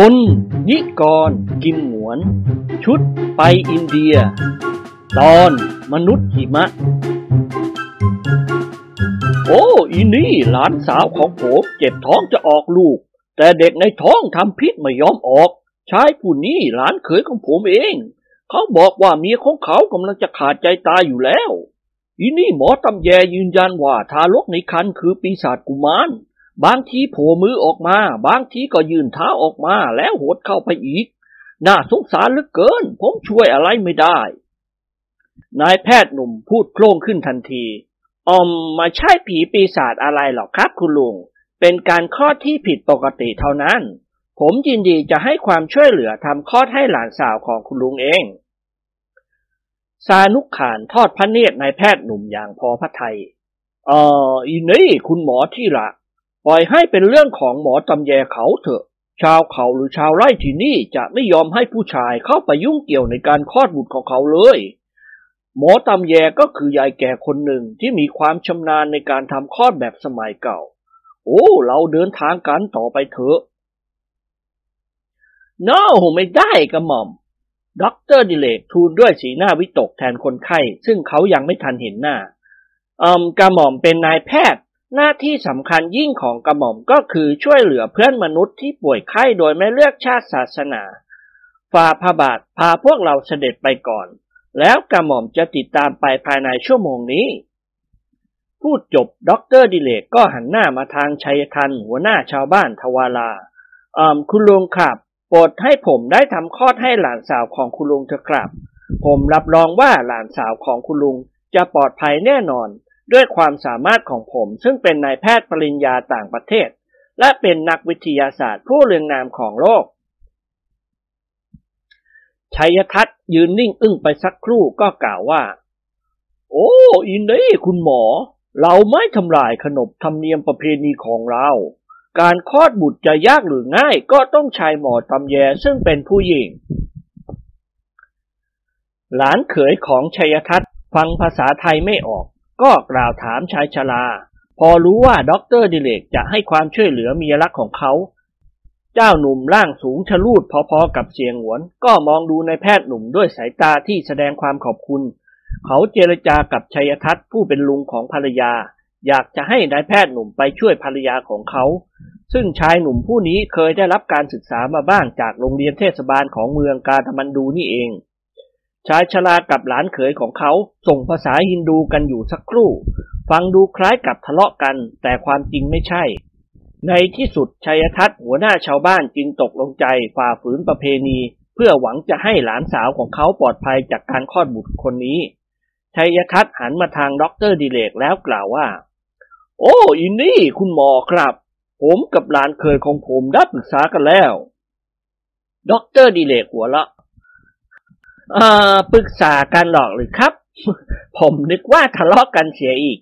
พลนิกร กิมหงวน ชุดไปอินเดีย ตอนมนุษย์หิมะ โอ้อีนี่หลานสาวของผมเจ็บท้องจะออกลูก แต่เด็กในท้องทำพิษไม่ยอมออก ชายผู้นี้หลานเขยของผมเอง เขาบอกว่าเมียของเขากำลังจะขาดใจตายอยู่แล้ว อีนี่หมอตำแยยืนยันว่าทารกในครรภ์คือปีศาจกุมาร บางทีโผล่มือออกมา บางทีก็ยืนเท้าออกมาแล้วหดเข้าไปอีก น่าสงสารเหลือเกิน ผมช่วยอะไรไม่ได้ นายแพทย์หนุ่มพูดโคล่งขึ้นทันทีออมมาใช่ผีปีศาจอะไรหรอกครับคุณลุง เป็นการคลอดที่ผิดปกติเท่านั้น ผมยินดีจะให้ความช่วยเหลือทำคลอดให้หลานสาวของคุณลุงเอง ซานุกขานทอดพระเนตรนายแพทย์หนุ่มอย่างพอพระทัยเอออีนี่คุณหมอที่ละ ปล่อยให้เป็นเรื่องของหมอตำแยเขาเถอะ ชาวเขาหรือชาวไร่ที่นี่จะไม่ยอมให้ผู้ชายเข้าไปยุ่งเกี่ยวในการคลอดบุตรของเขาเลย หมอตำแยก็คือยายแก่คนหนึ่งที่มีความชำนาญในการทำคลอดแบบสมัยเก่า โอ้ เราเดินทางกันต่อไปเถอะ no ไม่ได้กระหม่อมด็อกเตอร์ดิเรกทูลด้วยสีหน้าวิตกแทนคนไข้ ซึ่งเขายังไม่ทันเห็นหน้าอืมกระหม่อมเป็นนายแพทย์ หน้าที่สำคัญยิ่งของกระหม่อมก็คือช่วยเหลือเพื่อนมนุษย์ที่ป่วยไข้โดยไม่เลือกชาติศาสนาฝ่าพระบาทพาพวกเราเสด็จไปก่อน แล้วกระหม่อมจะติดตามไปภายในชั่วโมงนี้ พูดจบด็อกเตอร์ดิเรกก็หันหน้ามาทางชัยทันหัวหน้าชาวบ้านทวาลาอืมคุณลุงครับโปรดให้ผมได้ทำคลอดให้หลานสาวของคุณลุงเถอะครับ ผมรับรองว่าหลานสาวของคุณลุงจะปลอดภัยแน่นอน ด้วยความสามารถของผมซึ่งเป็นนายแพทย์ปริญญาต่างประเทศ และเป็นนักวิทยาศาสตร์ผู้เรืองนามของโลกชัยทัศน์ยืนนิ่งอึ้งไปสักครู่ก็กล่าวว่า โอ้ อินนี่คุณหมอ เราไม่ทำลายขนบธรรมเนียมประเพณีของเรา การคลอดบุตรจะยากหรือง่ายก็ต้องใช้หมอตำแยซึ่งเป็นผู้หญิง หลานเขยของชัยทัศน์ฟังภาษาไทยไม่ออก ก็กล่าวถามชายชรา พอรู้ว่าด็อกเตอร์ดิเรกจะให้ความช่วยเหลือเมียรักของเขา เจ้าหนุ่มร่างสูงชะลูดพอๆกับเสี่ยหงวน ก็มองดูนายแพทย์หนุ่มด้วยสายตาที่แสดงความขอบคุณ เขาเจรจากับชัยทัศน์ผู้เป็นลุงของภรรยา อยากจะให้นายแพทย์หนุ่มไปช่วยภรรยาของเขา ซึ่งชายหนุ่มผู้นี้เคยได้รับการศึกษามาบ้างจากโรงเรียนเทศบาลของเมืองกาฐมาณฑุนี่เอง ชายชรากับหลานเขยของเขาส่งภาษาฮินดูกันอยู่สักครู่ ฟังดูคล้ายกับทะเลาะกัน แต่ความจริงไม่ใช่ ในที่สุดชัยทัศน์หัวหน้าชาวบ้านจึงตกลงใจฝ่าฝืนประเพณี เพื่อหวังจะให้หลานสาวของเขาปลอดภัยจากการคลอดบุตรครั้งนี้ชัยทัศน์หันมาทางด็อกเตอร์ดิเรกแล้วกล่าวว่า โอ้อีนี่คุณหมอครับ ผมกับหลานเขยของผมได้ปรึกษากันแล้วด็อกเตอร์ดิเรกหัวเราะ อ้าวปรึกษากันหรอกหรือครับ ผมนึกว่าทะเลาะกันเสียอีก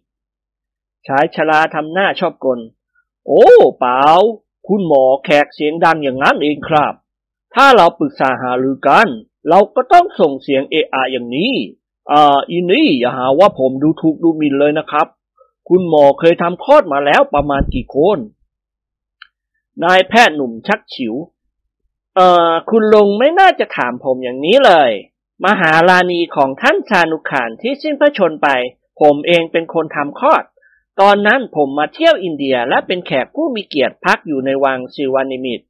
ชายชราทำหน้าชอบกล โอ้เปล่า คุณหมอแขกเสียงดังอย่างนั้นเองครับ ถ้าเราปรึกษาหารือกัน เราก็ต้องส่งเสียงเอะอะอย่างนี้อ่าอีนี่อย่าหาว่าผมดูถูกดูหมิ่นเลยนะครับ คุณหมอเคยทำคลอดมาแล้วประมาณกี่คน นายแพทย์หนุ่มชักฉิว เอ่อ คุณลุงไม่น่าจะถามผมอย่างนี้เลย มหาลานีของท่านชานุขานที่สิ้นพระชนไป ผมเองเป็นคนทำคลอด ตอนนั้นผมมาเที่ยวอินเดียและเป็นแขกผู้มีเกียรติพักอยู่ในวังซิวานิมิต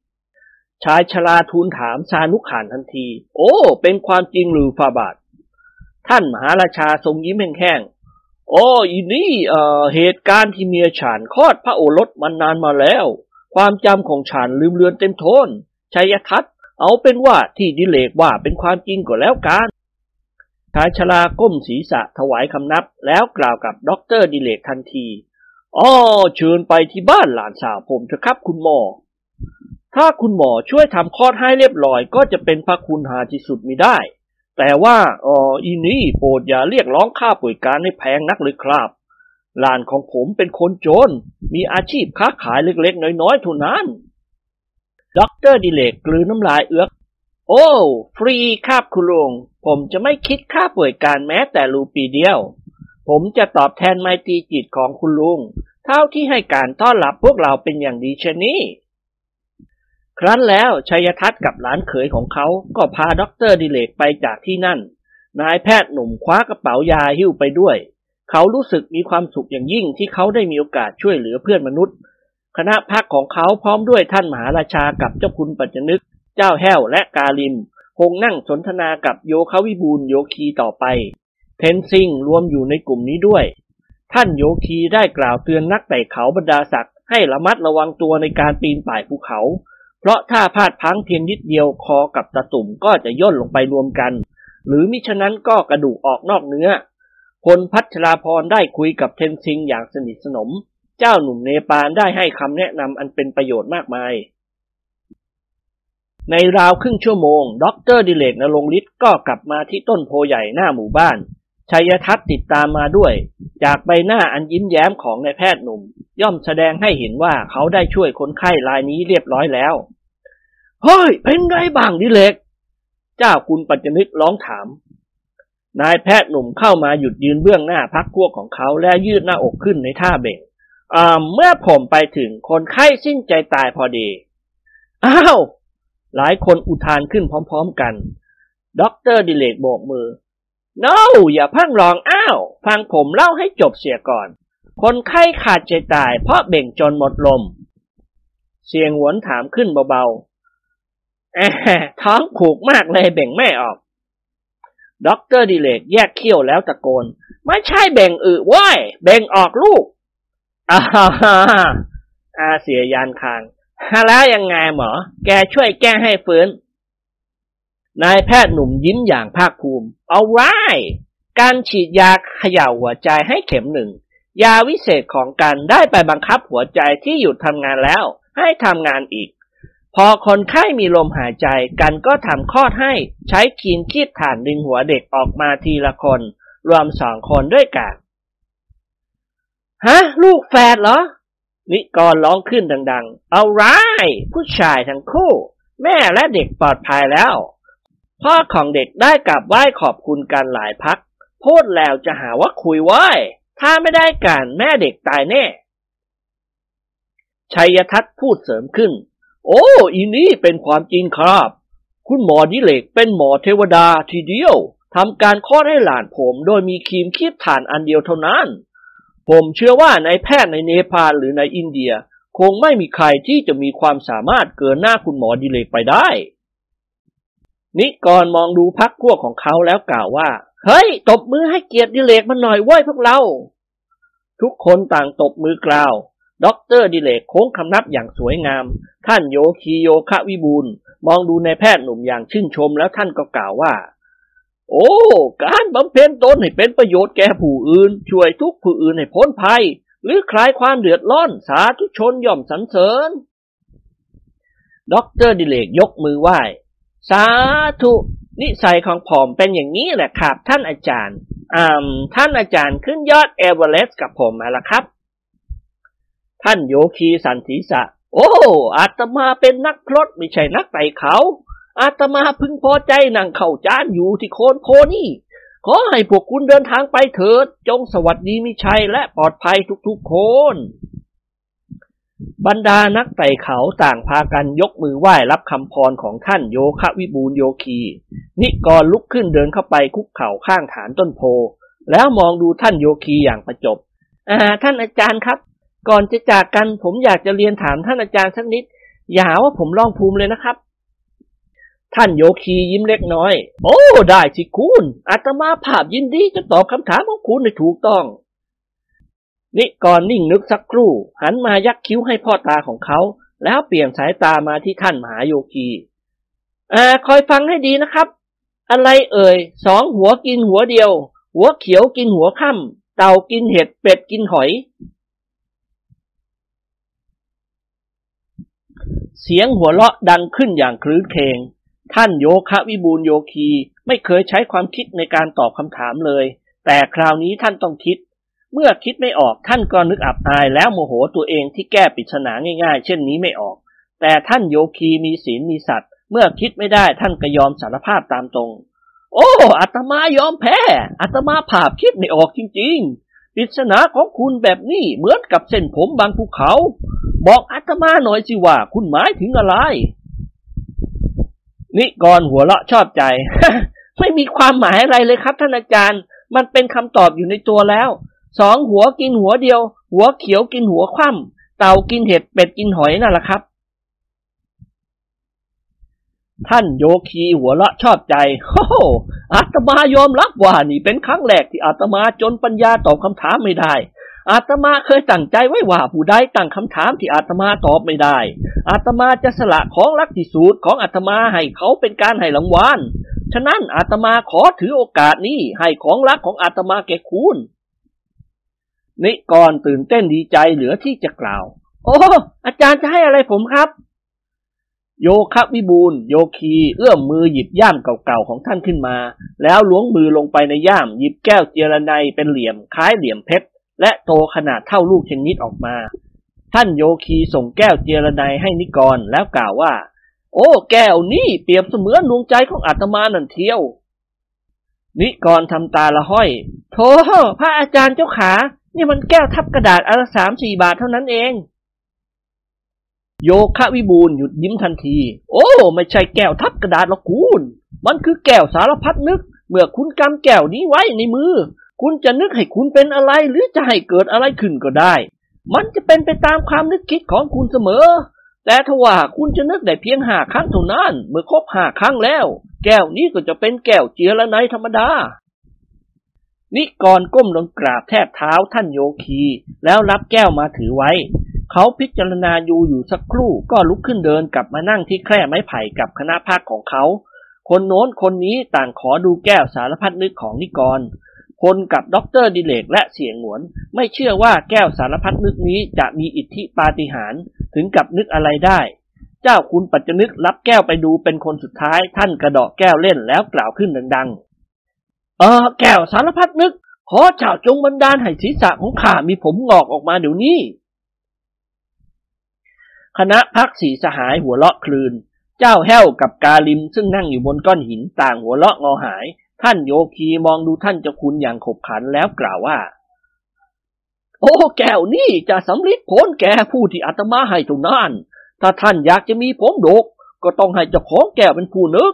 ชายชราทูลถามชานุขานทันที โอ้ เป็นความจริงหรือฝ่าบาท ท่านมหาราชาทรงยิ้มแห้งๆโอ้อีนี่เอ่อเหตุการณ์ที่เมียฉันคลอดพระโอรสมันนานมาแล้ว ความจำของฉันลืมเลือนเต็มทนชัยทัศน์ เอาเป็นว่าที่ดิเรกว่าเป็นความจริงก็แล้วกันชายชราก้มศีรษะถวายคำนับ แล้วกล่าวกับด็อกเตอร์ดิเรกทันทีอ๋อเชิญไปที่บ้านหลานสาวผมเถอะครับคุณหมอ ถ้าคุณหมอช่วยทำคลอดให้เรียบร้อย ก็จะเป็นพระคุณหาที่สุดมิได้ แต่ว่าอ๋ออีนี่โปรดอย่าเรียกร้องค่าป่วยการให้แพงนักเลยครับหลานของผมเป็นคนจน มีอาชีพค้าขายเล็กๆ น้อยๆเท่านั้น ด็อกเตอร์ดิเรกกลืนน้ำลายเอือก โอ้ ฟรีครับคุณลุง ผมจะไม่คิดค่าป่วยการแม้แต่รูปีเดียว ผมจะตอบแทนไมตรีจิตของคุณลุง เท่าที่ให้การต้อนรับพวกเราเป็นอย่างดีเช่นนี้ ครั้นแล้วชัยทัศน์กับหลานเขยของเขาก็พาด็อกเตอร์ดิเรกไปจากที่นั่น นายแพทย์หนุ่มคว้ากระเป๋ายาหิ้วไปด้วย เขารู้สึกมีความสุขอย่างยิ่งที่เขาได้มีโอกาสช่วยเหลือเพื่อนมนุษย์ คณะพรรคของเขาพร้อมด้วยท่านมหาราชากับเจ้าคุณปัจจนึก เจ้าแห้วและกาลิม คงนั่งสนทนากับโยควิบูลโยคีต่อไป เทนซิงรวมอยู่ในกลุ่มนี้ด้วย ท่านโยคีได้กล่าวเตือนนักไต่เขาบรรดาศักดิ์ให้ระมัดระวังตัวในการปีนป่ายภูเขา เพราะถ้าพลาดพลั้งเพียงนิดเดียวคอกับตาตุ่มก็จะย่นลงไปรวมกัน หรือมิฉะนั้นก็กระดูกออกนอกเนื้อพลพัชราภรณ์ได้คุยกับเทนซิงอย่างสนิทสนม เจ้าหนุ่มเนปาลได้ให้คำแนะนำอันเป็นประโยชน์มากมาย ในราวครึ่งชั่วโมงด็อกเตอร์ดิเรก ณรงค์ฤทธิ์ก็กลับมาที่ต้นโพใหญ่หน้าหมู่บ้านชัยทัศน์ติดตามมาด้วย จากใบหน้าอันยิ้มแย้มของนายแพทย์หนุ่ม ย่อมแสดงให้เห็นว่าเขาได้ช่วยคนไข้รายนี้เรียบร้อยแล้ว เฮ้ย เป็นไงบ้างดิเลก เจ้าคุณปัจจนึกร้องถาม นายแพทย์หนุ่มเข้ามาหยุดยืนเบื้องหน้าพักพวกของเขาและยืดหน้าอกขึ้นในท่าเบ่ง เมื่อผมไปถึงคนไข้สิ้นใจตายพอดี อ้าว หลายคนอุทานขึ้นพร้อมๆกัน ด็อกเตอร์ดิเรกโบกมือ no อย่าพิ่งร้องอ้าว ฟังผมเล่าให้จบเสียก่อน คนไข้ขาดใจตายเพราะเบ่งจนหมดลม เสี่ยหงวนถามขึ้นเบาๆแอะท้องผูกมากเลยเบ่งไม่ออกด็อกเตอร์ดิเรกแยกเขี้ยวแล้วตะโกน ไม่ใช่เบ่งอึว้ยเบ่งออกลูก อาฮ่าอาเสี่ยยานคางฮาแล้วยังไงหมอ แกช่วยแก้ให้ฟื้น นายแพทย์หนุ่มยิ้มอย่างภาคภูมิ เอาไว้การฉีดยาเขย่าหัวใจให้เข็มหนึ่ง ยาวิเศษของกันได้ไปบังคับหัวใจที่หยุดทำงานแล้ว ให้ทำงานอีก พอคนไข้มีลมหายใจกันก็ทำคลอดให้ใช้คีนคีบฐานดึงหัวเด็กออกมาทีละคน รวมสองคนด้วยกัน ฮะ ลูกแฝดเหรอ นิกรร้องขึ้นดัง ๆ เอาไรผู้ชายทั้งคู่ แม่และเด็กปลอดภัยแล้ว พ่อของเด็กได้กลับไหว้ขอบคุณกันหลายพัก พูดแล้วจะหาว่าคุยไว้ถ้าไม่ได้การแม่เด็กตายแน่ ชัยทัศน์พูดเสริมขึ้น โอ้ อีนี่เป็นความจริงครับ คุณหมอดิเลกเป็นหมอเทวดาทีเดียวทำการคลอดให้หลานผมโดยมีคีมคีบถ่านอันเดียวเท่านั้น ผมเชื่อว่านายแพทย์ในเนปาลหรือในอินเดีย คงไม่มีใครที่จะมีความสามารถเกินหน้าคุณหมอดิเรกไปได้ นิกรมองดูพรรคพวกของเขาแล้วกล่าวว่า เฮ้ย ตบมือให้เกียรติดิเรกมันหน่อยเว้ยพวกเรา ทุกคนต่างตบมือกราวด็อกเตอร์ดิเรกโค้งคำนับอย่างสวยงาม ท่านโยคีโยคะวิบูลมองดูนายแพทย์หนุ่มอย่างชื่นชมแล้วท่านก็กล่าวว่า โอ้ การบำเพ็ญตนให้เป็นประโยชน์แก่ผู้อื่น ช่วยทุกข์ผู้อื่นให้พ้นภัย หรือคลายความเดือดร้อน สาธุชนย่อมสรรเสริญด็อกเตอร์ดิเรกยกมือไหว้ สาธุ นิสัยของผมเป็นอย่างนี้แหละครับท่านอาจารย์อ่าท่านอาจารย์ขึ้นยอดเอเวอเรสต์กับผมมาแล้วครับ ท่านโยคีสันติษะโอ้ อาตมาเป็นนักพรตไม่ใช่นักไต่เขา อาตมาพึงพอใจนั่งเข้าจานอยู่ที่โคนโพนี่ ขอให้พวกคุณเดินทางไปเถิด จงสวัสดีมิชัยและปลอดภัยทุกๆคนบรรดานักไต่เขาต่างพากันยกมือไหว้รับคำพรของท่านโยคะวิบูลโยคี นิกรลุกขึ้นเดินเข้าไปคุกเข่าข้างฐานต้นโพ แล้วมองดูท่านโยคีอย่างประจบ อ่า ท่านอาจารย์ครับ ก่อนจะจากกันผมอยากจะเรียนถามท่านอาจารย์สักนิด อย่าหาว่าผมล่องภูมิเลยนะครับ ท่านโยคียิ้มเล็กน้อย โอ้ ได้สิคุณอาตมาภาพยินดีจะตอบคำถามของคุณให้ถูกต้อง นิกรนิ่งนึกสักครู่ หันมายักคิ้วให้พ่อตาของเขา แล้วเปลี่ยนสายตามาที่ท่านมหาโยคีอ่าคอยฟังให้ดีนะครับ อะไรเอ่ย สองหัวกินหัวเดียว หัวเขียวกินหัวค่ำเต่ากินเห็ดเป็ดกินหอยเสียงหัวเราะดังขึ้นอย่างคลื้นเคง ท่านโยคะวิบูลโยคีไม่เคยใช้ความคิดในการตอบคำถามเลย แต่คราวนี้ท่านต้องคิด เมื่อคิดไม่ออกท่านก็นึกอับอายแล้วโมโหตัวเองที่แก้ปริศนาง่ายๆ เช่นนี้ไม่ออก แต่ท่านโยคีมีศีลมีสัตว์ เมื่อคิดไม่ได้ท่านก็ยอมสารภาพตามตรง โอ้อาตมายอมแพ้อาตมาภาพคิดไม่ออกจริง ๆปริศนาของคุณแบบนี้เหมือนกับเส้นผมบางภูเขา บอกอาตมาหน่อยสิว่าคุณหมายถึงอะไร นิกรหัวเราะชอบใจ ไม่มีความหมายอะไรเลยครับท่านอาจารย์ มันเป็นคำตอบอยู่ในตัวแล้ว สองหัวกินหัวเดียว หัวเขียวกินหัวคว่ำเต่ากินเห็ดเป็ดกินหอยนั่นแหละครับ ท่านโยคีหัวละชอบใจโอ้อาตมายอมรับว่านี่เป็นครั้งแรกที่อาตมาจนปัญญาตอบคำถามไม่ได้ อาตมาเคยตั้งใจไว้ว่าผู้ใดตั้งคำถามที่อาตมาตอบไม่ได้ อาตมาจะสละของรักที่สุดของอาตมาให้เขาเป็นการให้รางวัล ฉะนั้นอาตมาขอถือโอกาสนี้ให้ของรักของอาตมาแก่คุณนิกรตื่นเต้นดีใจเหลือที่จะกล่าว โอ้ อาจารย์จะให้อะไรผมครับ โยคะวิบูลโยคีเอื้อมมือหยิบย่ามเก่าๆของท่านขึ้นมา แล้วล้วงมือลงไปในย่ามหยิบแก้วเจรไนเป็นเหลี่ยมคล้ายเหลี่ยมเพชร และโตขนาดเท่าลูกเชนิดออกมา ท่านโยคีส่งแก้วเจรไนให้นิกรแล้วกล่าวว่า โอ้แก้วนี่เปรียบเสมือนดวงใจของอาตมานั่นเที่ยว นิกรทำตาละห้อยโธ่พระอาจารย์เจ้าขานี่มันแก้วทับกระดาษอันละสามสี่บาทเท่านั้นเอง โยคะวิบูลหยุดยิ้มทันที โอ้ ไม่ใช่แก้วทับกระดาษหรอกคุณ มันคือแก้วสารพัดนึก เมื่อคุณกำแก้วนี้ไว้ในมือ คุณจะนึกให้คุณเป็นอะไรหรือจะให้เกิดอะไรขึ้นก็ได้ มันจะเป็นไปตามความนึกคิดของคุณเสมอ แต่ถ้าว่าคุณจะนึกได้เพียงห้าครั้งเท่านั้น เมื่อครบห้าครั้งแล้ว แก้วนี้ก็จะเป็นแก้วเจียระไนธรรมดา นิกรก้มลงกราบแทบเท้าท่านโยคี แล้วรับแก้วมาถือไว้ เขาพิจารณาอยู่อยู่สักครู่ก็ลุกขึ้นเดินกลับมานั่งที่แคร่ไม้ไผ่กับคณะพรรคของเขา คนโน้นคนนี้ต่างขอดูแก้วสารพัดนึกของนิกร พลกับด็อกเตอร์ดิเรกและเสี่ยหงวน ไม่เชื่อว่าแก้วสารพัดนึกนี้จะมีอิทธิปาฏิหาริย์ถึงกับนึกอะไรได้ เจ้าคุณปัจจนึกรับแก้วไปดูเป็นคนสุดท้าย ท่านกระดอกแก้วเล่นแล้วกล่าวขึ้นดัง ๆ เออ แก้วสารพัดนึก ขอเจ้าจงบันดาลให้ศีรษะของข้ามีผมงอกออกมาเดี๋ยวนี้ คณะพักสีสหายหัวเราะคลืน เจ้าแห้วกับกาลิมซึ่งนั่งอยู่บนก้อนหินต่างหัวเราะงอหาย ท่านโยคีมองดูท่านเจ้าคุณอย่างขบขันแล้วกล่าวว่า โอ้แก้วนี่จะสำลิดผลแก่ผู้ที่อาตมาให้ท่านั้นถ้าท่านอยากจะมีผมดก ก็ต้องให้เจ้าของแก้วเป็นผู้นึก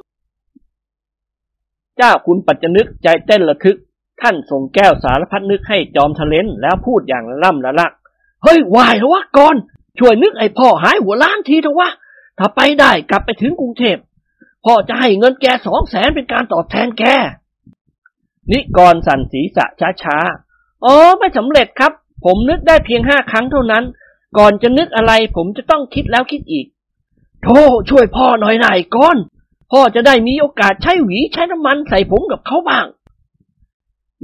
เจ้าคุณปัจจนึกใจเต้นระทึก ท่านส่งแก้วสารพัดนึกให้จอมทะเลนแล้วพูดอย่างล่ำละลัก เฮ้ยวายแล้ววะก่อน ช่วยนึกไอ้พ่อหายหัวล้านทีเถอะวะ ถ้าไปได้กลับไปถึงกรุงเทพ พ่อจะให้เงินแกสองแสนเป็นการตอบแทนแก นิกรสั่นศีรษะช้าๆ อ๋อ ไม่สำเร็จครับ ผมนึกได้เพียงห้าครั้งเท่านั้น ก่อนจะนึกอะไรผมจะต้องคิดแล้วคิดอีก โธ่ช่วยพ่อหน่อยหน่อยก่อน พ่อจะได้มีโอกาสใช้หวีใช้น้ำมันใส่ผมกับเขาบ้าง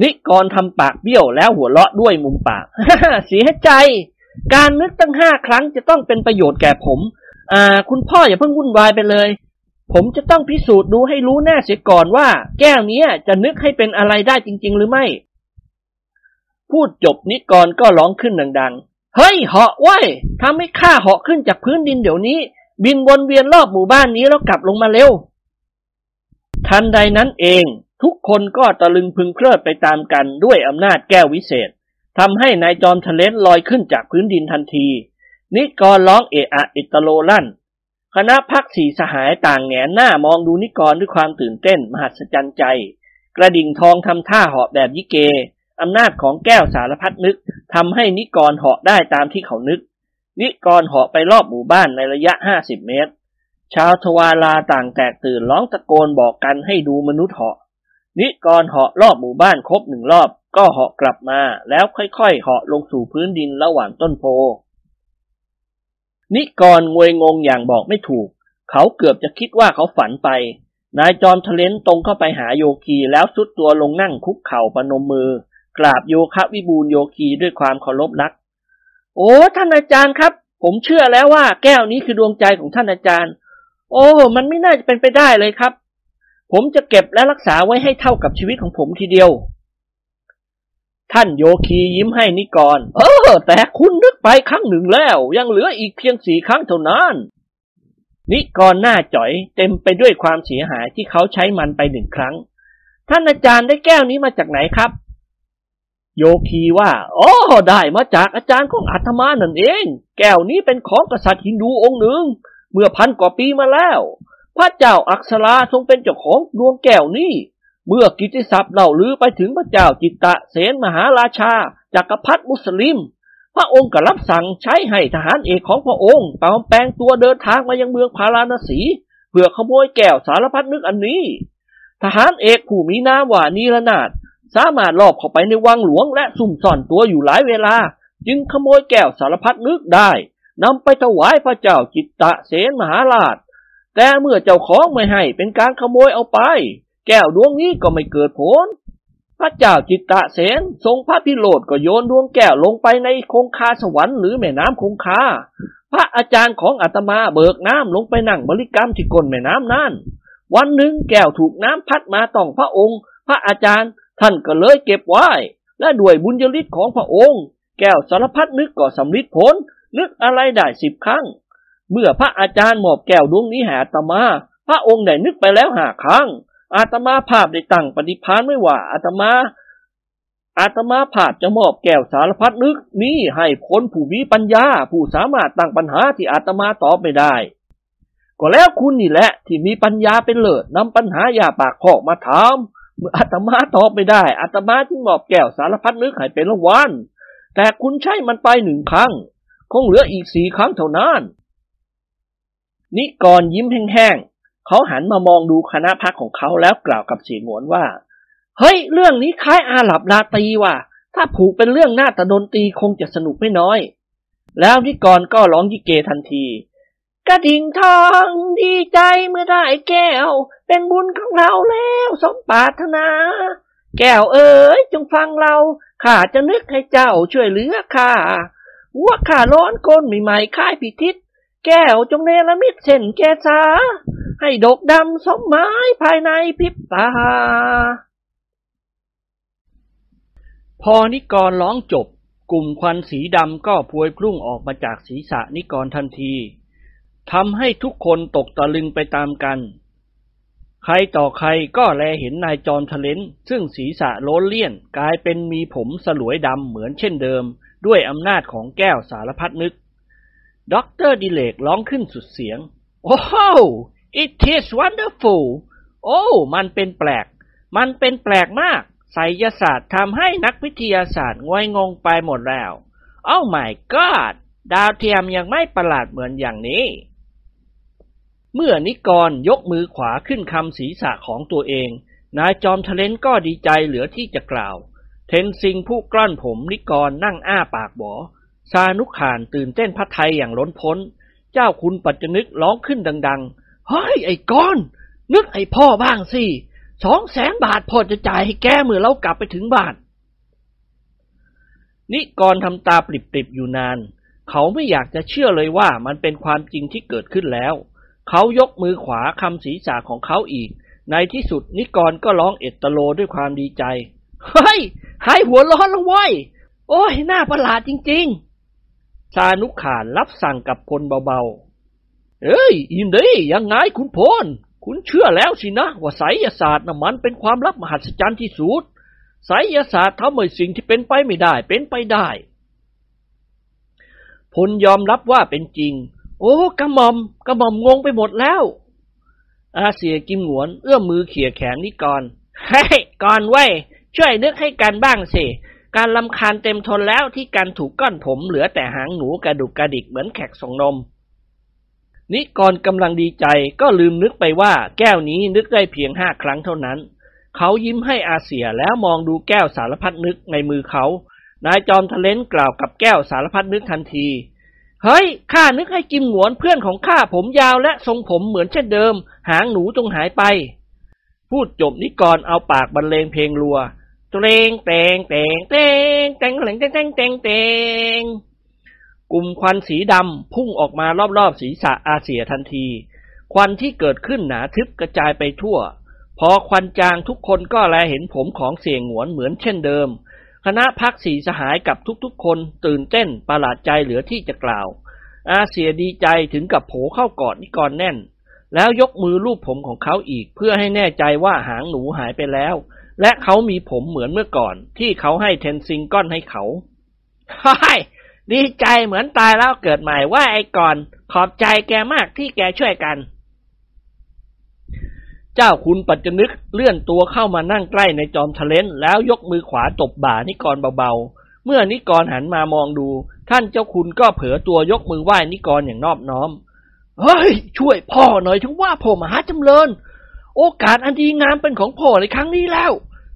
นิกรทำปากเบี้ยวแล้วหัวเราะด้วยมุมปากเสียใจ การนึกตั้งห้าครั้งจะต้องเป็นประโยชน์แก่ผม อ่า คุณพ่ออย่าเพิ่งวุ่นวายไปเลย ผมจะต้องพิสูจน์ดูให้รู้แน่เสียก่อนว่า แก้วเนี้ยจะนึกให้เป็นอะไรได้จริง ๆ หรือไม่ พูดจบนิกรก็ร้องขึ้นดังๆ เฮ้ยเหาะไว้ยทำให้ข้าเหาะขึ้นจากพื้นดินเดี๋ยวนี้ บินวนเวียนรอบหมู่บ้านนี้แล้วกลับลงมาเร็ว ทันใดนั้นเอง ทุกคนก็ตะลึงพึงเพลิดไปตามกันด้วยอำนาจแก้ววิเศษทำให้นายจอมทะเลนลอยขึ้นจากพื้นดินทันที นิกรร้องเอะอะอิตโลลั่น คณะพักสี่สหายต่างแงนหน้ามองดูนิกรด้วยความตื่นเต้น มหัศจรรย์ใจ กระดิ่งทองทำท่าเหาะแบบยิเกอำนาจของแก้วสารพัดนึกทำให้นิกรเหาะได้ตามที่เขานึก นิกรเหาะไปรอบหมู่บ้านในระยะห้าสิบเมตร ชาวทวาลาต่างแตกตื่นร้องตะโกนบอกกันให้ดูมนุษย์เหาะ นิกรเหาะรอบหมู่บ้านครบหนึ่งรอบ ก็เหาะกลับมา แล้วค่อยๆเหาะลงสู่พื้นดินระหว่างต้นโพ นิกรงวยงงอย่างบอกไม่ถูก เขาเกือบจะคิดว่าเขาฝันไป นายจอมทะเลนตรงเข้าไปหาโยคีแล้วสุดตัวลงนั่งคุกเข่าประนมมือ กราบโยคะวิบูลโยคีด้วยความเคารพรัก โอ้ท่านอาจารย์ครับ ผมเชื่อแล้วว่าแก้วนี้คือดวงใจของท่านอาจารย์ โอ้ มันไม่น่าจะเป็นไปได้เลยครับ ผมจะเก็บและรักษาไว้ให้เท่ากับชีวิตของผมทีเดียว ท่านโยคียิ้มให้นิกร เออ แต่คุณนึกไปครั้งหนึ่งแล้ว ยังเหลืออีกเพียงสี่ครั้งเท่านั้น นิกรหน้าจ่อยเต็มไปด้วยความเสียหายที่เขาใช้มันไปหนึ่งครั้ง ท่านอาจารย์ได้แก้วนี้มาจากไหนครับ โยคีว่าอ๋อได้มาจากอาจารย์ของอาตมานั่นเอง แก้วนี้เป็นของกษัตริย์ฮินดูองค์หนึ่ง เมื่อพันกว่าปีมาแล้ว พระเจ้าอักษราทรงเป็นเจ้าของดวงแก้วนี้ เมื่อกิติศัพท์เล่าลือไปถึงพระเจ้าจิตตะเสนมหาราชาจักรพรรดิมุสลิม พระองค์ก็รับสั่งใช้ให้ทหารเอกของพระองค์ปลอมแปลงตัวเดินทางมายังเมืองพาราณสี เพื่อขโมยแก้วสารพัดนึกอันนี้ ทหารเอกผู้มีนามว่านีรนาถสามารถลอบเข้าไปในวังหลวงและซุ่มซ่อนตัวอยู่หลายเวลา จึงขโมยแก้วสารพัดนึกได้นำไปถวายพระเจ้าจิตตะเสนมหาราช แต่เมื่อเจ้าของไม่ให้เป็นการขโมยเอาไป แก้วดวงนี้ก็ไม่เกิดผล พระเจ้าจิตตะเสนทรงพระพิโรธก็โยนดวงแก้วลงไปในคงคาสวรรค์หรือแม่น้ำคงคา พระอาจารย์ของอาตมาเบิกน้ำลงไปนั่งบริกรรมที่ก้นแม่น้ำนั่น วันหนึ่งแก้วถูกน้ำพัดมาต้องพระองค์ พระอาจารย์ท่านก็เลยเก็บไว้ และด้วยบุญยฤทธิ์ของพระองค์ แก้วสารพัดนึกก็สำลิดผล นึกอะไรได้สิบครั้ง เมื่อพระอาจารย์มอบแก้วดวงนี้หาอาตมา พระองค์ได้นึกไปแล้วห้าครั้ง อาตมาภาพได้ตั้งปฏิพานไม่ว่าอาตมาอาตมาภาพจะมอบแก้วสารพัดนึกนี้ให้คนผู้มีปัญญา ผู้สามารถตั้งปัญหาที่อาตมาตอบไม่ได้ ก็แล้วคุณนี่แหละ ที่มีปัญญาเป็นเลิศนำปัญหาอย่าปากคอกมาถามเมื่ออาตมาตอบไม่ได้อาตมาจึงมอบแก้วสารพัดนึกให้เป็นรางวัลแต่คุณใช้มันไปหนึ่งครั้ง คงเหลืออีกสี่ครั้งเท่านั้นนิกรยิ้มแห้งๆ เขาหันมามองดูคณะพักของเขาแล้วกล่าวกับเสียงหวนว่า เฮ้ย เรื่องนี้คล้ายอาหลับลาตีว่ะ ถ้าผูกเป็นเรื่องหน้าตะดนตีคงจะสนุกไม่น้อย แล้วนิกรก็ร้องยิเกทันทีกระดิ่งทองดีใจเมื่อได้แก้ว เป็นบุญของเราแล้วสมปรารถนา แก้วเอ๋ยจงฟังเราข้าจะนึกให้เจ้าช่วยเหลือข้าว่าข้าร้อนก้นใหม่ๆค่ายพิทิศ แก้วจงเนรมิตเส้นแกสาให้ดกดำสมไม้ภายในพิบตา พอนิกรร้องจบ กลุ่มควันสีดำก็พวยพุ่งออกมาจากศีรษะนิกรทันทีทำให้ทุกคนตกตะลึงไปตามกัน ใครต่อใครก็แลเห็นนายจอมทะเล้นซึ่งศีรษะโล้นเลี่ยนกลายเป็นมีผมสลวยดำเหมือนเช่นเดิม ด้วยอำนาจของแก้วสารพัดนึก ด็อกเตอร์ดิเรกร้องขึ้นสุดเสียง โอ้ it is wonderful โอ้ มันเป็นแปลก มันเป็นแปลกมากไสยศาสตร์ทำให้นักวิทยาศาสตร์งวยงงไปหมดแล้ว โอ้ my god ดาวเทียมยังไม่ประหลาดเหมือนอย่างนี้ เมื่อนิกรยกมือขวาขึ้นคำศีรษะของตัวเอง นายจอมทะเลนก็ดีใจเหลือที่จะกล่าว เทนซิงผู้กล้อนผมนิกรนั่งอ้าปากบอ ซานุขานตื่นเต้นพระไทยอย่างล้นพ้น เจ้าคุณปัจจนึกร้องขึ้นดัง ๆ เฮ้ยไอ้ก้อน นึกไอ้พ่อบ้างสิสองแสนบาทพอจะจ่ายให้แกเมื่อเรากลับไปถึงบ้าน นิกรทำตาปริบๆอยู่นาน เขาไม่อยากจะเชื่อเลยว่ามันเป็นความจริงที่เกิดขึ้นแล้ว เขายกมือขวาคำศีรษะของเขาอีก ในที่สุดนิกรก็ร้องเอตโลด้วยความดีใจ เฮ้ยหายหัวร้อนแล้วเว้ย โอ้ย น่าประหลาดจริง ๆ ชานุขานรับสั่งกับพลเบาๆ เอ้ย อินดียังไงคุณพล คุณเชื่อแล้วสินะ ว่าไสยศาสตร์น่ะมันเป็นความลับมหัศจรรย์ที่สุดไสยศาสตร์ทำให้สิ่งที่เป็นไปไม่ได้ เป็นไปได้ พลยอมรับว่าเป็นจริง โอ้กระหม่อมกระหม่อมงงไปหมดแล้ว อาเสียกิมหวน เอื้อมมือเขี่ยแขนนิกรเฮ้ยก่อนไว้ช่วยนึกให้กันบ้างสิ การลำคาญเต็มทนแล้วที่การถูกก้อนผมเหลือแต่หางหนูกระดุกกระดิกเหมือนแขกส่งนม นิกรกำลังดีใจก็ลืมนึกไปว่าแก้วนี้นึกได้เพียงห้าครั้งเท่านั้น เขายิ้มให้อาเสียแล้วมองดูแก้วสารพัดนึกในมือเขา นายจอมทะเลนกล่าวกับแก้วสารพัดนึกทันที เฮ้ยข้านึกให้กิมหวนเพื่อนของข้าผมยาวและทรงผมเหมือนเช่นเดิม หางหนูจงหายไป พูดจบนิกรเอาปากบรรเลงเพลงรัว เตงเตงเตงเตงเตงเตงเตงเตงเตงเตงกลุ่มควันสีดำพุ่งออกมารอบๆศีรษะอาเสียทันที ควันที่เกิดขึ้นหนาทึบกระจายไปทั่ว พอควันจางทุกคนก็แลเห็นผมของเสียงหวนเหมือนเช่นเดิม คณะพักสีสหายกับทุกๆ คนตื่นเต้นประหลาดใจเหลือที่จะกล่าว อาเสียดีใจถึงกับโผเข้ากอดนิกรแน่น แล้วยกมือลูบผมของเขาอีกเพื่อให้แน่ใจว่าหางหนูหายไปแล้ว และเขามีผมเหมือนเมื่อก่อน ที่เขาให้เทนซิงก้อนให้เขาฮ่ายดีใจเหมือนตายแล้วเกิดใหม่ว่าไอ้ก่อน ขอบใจแกมากที่แกช่วยกัน เจ้าคุณปัจจนึกเลื่อนตัวเข้ามานั่งใกล้ในจอมทะเลนแล้วยกมือขวาตบบ่านิกรเบาๆ เมื่อนิกรหันมามองดู ท่านเจ้าคุณก็เผลอตัวยกมือไหว้นิกรอย่างนอบน้อม เฮ้ย ช่วยพ่อหน่อยถึงว่าพ่อมหาจำเริญ โอกาสอันดีงามเป็นของพ่อในครั้งนี้แล้ว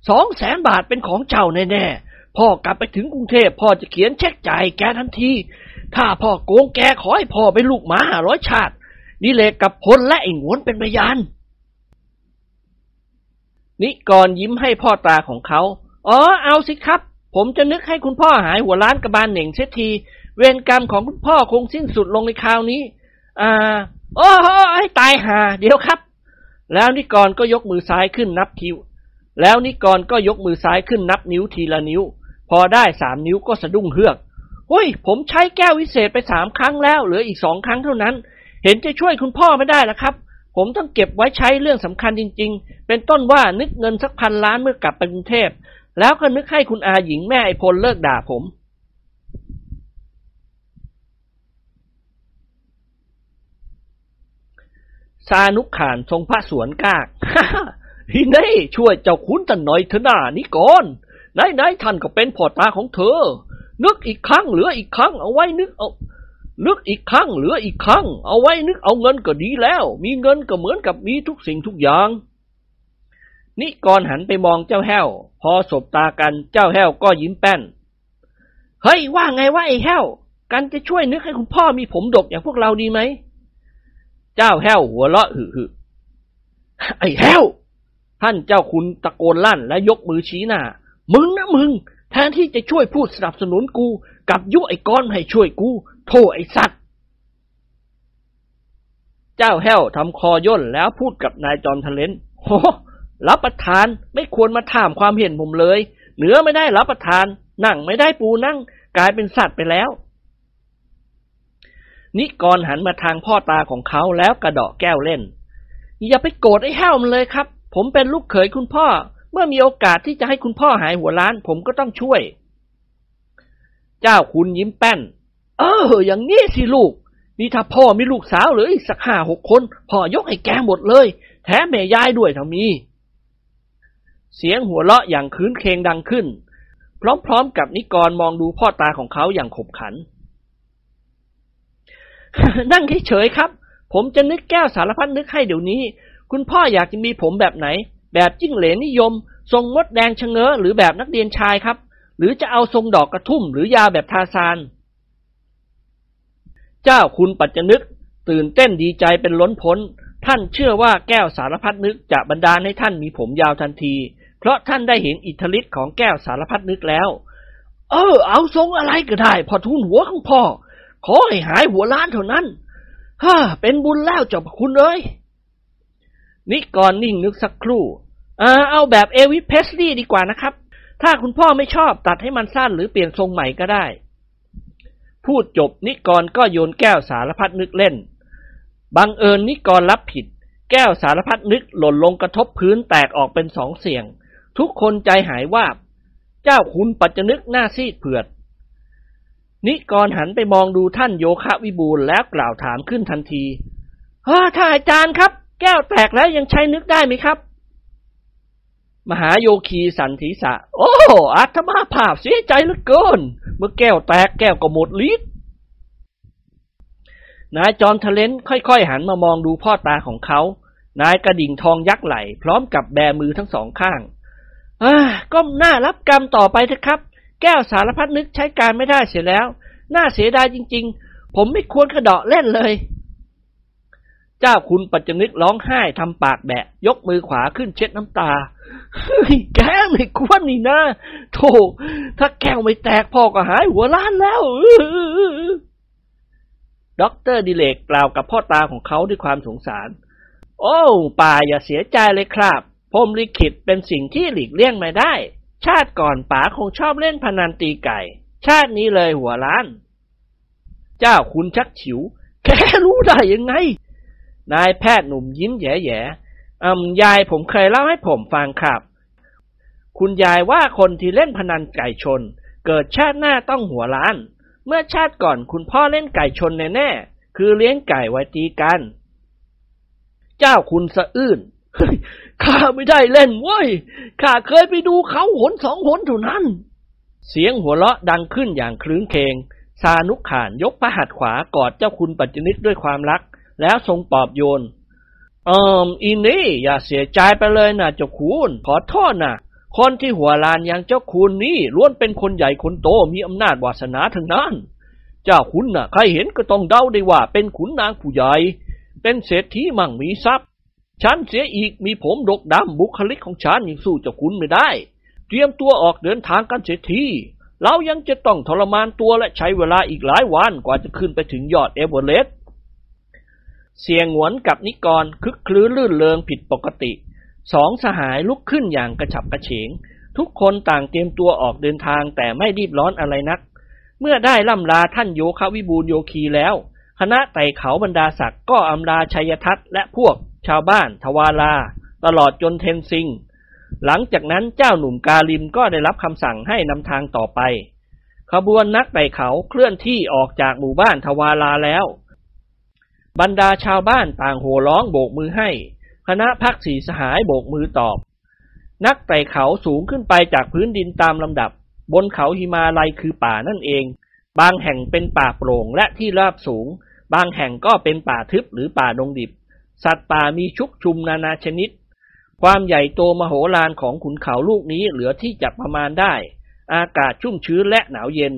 สองแสนบาทเป็นของเจ้าแน่ๆ พ่อกลับไปถึงกรุงเทพพ่อจะเขียนเช็คจ่ายแกทันที ถ้าพ่อโกงแกขอให้พ่อเป็นลูกหมาห้าร้อยชาติ นี่เลกกับพลและไอ้งวนเป็นพยาน นิกรยิ้มให้พ่อตาของเขา อ๋อ เอาสิครับ ผมจะนึกให้คุณพ่อหายหัวล้านกระบาลเหน่งเสียที เวรกรรมของคุณพ่อคงสิ้นสุดลงในคราวนี้ อ่า โอ้โหให้ตายหา เดี๋ยวครับ แล้วนิกรก็ยกมือซ้ายขึ้นนับคิว แล้วนิกรก็ยกมือซ้ายขึ้นนับนิ้วทีละนิ้ว พอได้สามนิ้วก็สะดุ้งเฮือกเฮ้ย ผมใช้แก้ววิเศษไปสามครั้งแล้ว เหลืออีกสองครั้งเท่านั้น เห็นจะช่วยคุณพ่อไม่ได้แล้วครับ ผมต้องเก็บไว้ใช้เรื่องสำคัญจริง ๆ เป็นต้นว่านึกเงินสักพันล้านเมื่อกลับไปกรุงเทพ แล้วก็นึกให้คุณอาหญิงแม่ไอพลเลิกด่าผมซานุกขานทรงพระสวนกาก ฮิเน่ช่วยเจ้าคุณท่านหน่อยเถอะนานี่ก่อนไหนไหนท่านก็เป็นพ่อตาของเธอ นึกอีกครั้งเหลืออีกครั้งเอาไว้นึกเอานึกอีกครั้งเหลืออีกครั้งเอาไว้นึกเอาเงินก็ดีแล้ว มีเงินก็เหมือนกับมีทุกสิ่งทุกอย่าง นิกรหันไปมองเจ้าแห้ว พอสบตากันเจ้าแห้วก็ยิ้มแป้น เฮ้ยว่าไงว่าไอ้แห้ว กันจะช่วยนึกให้คุณพ่อมีผมดกอย่างพวกเราดีไหม เจ้าแห้วหัวเราะหึหึไอ้แห้ว ท่านเจ้าคุณตะโกนลั่นและยกมือชี้หน้า มึงนะมึง แทนที่จะช่วยพูดสนับสนุนกู กับยุไอ้ก้อนให้ช่วยกู โทษไอ้สัตว์ เจ้าแห้วทำคอย่นแล้วพูดกับนายจอมทะเลนโหรับประทานไม่ควรมาถามความเห็นผมเลย เหนือไม่ได้รับประทาน นั่งไม่ได้ปูนั่ง กลายเป็นสัตว์ไปแล้ว นิกรหันมาทางพ่อตาของเขาแล้วกระดาะแก้วเล่น อย่าไปโกรธไอ้แห้วมันเลยครับ ผมเป็นลูกเขยคุณพ่อ เมื่อมีโอกาสที่จะให้คุณพ่อหายหัวล้าน ผมก็ต้องช่วย เจ้าคุณยิ้มแป้น เออ อย่างนี้สิลูก นี่ถ้าพ่อมีลูกสาวหรืออีกสักห้าหกคน พ่อยกให้แกหมดเลย แถมแม่ยายด้วยถ้ามี เสียงหัวเราะอย่างคืนเคงดังขึ้น พร้อมๆกับนิกรมองดูพ่อตาของเขาอย่างขบขัน นั่งเฉยๆครับ ผมจะนึกแก้วสารพัดนึกให้เดี๋ยวนี้ คุณพ่ออยากจะมีผมแบบไหน แบบจิ้งเหลนนิยม ทรงมดแดงชะเง้อหรือแบบนักเรียนชายครับ หรือจะเอาทรงดอกกระทุ่มหรือยาวแบบทาซาน เจ้าคุณปัจจนึก ตื่นเต้นดีใจเป็นล้นพ้น ท่านเชื่อว่าแก้วสารพัดนึกจะบรรดาให้ท่านมีผมยาวทันที เพราะท่านได้เห็นอิทธิฤทธิ์ของแก้วสารพัดนึกแล้ว เออ เอาทรงอะไรก็ได้พอทุนหัวของพ่อ ขอให้หายหัวล้านเท่านั้นฮ่าเป็นบุญแล้วเจ้าคุณเอ้ย นิกรนิ่งนึกสักครู่อ่าเอาแบบเอวิสเพสลีย์ดีกว่านะครับ ถ้าคุณพ่อไม่ชอบตัดให้มันสั้นหรือเปลี่ยนทรงใหม่ก็ได้ พูดจบนิกรก็โยนแก้วสารพัดนึกเล่น บังเอิญนิกรรับผิด แก้วสารพัดนึกหล่นลงกระทบพื้นแตกออกเป็นสองเสียง ทุกคนใจหายวาเจ้าคุณปัจจนึกหน้าซีดเผือด นิกรหันไปมองดูท่านโยคะวิบูลแล้วกล่าวถามขึ้นทันทีเฮ้ท่านอาจารย์ครับ แก้วแตกแล้วยังใช้นึกได้ไหมครับ มหาโยคีสันทิสะ โอ้อาตมาภาพเสียใจเหลือเกิน เมื่อแก้วแตกแก้วก็หมดฤทธิ์นายจอมทะเลนค่อยๆหันมามองดูพ่อตาของเขา นายกระดิ่งทองยักษ์ไหล พร้อมกับแบมือทั้งสองข้างอ่าก้มหน้ารับกรรมต่อไปเถอะครับ แก้วสารพัดนึกใช้การไม่ได้เสียแล้ว น่าเสียดายจริง ๆ ผมไม่ควรกระเดาะเล่นเลย เจ้าคุณปัจจนึกร้องไห้ทำปากแบะ ยกมือขวาขึ้นเช็ดน้ำตาเฮ้ยแกไม่ควรนี่นะโธ่ถ้าแก้วไม่แตกพ่อก็หายหัวล้านแล้วด็อกเตอร์ดิเรกกล่าวกับพ่อตาของเขาด้วยความสงสาร โอ้ป่าอย่าเสียใจเลยครับพรมลิขิตเป็นสิ่งที่หลีกเลี่ยงไม่ได้ ชาติก่อนป๋าคงชอบเล่นพนันตีไก่ ชาตินี้เลยหัวล้าน เจ้าคุณชักฉิว แกรู้ได้ยังไง นายแพทย์หนุ่มยิ้มแย่ๆอืมยายผมเคยเล่าให้ผมฟังครับ คุณยายว่าคนที่เล่นพนันไก่ชน เกิดชาติหน้าต้องหัวล้าน เมื่อชาติก่อนคุณพ่อเล่นไก่ชนแน่ๆ คือเลี้ยงไก่ไว้ตีกัน เจ้าคุณสะอื้นข้าไม่ได้เล่นเว้ย ข้าเคยไปดูเขาหนสองหนเท่านั้น เสียงหัวเราะดังขึ้นอย่างคลื้นเคง ซานุกขานยกพระหัตถ์ขวากอดเจ้าคุณปัจจนิตด้วยความรัก แล้วทรงปอบโยน เอิมอินนี่อย่าเสียใจไปเลยนะเจ้าคุณ ขอโทษนะคนที่หัวลานอย่างเจ้าคุณนี่ล้วนเป็นคนใหญ่คนโตมีอำนาจวาสนาทั้งนั้น เจ้าคุณนะ่ะ ใครเห็นก็ต้องเดาได้ว่า เป็นขุนนางผู้ใหญ่ เป็นเศรษฐีมั่งมีทรัพย์ ฉันเสียอีกมีผมดกดำบุคลิกของฉันยังสู้เจ้าคุณไม่ได้ เตรียมตัวออกเดินทางกันเสียทีเรายังจะต้องทรมานตัวและใช้เวลาอีกหลายวันกว่าจะขึ้นไปถึงยอดเอเวอเรสต์ เสียงหวนกับนิกรคึกคลื้นลื่นเลงผิดปกติ สองสหายลุกขึ้นอย่างกระฉับกระเฉง ทุกคนต่างเตรียมตัวออกเดินทางแต่ไม่รีบร้อนอะไรนัก เมื่อได้ล่ำลาท่านโยควิบูลโยคีแล้ว คณะไต่เขาบรรดาศักดิ์ก็อำลาชัยทัตและพวกชาวบ้าน ทวาลาตลอดจนเทนซิง หลังจากนั้นเจ้าหนุ่มกาลิมก็ได้รับคำสั่งให้นำทางต่อไป ขบวนนักไต่เขาเคลื่อนที่ออกจากหมู่บ้านทวาลาแล้ว บรรดาชาวบ้านต่างโห่ร้องโบกมือให้ คณะพักสีสหายโบกมือตอบ นักไต่เขาสูงขึ้นไปจากพื้นดินตามลำดับ บนเขาหิมาลัยคือป่านั่นเอง บางแห่งเป็นป่าโปร่งและที่ราบสูง บางแห่งก็เป็นป่าทึบหรือป่าดงดิบ สัตว์ป่ามีชุกชุมนานาชนิด ความใหญ่โตมโหฬารของขุนเขาลูกนี้เหลือที่จะประมาณได้ อากาศชุ่มชื้นและหนาวเย็น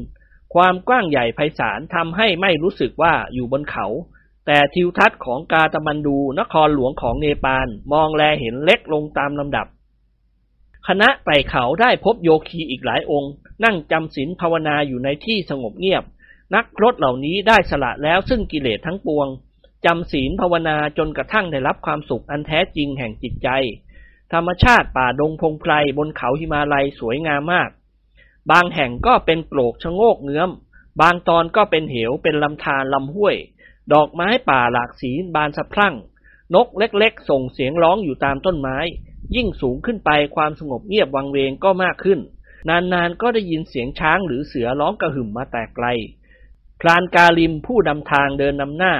ความกว้างใหญ่ไพศาลทำให้ไม่รู้สึกว่าอยู่บนเขา แต่ทิวทัศน์ของกาตามันดู นครหลวงของเนปาลมองแลเห็นเล็กลงตามลำดับ คณะไต่เขาได้พบโยคีอีกหลายองค์ นั่งจำศีลภาวนาอยู่ในที่สงบเงียบ นักรตเหล่านี้ได้สละแล้วซึ่งกิเลสทั้งปวงจำศีลภาวนาจนกระทั่งได้รับความสุขอันแท้จริงแห่งจิตใจ ธรรมชาติป่าดงพงไพรบนเขาหิมาลัยสวยงามมาก บางแห่งก็เป็นโปรกชะโงกเงื้อม บางตอนก็เป็นเหวเป็นลำธารลำห้วย ดอกไม้ป่าหลากสีบานสะพรั่ง นกเล็กๆ ส่งเสียงร้องอยู่ตามต้นไม้ ยิ่งสูงขึ้นไปความสงบเงียบวังเวงก็มากขึ้น นานๆก็ได้ยินเสียงช้างหรือเสือร้องกระหึ่มมาแต่ไกลพรานกาลิมผู้นำทางเดินนำหน้า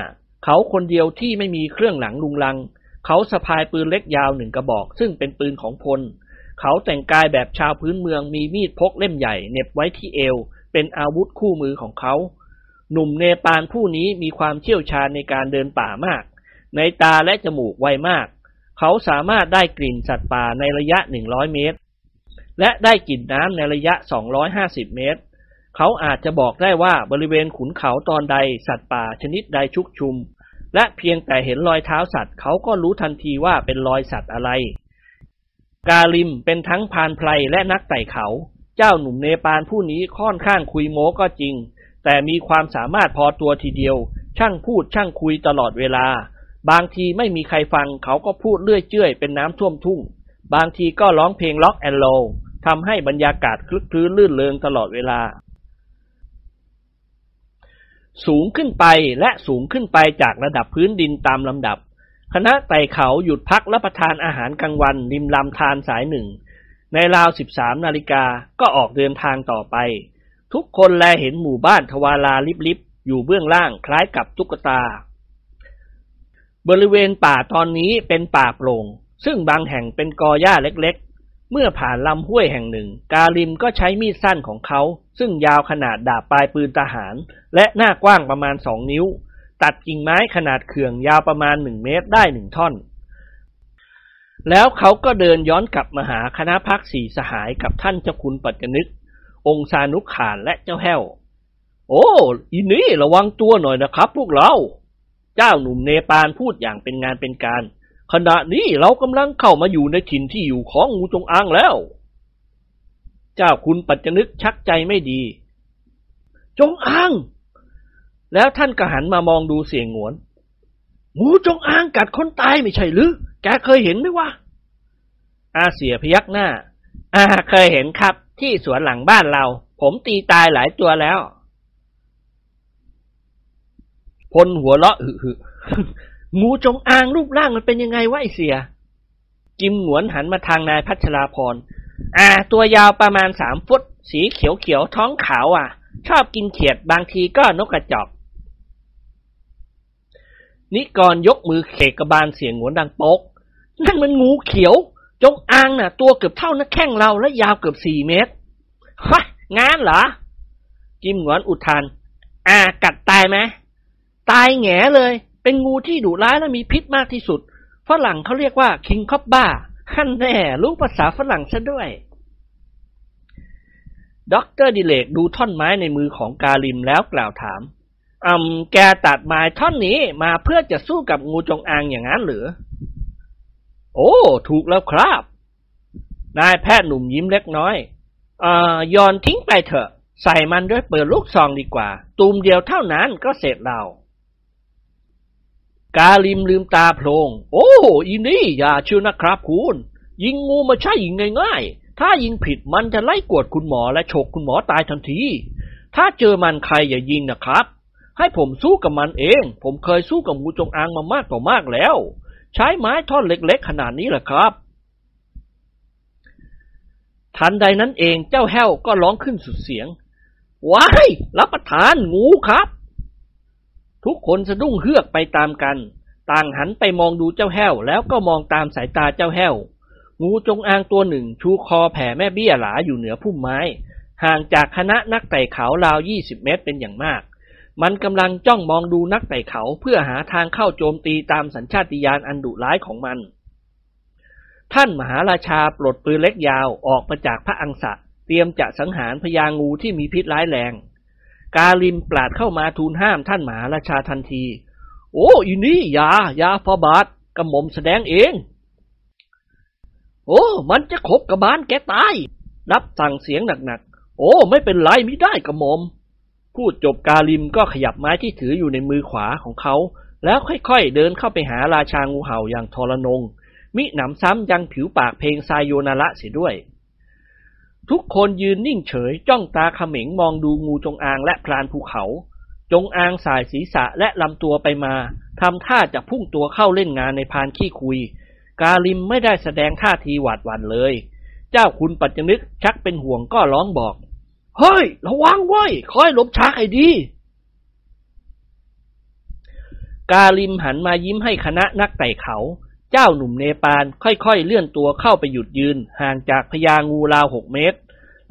เขาคนเดียวที่ไม่มีเครื่องหลังลุงลัง เขาสะพายปืนเล็กยาวหนึ่งกระบอก ซึ่งเป็นปืนของพล เขาแต่งกายแบบชาวพื้นเมืองมีมีดพกเล่มใหญ่เน็บไว้ที่เอว เป็นอาวุธคู่มือของเขา หนุ่มเนปาลผู้นี้มีความเชี่ยวชาญในการเดินป่ามาก ในตาและจมูกไวมาก เขาสามารถได้กลิ่นสัตว์ป่าในระยะ 100 เมตร และได้กลิ่นน้ำในระยะ 250 เมตร เขาอาจจะบอกได้ว่าบริเวณขุนเขาตอนใดสัตว์ป่าชนิดใดชุกชุม และเพียงแต่เห็นรอยเท้าสัตว์เขาก็รู้ทันทีว่าเป็นรอยสัตว์อะไร กาลิมเป็นทั้งพานไพรและนักไต่เขา เจ้าหนุ่มเนปาลผู้นี้ค่อนข้างคุยโม้ก็จริง แต่มีความสามารถพอตัวทีเดียว ช่างพูดช่างคุยตลอดเวลา บางทีไม่มีใครฟังเขาก็พูดเลื่อยเจื่อยเป็นน้ำท่วมทุ่ง บางทีก็ร้องเพลงล็อกแอนโลทำให้บรรยากาศคลึกคลื้นลื่นเริงตลอดเวลา สูงขึ้นไปและสูงขึ้นไปจากระดับพื้นดินตามลำดับ คณะไต่เขาหยุดพักรับประทานอาหารกลางวันริมลำธารสายหนึ่ง ในราว 13 นาฬิกาก็ออกเดินทางต่อไป ทุกคนแลเห็นหมู่บ้านทวาลาลิบๆ อยู่เบื้องล่างคล้ายกับตุ๊กตา บริเวณป่าตอนนี้เป็นป่าโปร่ง ซึ่งบางแห่งเป็นกอหญ้าเล็กๆ เมื่อผ่านลำห้วยแห่งหนึ่ง กาลิมก็ใช้มีดสั้นของเขา ซึ่งยาวขนาดดาบปลายปืนทหาร และหน้ากว้างประมาณสองนิ้ว ตัดกิ่งไม้ขนาดเขื่องยาวประมาณหนึ่งเมตรได้หนึ่งท่อนแล้วเขาก็เดินย้อนกลับมาหาคณะพักสีสหายกับท่านเจ้าคุณปัจจนึก องซานุขานและเจ้าแห้ว โอ้ อีนี่ระวังตัวหน่อยนะครับ พวกเรา เจ้าหนุ่มเนปาลพูดอย่างเป็นงานเป็นการ ขณะนี้เรากำลังเข้ามาอยู่ในถิ่นที่อยู่ของงูจงอางแล้ว เจ้าคุณปัจจนึกชักใจไม่ดี จงอาง แล้วท่านก็หันมามองดูเสียงหวนงูจงอางกัดคนตายไม่ใช่หรือ แกเคยเห็นไหมวะอาเสียพยักหน้า อ่าเคยเห็นครับที่สวนหลังบ้านเรา ผมตีตายหลายตัวแล้ว พลหัวเราะหึหึงูจงอางรูปร่างมันเป็นยังไงวะไอเสียจิมหงวนหันมาทางนายพัชราพร อ่า ตัวยาวประมาณสามฟุต สีเขียวเขียวๆท้องขาวอะ ชอบกินเขียดบางทีก็นกกระจอก นิกรยกมือเขกกระบาลเสี่ยหงวนดังปกนั่นมันงูเขียว จงอางน่ะ ตัวเกือบเท่าหน้าแข้งเราและยาวเกือบสี่เมตรฮะงั้นเหรอ กิมหงวนอุทาน อ่า กัดตายไหมตายแหง๋เลย เป็นงูที่ดุร้ายและมีพิษมากที่สุด ฝรั่งเขาเรียกว่า king cobra ขั้นแน่รู้ภาษาฝรั่งซะด้วยด็อกเตอร์ดิเรกดูท่อนไม้ในมือของกาลิมแล้วกล่าวถามอืมแกตัดไม้ท่อนนี้มาเพื่อจะสู้กับงูจงอางอย่างนั้นหรือ โอ้ ถูกแล้วครับ นายแพทย์หนุ่มยิ้มเล็กน้อยอ่ายอนทิ้งไปเถอะ ใส่มันด้วยเปิดลูกซองดีกว่า ตูมเดียวเท่านั้นก็เสร็จเรากาลิมลืมตาโพลง โอ้อีนี่อย่าเชื่อนะครับคุณ ยิงงูมาใช่ยิงง่ายๆ ถ้ายิงผิดมันจะไล่กวดคุณหมอและฉกคุณหมอตายทันที ถ้าเจอมันใครอย่ายิงนะครับ ให้ผมสู้กับมันเอง ผมเคยสู้กับงูจงอางมามากต่อมากแล้ว ใช้ไม้ท่อนเล็กๆ ขนาดนี้แหละครับ ทันใดนั้นเองเจ้าแห้วก็ร้องขึ้นสุดเสียง ว้าย รับประทานงูครับ ทุกคนสะดุ้งเฮือกไปตามกัน ต่างหันไปมองดูเจ้าแห้ว แล้วก็มองตามสายตาเจ้าแห้ว งูจงอางตัวหนึ่งชูคอแผ่แม่เบี้ยหลาอยู่เหนือพุ่มไม้ ห่างจากคณะนักไต่เขาราวยี่สิบเมตรเป็นอย่างมาก มันกำลังจ้องมองดูนักไต่เขาเพื่อหาทางเข้าโจมตีตามสัญชาติญาณอันดุร้ายของมัน ท่านมหาราชาปลดปืนเล็กยาวออกมาจากพระอังสะ เตรียมจะสังหารพญางูที่มีพิษร้ายแรง กาลิมปราดเข้ามาทูลห้ามท่านมหาราชาทันที โอ้อีนี่ยายาฟาบาทกระหม่อมแสดงเอง โอ้ มันจะขบกระบาลแกตาย รับสั่งเสียงหนักๆ โอ้ ไม่เป็นไรไม่ได้กระหม่อม พูดจบกาลิมก็ขยับไม้ที่ถืออยู่ในมือขวาของเขา แล้วค่อยๆ เดินเข้าไปหาราชางูเห่าอย่างทรนง มิหนำซ้ำยังผิวปากเพลงไซโยนาระเสียด้วย ทุกคนยืนนิ่งเฉยจ้องตาเขม็งมองดูงูจงอางและพรานภูเขา จงอางสายศีรษะและลำตัวไปมาทำท่าจะพุ่งตัวเข้าเล่นงานในพานขี้คุย กาลิมไม่ได้แสดงท่าทีหวาดหวั่นเลย เจ้าคุณปัจจนึกชักเป็นห่วงก็ร้องบอก เฮ้ย ระวังไว้ยคอยหลบช้าให้ดี กาลิมหันมายิ้มให้คณะนักไต่เขา เจ้าหนุ่มเนปาลค่อยๆ เลื่อนตัวเข้าไปหยุดยืน ห่างจากพญางูราวหกเมตร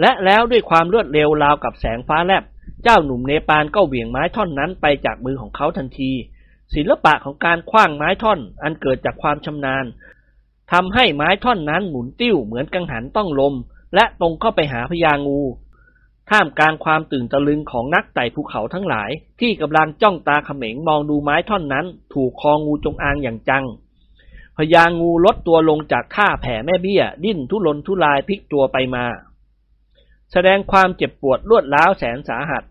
และแล้วด้วยความรวดเร็วราวกับแสงฟ้าแลบ เจ้าหนุ่มเนปาลก็เหวี่ยงไม้ท่อนนั้นไปจากมือของเขาทันที ศิลปะของการคว้างไม้ท่อน อันเกิดจากความชำนาญทำให้ไม้ท่อนนั้นหมุนติ้วเหมือนกังหันต้องลม และตรงเข้าไปหาพญางู ท่ามกลางความตื่นตะลึงของนักไต่ภูเขาทั้งหลาย ที่กำลังจ้องตาเขม็งมองดูไม้ท่อนนั้น ถูกคองูจงอางอย่างจังพญางูลดตัวลงจากท่าแผ่แม่เบี้ย ดิ้นทุรนทุรายพลิกตัวไปมา แสดงความเจ็บปวดรวดร้าวแสนสาหัส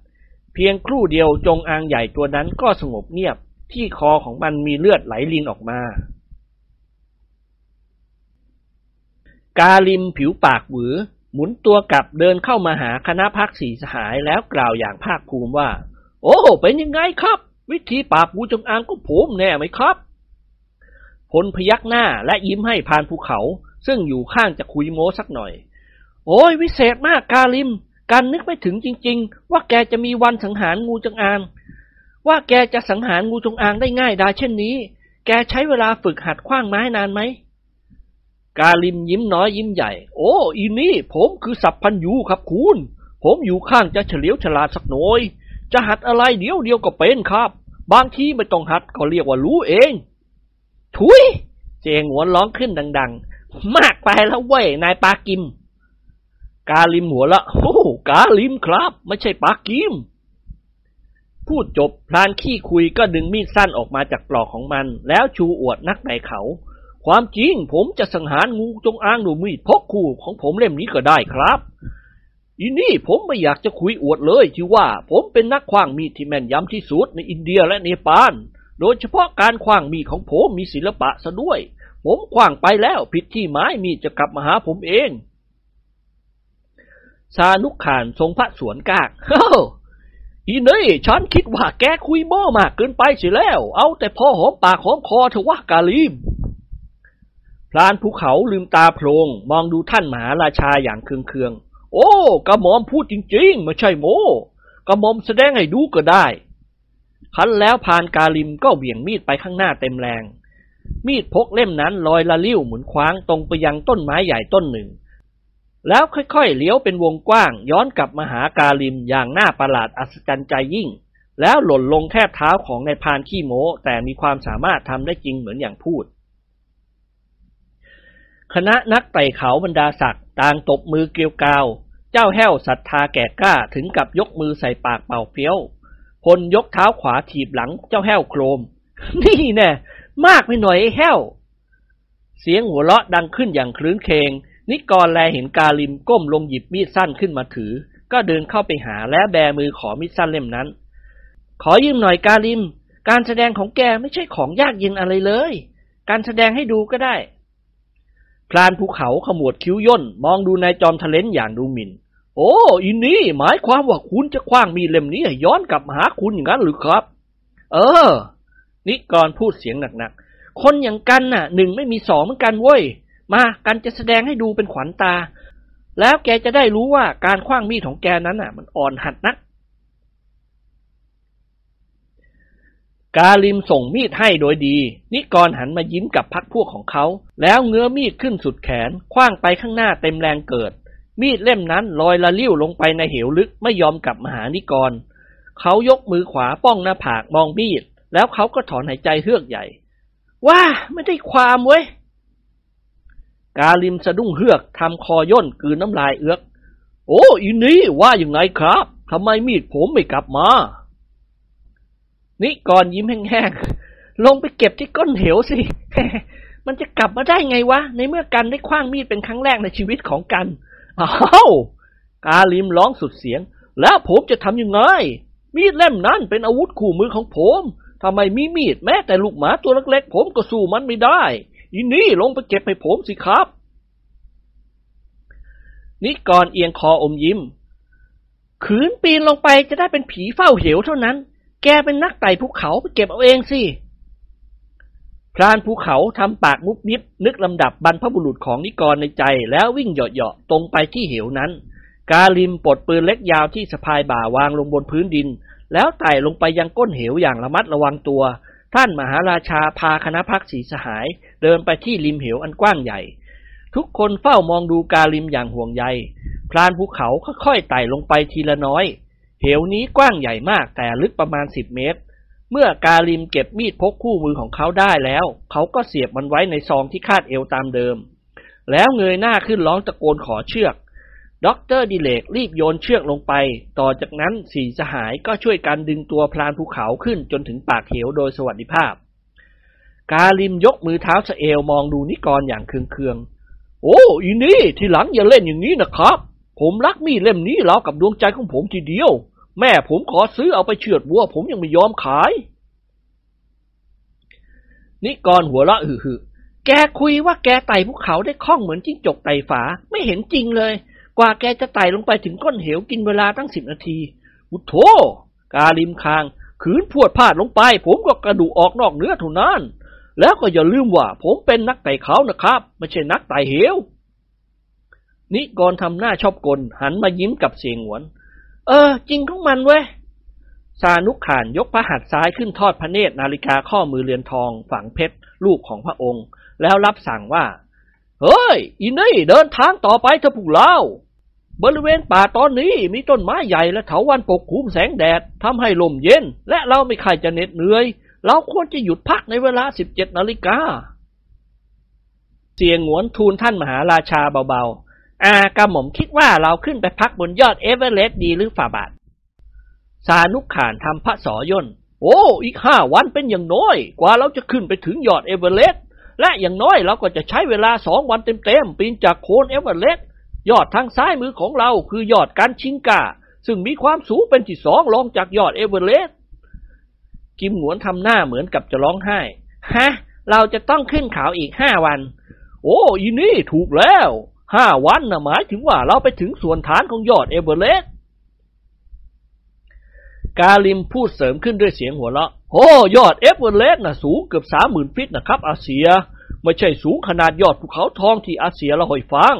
เพียงครู่เดียวจงอางใหญ่ตัวนั้นก็สงบเงียบ ที่คอของมันมีเลือดไหลลินออกมา กาลิมผิวปากหวือ หมุนตัวกลับเดินเข้ามาหาคณะพักสีสหายแล้วกล่าวอย่างภาคภูมิว่า โอ้เป็นยังไงครับ วิธีปราบงูจงอางก็ผมแน่ไหมครับพลพยักหน้าและยิ้มให้พานภูเขา ซึ่งอยู่ข้างจะคุยโม้สักหน่อย โอ้ยวิเศษมากกาลิม การนึกไม่ถึงจริง ๆ ว่าแกจะมีวันสังหารงูจงอาง ว่าแกจะสังหารงูจงอางได้ง่ายดายเช่นนี้ แกใช้เวลาฝึกหัดคว้างไม้นานไหม กาลิมยิ้มน้อยยิ้มใหญ่ โอ้ อีนี่ ผมคือสับพันยูครับคุณ ผมอยู่ข้างจะเฉลียวฉลาดสักหน่อย จะหัดอะไรเดียวเดียวก็เป็นครับ บางทีไม่ต้องหัดก็เรียกว่ารู้เอง ถุย เจงหัวร้องขึ้นดัง ๆ มากไปแล้วเว้ย นายปากิม กาลิมหัวละโอ้กาลิมครับ ไม่ใช่ปากิม พูดจบพลานขี้คุยก็ดึงมีดสั้นออกมาจากปลอกของมัน แล้วชูอวดนักไต่เขา ความจริงผมจะสังหารงูจงอางด้วยมีดพกคู่ของผมเล่มนี้ก็ได้ครับอีนี่ผมไม่อยากจะคุยอวดเลยที่ว่าผมเป็นนักขว้างมีดที่แม่นยำที่สุดในอินเดียและเนปาล โดยเฉพาะการขว้างมีดของผมมีศิลปะซะด้วย ผมขว้างไปแล้วผิดที่ไม้มีดจะกลับมาหาผมเองซานุกขานทรงพระสวนกากเฮ้อีนี่ฉันคิดว่าแกคุยโม้มากเกินไปเสิแล้ว เอาแต่พอหอมปากหอมคอเถอะว่ากาลีม พลานภูเขาลืมตาโพลงมองดูท่านมหาราชาอย่างเคืองๆ โอ้กระหม่อมพูดจริงๆ ไม่ใช่โมกระหม่อมแสดงให้ดูก็ได้คันแล้วพานกาลิมก็เหวี่ยงมีดไปข้างหน้าเต็มแรง มีดพกเล่มนั้นลอยละลิ้วหมุนคว้างตรงไปยังต้นไม้ใหญ่ต้นหนึ่ง แล้วค่อยๆเลี้ยวเป็นวงกว้างย้อนกลับมาหากาลิมอย่างหน่าประหลาดอัศจรรย์ใจยิ่ง แล้วหล่นลงแทบเท้าของนายพานขี้โมแต่มีความสามารถทำได้จริงเหมือนอย่างพูด คณะนักไต่เขาบรรดาศักดิ์ต่างตบมือเกลียวกาว เจ้าแห้วศรัทธาแก่กล้าถึงกับยกมือใส่ปากเป่าเปี้ยว พลยกเท้าขวาถีบหลังเจ้าแห้วโครม นี่แน่มากไปหน่อยไอ้แห้ว เสียงหัวเราะดังขึ้นอย่างคลื้นเคง นิกรแลเห็นกาลิมก้มลงหยิบมีดสั้นขึ้นมาถือ ก็เดินเข้าไปหาและแบมือขอมีดสั้นเล่มนั้น ขอยืมหน่อยกาลิม การแสดงของแกไม่ใช่ของยากเย็นอะไรเลย การแสดงให้ดูก็ได้ พลานภูเขาขมวดคิ้วย่น มองดูนายจอมทะเลนอย่างดูหมิน่น โอ้อินนี่หมายความว่าคุณจะคว้างมีดเล่มนี้ให้ย้อนกลับมาหาคุณอย่างนั้นหรือครับ เออ นิกรพูดเสียงหนักๆ คนอย่างกันน่ะหนึ่งไม่มีสองเหมือนกันเว้ย มากันจะแสดงให้ดูเป็นขวัญตา แล้วแกจะได้รู้ว่าการคว้างมีดของแกนั้นน่ะ มันอ่อนหัดนัก กาลิมส่งมีดให้โดยดี นิกรหันมายิ้มกับพักพวกของเขา แล้วเงื้อมีดขึ้นสุดแขนคว้างไปข้างหน้าเต็มแรงเกิด มีดเล่มนั้นลอยละลิ้วลงไปในเหวลึกไม่ยอมกลับมาหานิกร เขายกมือขวาป้องหน้าผากมองมีด แล้วเขาก็ถอนหายใจเฮือกใหญ่ ว่าไม่ได้ความเว้ย กาลิมสะดุ้งเฮือกทำคอย่นกืนน้ำลายเอือก โอ้อีนี่ว่าอย่างไงครับทำไมมีดผมไม่กลับมา นิกรยิ้มแห้งๆลงไปเก็บที่ก้นเหวสิ มันจะกลับมาได้ไงวะ ในเมื่อกันได้คว้างมีดเป็นครั้งแรกในชีวิตของกันอ้าวกาลิมร้องสุดเสียง แล้วผมจะทำยังไง มีดเล่มนั้นเป็นอาวุธคู่มือของผมทำไมมีมีดแม้แต่ลูกหมาตัวเล็กๆ ผมก็สู้มันไม่ได้อีนี่ลงไปเก็บให้ผมสิครับ นิกรเอียงคออมยิ้ม ขืนปีนลงไปจะได้เป็นผีเฝ้าเหวเท่านั้น แกเป็นนักไต่ภูเขาไปเก็บเอาเองสิ พรานภูเขาทำปากมุบมิบนึกลำดับบรรพบุรุษของนิกรในใจ แล้ววิ่งเหยาะๆตรงไปที่เหวนั้น กาลิมปลดปืนเล็กยาวที่สะพายบ่าวางลงบนพื้นดิน แล้วไต่ลงไปยังก้นเหวอย่างระมัดระวังตัว ท่านมหาราชาพาคณะพักสีสหาย เดินไปที่ริมเหวอันกว้างใหญ่ ทุกคนเฝ้ามองดูกาลิมอย่างห่วงใย พรานภูเขาค่อยๆไต่ลงไปทีละน้อย เหวนี้กว้างใหญ่มากแต่ลึกประมาณสิบเมตร เมื่อกาลิมเก็บมีดพกคู่มือของเขาได้แล้ว เขาก็เสียบมันไว้ในซองที่คาดเอวตามเดิม แล้วเงยหน้าขึ้นร้องตะโกนขอเชือกด็อกเตอร์ดิเรกรีบโยนเชือกลงไป ต่อจากนั้นสี่สหายก็ช่วยกันดึงตัวพรานภูเขาขึ้นจนถึงปากเหวโดยสวัสดิภาพ กาลิมยกมือเท้าสเอวมองดูนิกรอย่างเคืองๆ โอ้อีนี่ ทีหลังอย่าเล่นอย่างนี้นะครับ ผมรักมีดเล่มนี้แล้วกับดวงใจของผมทีเดียว แม่ผมขอซื้อเอาไปเชือดวัว ผมยังไม่ยอมขาย นิกรหัวเราะหือแกคุยว่าแกไต่ภูเขาได้คล่องเหมือนจิ้งจกไต่ฝา ไม่เห็นจริงเลย กว่าแกจะไต่ลงไปถึงก้นเหวกินเวลาตั้งสิบนาทีอุโธกาลิมคาง ขืนพวดพลาดลงไป ผมก็กระดูออกนอกเนื้อเท่านั้น แล้วก็อย่าลืมว่า ผมเป็นนักไต่เขานะครับ ไม่ใช่นักไต่เหวนิกรทำหน้าชอบกล หันมายิ้มกับเสียงหวน เออ จริงของมันเว้ยซานุขานยกพระหัตถ์ซ้ายขึ้นทอดพระเนตรนาฬิกาข้อมือเรือนทองฝังเพชรลูกของพระองค์ แล้วรับสั่งว่า เฮ้ย อินนี่เดินทางต่อไปเถอะพวกเราบริเวณป่าตอนนี้มีต้นไม้ใหญ่และเถาวัลย์ปกคลุมแสงแดดทำให้ลมเย็น และเราไม่ใคร่จะเหน็ดเหนื่อย เราควรจะหยุดพักในเวลาสิบเจ็ดนาฬิกาเสี่ยหงวนทูลท่านมหาราชาเบาๆ อากระหม่อมคิดว่าเราขึ้นไปพักบนยอดเอเวอเรสต์ดีหรือฝ่าบาท สานุกขานทำพระสอย่นโอ้ อีกห้าวันเป็นอย่างน้อย กว่าเราจะขึ้นไปถึงยอดเอเวอเรสต์และอย่างน้อยเราก็จะใช้เวลาสองวันเต็มๆปีนจากโคนเอเวอเรสต์ยอดทางซ้ายมือของเราคือยอดการชิงกาซึ่งมีความสูงเป็นที่สองรองจากยอดเอเวอเรสต์กิมหงวนทำหน้าเหมือนกับจะร้องไห้ ฮะ เราจะต้องขึ้นเขาอีกห้าวัน โอ้ อีนี่ถูกแล้ว ห้าวันนะหมายถึงว่าเราไปถึงส่วนฐานของยอดเอเวอเรสต์กาลิมพูดเสริมขึ้นด้วยเสียงหัวเราะโอ้ยอดเอเวอเรสต์นะสูงเกือบสามหมื่น feet นะครับ อาเสี่ย ไม่ใช่สูงขนาดยอดภูเขาทองที่อาเซียเราหอยฟัง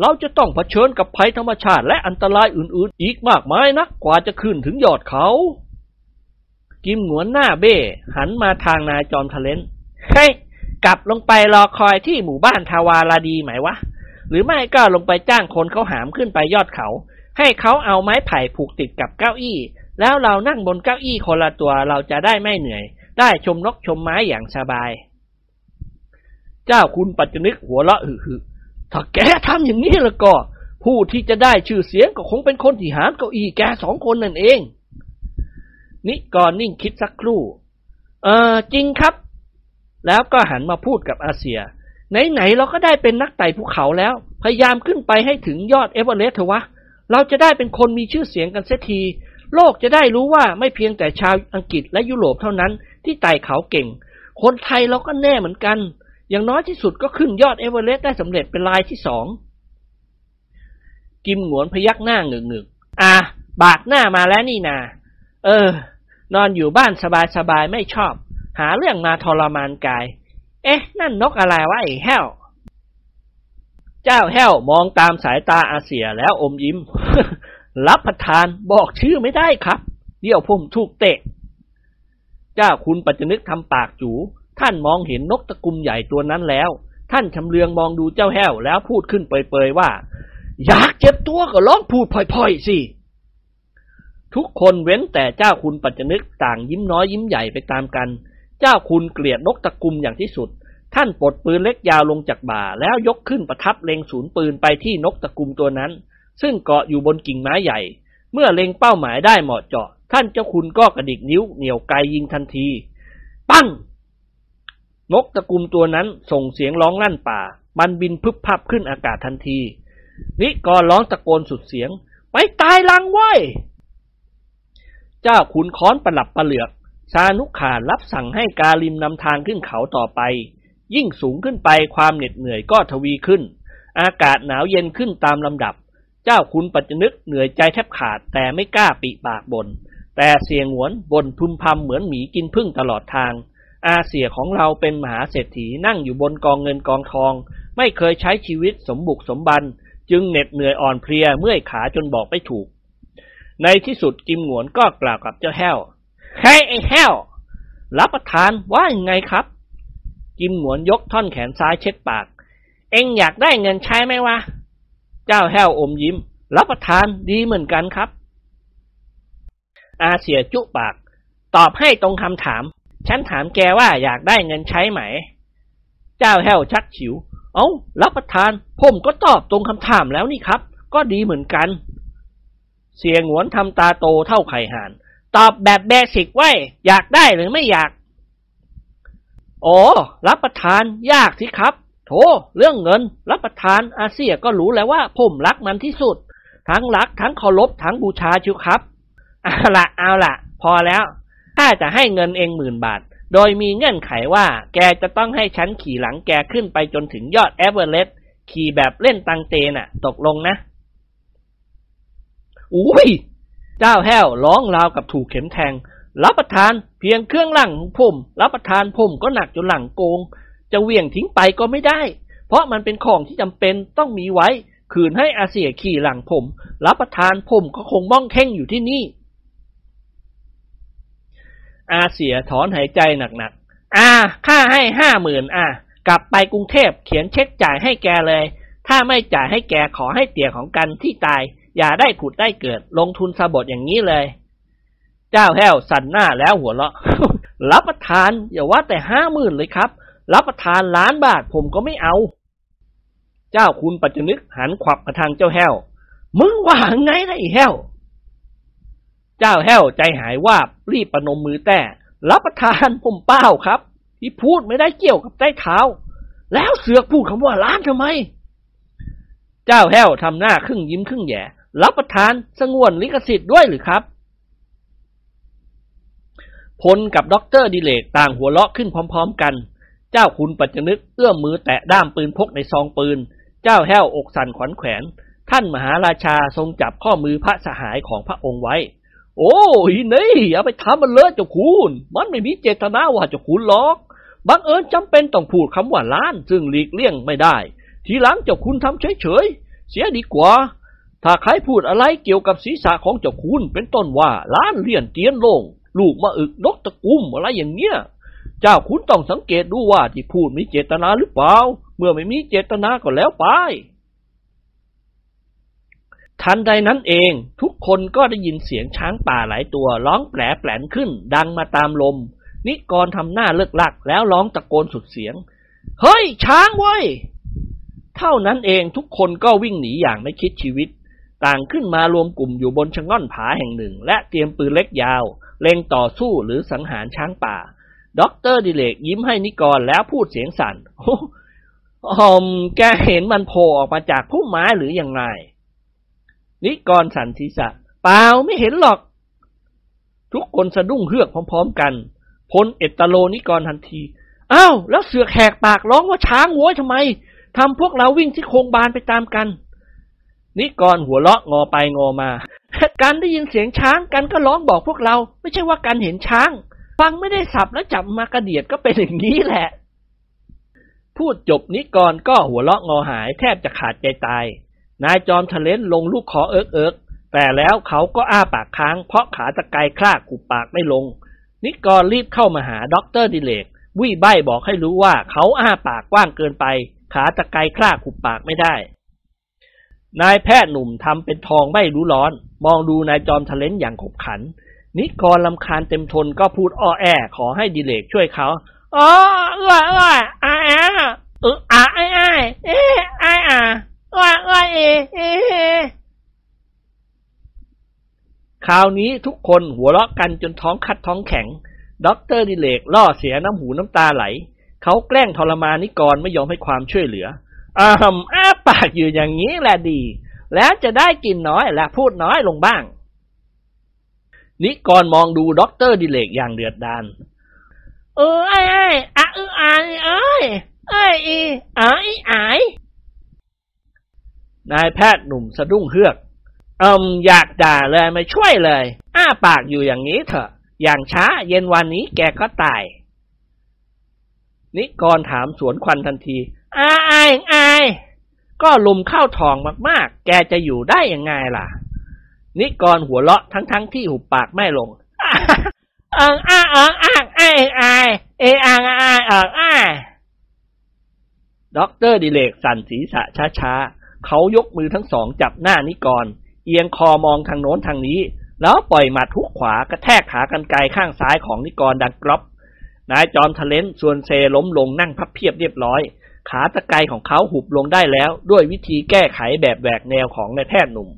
เราจะต้องเผชิญกับภัยธรรมชาติและอันตรายอื่นๆ อีกมากมายนักกว่าจะขึ้นถึงยอดเขา กิมหงวนหน้าเบ้หันมาทางนายจอมทะเลนเฮ้ยกลับลงไปรอคอยที่หมู่บ้านทาวาราดีไหมวะ หรือไม่ก็ลงไปจ้างคนเขาหามขึ้นไปยอดเขา ให้เขาเอาไม้ไผ่ผูกติดกับเก้าอี้ แล้วเรานั่งบนเก้าอี้คนละตัวเราจะได้ไม่เหนื่อย ได้ชมนกชมไม้อย่างสบาย เจ้าคุณปัจจนึกหัวเราะหึถ้าแกทำอย่างนี้แล้วก็ ผู้ที่จะได้ชื่อเสียงก็คงเป็นคนที่หามเก้าอี้แกสองคนนั่นเอง นิกรนิ่งคิดสักครู่ เออจริงครับ แล้วก็หันมาพูดกับอาเซีย ไหนๆเราก็ได้เป็นนักไต่ภูเขาแล้ว พยายามขึ้นไปให้ถึงยอดเอเวอเรสต์เถอะวะ เราจะได้เป็นคนมีชื่อเสียงกันเสียที โลกจะได้รู้ว่าไม่เพียงแต่ชาวอังกฤษและยุโรปเท่านั้นที่ไต่เขาเก่ง คนไทยเราก็แน่เหมือนกัน อย่างน้อยที่สุดก็ขึ้นยอดเอเวอเรสต์ได้สำเร็จเป็นรายที่สอง กิมหวนพยักหน้าเงึกงึกอะบากหน้ามาแล้วนี่นา เออ นอนอยู่บ้านสบายๆไม่ชอบ หาเรื่องมาทรมานกาย เอ๊ะ นั่นนกอะไรวะไอ้แห้ว เจ้าแห้วมองตามสายตาอาเสียแล้วอมยิ้ม รับประทานบอกชื่อไม่ได้ครับ เดี๋ยวผมถูกเตะ เจ้าคุณปัจจนึกทำปากจู ท่านมองเห็นนกตะกุมใหญ่ตัวนั้นแล้ว ท่านชำเลืองมองดูเจ้าแห้วแล้วพูดขึ้นเปยๆว่า อยากเจ็บตัวก็ร้องพูดพ่อยๆสิทุกคนเว้นแต่เจ้าคุณปัจจนึกต่างยิ้มน้อยยิ้มใหญ่ไปตามกัน เจ้าคุณเกลียดนกตะกุมอย่างที่สุด ท่านปลดปืนเล็กยาวลงจากบ่า แล้วยกขึ้นประทับเล็งศูนย์ปืนไปที่นกตะกุมตัวนั้น ซึ่งเกาะอยู่บนกิ่งไม้ใหญ่ เมื่อเล็งเป้าหมายได้เหมาะเจาะ ท่านเจ้าคุณก็กระดิกนิ้วเหนี่ยวไกยิงทันที ปั้งนกตะกุมตัวนั้นส่งเสียงร้องลั่นป่า มันบินพึบพับขึ้นอากาศทันที นิกรร้องตะโกนสุดเสียง ไปตายลังไว้ยเจ้าขุนค้อนประหลับประเหลือก ซานุขานรับสั่งให้กาลิมนำทางขึ้นเขาต่อไป ยิ่งสูงขึ้นไปความเหน็ดเหนื่อยก็ทวีขึ้น อากาศหนาวเย็นขึ้นตามลำดับ เจ้าคุณปัจจนึกเหนื่อยใจแทบขาดแต่ไม่กล้าปีปากบน แต่เสียงหวนบนพึมพำเหมือนหมีกินพึ่งตลอดทาง อาเสียของเราเป็นมหาเศรษฐีนั่งอยู่บนกองเงินกองทอง ไม่เคยใช้ชีวิตสมบุกสมบัน จึงเหน็ดเหนื่อยอ่อนเพลียเมื่อยขาจนบอกไม่ถูก ในที่สุดกิมหวนก็กล่าวกับเจ้าแห้ว เฮ้ยไอ้แห้ว รับประทานว่ายังไงครับกิมหงวนยกท่อนแขนซ้ายเช็ดปาก เอ็งอยากได้เงินใช้ไหมวะ เจ้าแห้วอมยิ้ม รับประทานดีเหมือนกันครับ อาเสียจุปาก ตอบให้ตรงคำถาม ฉันถามแกว่าอยากได้เงินใช้ไหม เจ้าแห้วชักฉิว เอา้า รับประทาน ผมก็ตอบตรงคำถามแล้วนี่ครับ ก็ดีเหมือนกัน เสียงหวนทำตาโตเท่าไข่ห่าน ตอบแบบเบสิกไว้ อยากได้หรือไม่อยาก โอ้รับประทานอยากสิครับ โถ เรื่องเงิน รับประทานอาเสี่ยก็รู้แล้วว่า ผมรักมันที่สุด ทั้งรัก ทั้งเคารพทั้งบูชาเชียวครับเอาละเอาละพอแล้วข้าจะให้เงินเอ็งหมื่นบาท โดยมีเงื่อนไขว่า แกจะต้องให้ฉันขี่หลังแกขึ้นไปจนถึงยอดเอเวอเรสต์ขี่แบบเล่นตังเตน่ะ ตกลงนะ อุ้ย เจ้าแห้วร้องราวกับถูกเข็มแทง รับประทานเพียงเครื่องหลังของผมรับประทานผมก็หนักจนหลังโกง จะเวี่ยงทิ้งไปก็ไม่ได้ เพราะมันเป็นของที่จำเป็นต้องมีไว้ คืนให้อาเสียขี่หลังผม รับประทานผมก็คงม่องแท่งอยู่ที่นี่ อาเสียถอนหายใจหนักๆอ่าค่าให้ห้าหมื่นอ่ากลับไปกรุงเทพเขียนเช็คจ่ายให้แกเลย ถ้าไม่จ่ายให้แกขอให้เตี่ยของกันที่ตาย อย่าได้ขุดได้เกิด ลงทุนสะบดอย่างนี้เลย เจ้าแห้วสั่นหน้าแล้วหัวเราะ รับประทานอย่าว่าแต่ห้าหมื่นเลยครับ รับประทานล้านบาทผมก็ไม่เอา เจ้าคุณปัจจนึกหันขวับมาทางเจ้าแห้ว มึงว่าไงนะไอ้แห้ว เจ้าแห้วใจหายวาบรีบประนมมือแต่ รับประทานผมเปล่าครับ ที่พูดไม่ได้เกี่ยวกับใต้เท้า แล้วเสือกพูดคำว่าล้านทำไมเจ้าแห้วทำหน้าครึ่งยิ้มครึ่งแย่ รับประทานสงวนลิขสิทธิ์ด้วยหรือครับ พลกับด็อกเตอร์ดิเรกต่างหัวเราะขึ้นพร้อม ๆ กัน เจ้าคุณปัจจนึกเอื้อมมือแตะด้ามปืนพกในซองปืน เจ้าแห้วอกสั่นขวัญแขวน ท่านมหาราชาทรงจับข้อมือพระสหายของพระองค์ไว้ โอ้ยนี่อย่าไปทำมันเลยเจ้าคุณ มันไม่มีเจตนาว่าเจ้าคุณหรอกบังเอิญจำเป็นต้องพูดคำว่าล้าน ซึ่งหลีกเลี่ยงไม่ได้ ทีหลังเจ้าคุณทำเฉยๆเสียดีกว่า ถ้าใครพูดอะไรเกี่ยวกับศีรษะของเจ้าคุณเป็นต้นว่าล้านเลี่ยนเตียนลง ลูกมาอึกนกตะกุ่มอะไรอย่างเงี้ย เจ้าคุณต้องสังเกตดูว่าที่พูดมีเจตนาหรือเปล่า เมื่อไม่มีเจตนาก็แล้วไป ทันใดนั้นเองทุกคนก็ได้ยินเสียงช้างป่าหลายตัวร้องแปร๋นแปร๋นขึ้น ดังมาตามลม นิกรทำหน้าเลิ่กลั่กแล้วร้องตะโกนสุดเสียง เฮ้ยช้างเว้ย เท่านั้นเองทุกคนก็วิ่งหนีอย่างไม่คิดชีวิต ต่างขึ้นมารวมกลุ่มอยู่บนชะง่อนผาแห่งหนึ่ง และเตรียมปืนเล็กยาว เล็งต่อสู้หรือสังหารช้างป่าด็อกเตอร์ดิเรกยิ้มให้นิกรแล้วพูดเสียงสั่นโอ้หอมแกเห็นมันโผล่ออกมาจากพุ่มไม้หรืออยังไงนิกรสันศีษะเปล่าไม่เห็นหรอก ทุกคนสะดุ้งเฮือกพร้อม ๆ กันพลเอตโลนิกรทันทีอ้าวแล้วเสือแขกปากร้องว่าช้างโว้ยทำไมทำพวกเราวิ่งที่โคงบานไปตามกัน นิกรหัวเราะงอไปงอมา การได้ยินเสียงช้างกันก็ร้องบอกพวกเรา ไม่ใช่ว่าการเห็นช้าง ฟังไม่ได้สับแล้วจับมากระเดียดก็เป็นอย่างนี้แหละ พูดจบนิกรก็หัวเราะงอหายแทบจะขาดใจตาย นายจอมทะเลนลงลูกคอเอิกเอิกแต่แล้วเขาก็อ้าปากค้างเพราะขากรรไกรค้างหุบปากไม่ลง นิกรรีบเข้ามาหาด็อกเตอร์ดิเรกวิใบบอกให้รู้ว่าเขาอ้าปากกว้างเกินไป ขากรรไกรค้างหุบปากไม่ได้ นายแพทย์หนุ่มทำเป็นทองไม่รู้ร้อน มองดูนายจอมทะเลนอย่างขบขัน นิกรรำคาญเต็มทนก็พูดอ้อแอ ขอให้ดิเลกช่วยเขาอ๋อเอ้ยเอ้ยอาแอเอออาไอ้ไอเอ้ไอ้อาเอ้ยเอ้ยเอเอคราวนี้ทุกคนหัวเราะกันจนท้องคัดท้องแข็งด็อกเตอร์ดิเลกล่อเสียน้ำหูน้ำตาไหล เขาแกล้งทรมานนิกรไม่ยอมให้ความช่วยเหลือ อ้ามอ้าปากอยู่อย่างนี้แหละดี แล้วจะได้กินน้อยและพูดน้อยลงบ้าง นิกรมองดูด็อกเตอร์ดิเลกอย่างเดือดดานเออไอ้ไอ้อะเออไอ้ไอ้ไอ้อีไอ้ไอ้นายแพทย์หนุ่มสะดุ้งเฮือกอืมอยากด่าเลยไม่ช่วยเลย อ้าปากอยู่อย่างนี้เถอะ อย่างช้าเย็นวันนี้แกก็ตาย นิกรถามสวนควันทันที อ้าไอ้ไอ้ก็ลุมเข้าทองมากๆ แกจะอยู่ได้ยังไงล่ะ นิกรหัวเราะทั้งทั้งที่หุบปากไม่ลงอังอ้าอังอ้างไอ้ไอเออังอ้าอังอ้าด็อกเตอร์ดิเลกสั่นศีรษะช้าๆ เขายกมือทั้งสองจับหน้านิกร เอียงคอมองทางโน้นทางนี้ แล้วปล่อยหมัดทุกขวากระแทกขากันไกลข้างซ้ายของนิกรดังกรอบนายจอมทะเลนส่วนเซล้มลงนั่งพับเพียบเรียบร้อย ขาตะไกของเขาหุบลงได้แล้ว ด้วยวิธีแก้ไขแบบแหวกแนวของนายแพทย์หนุ่ม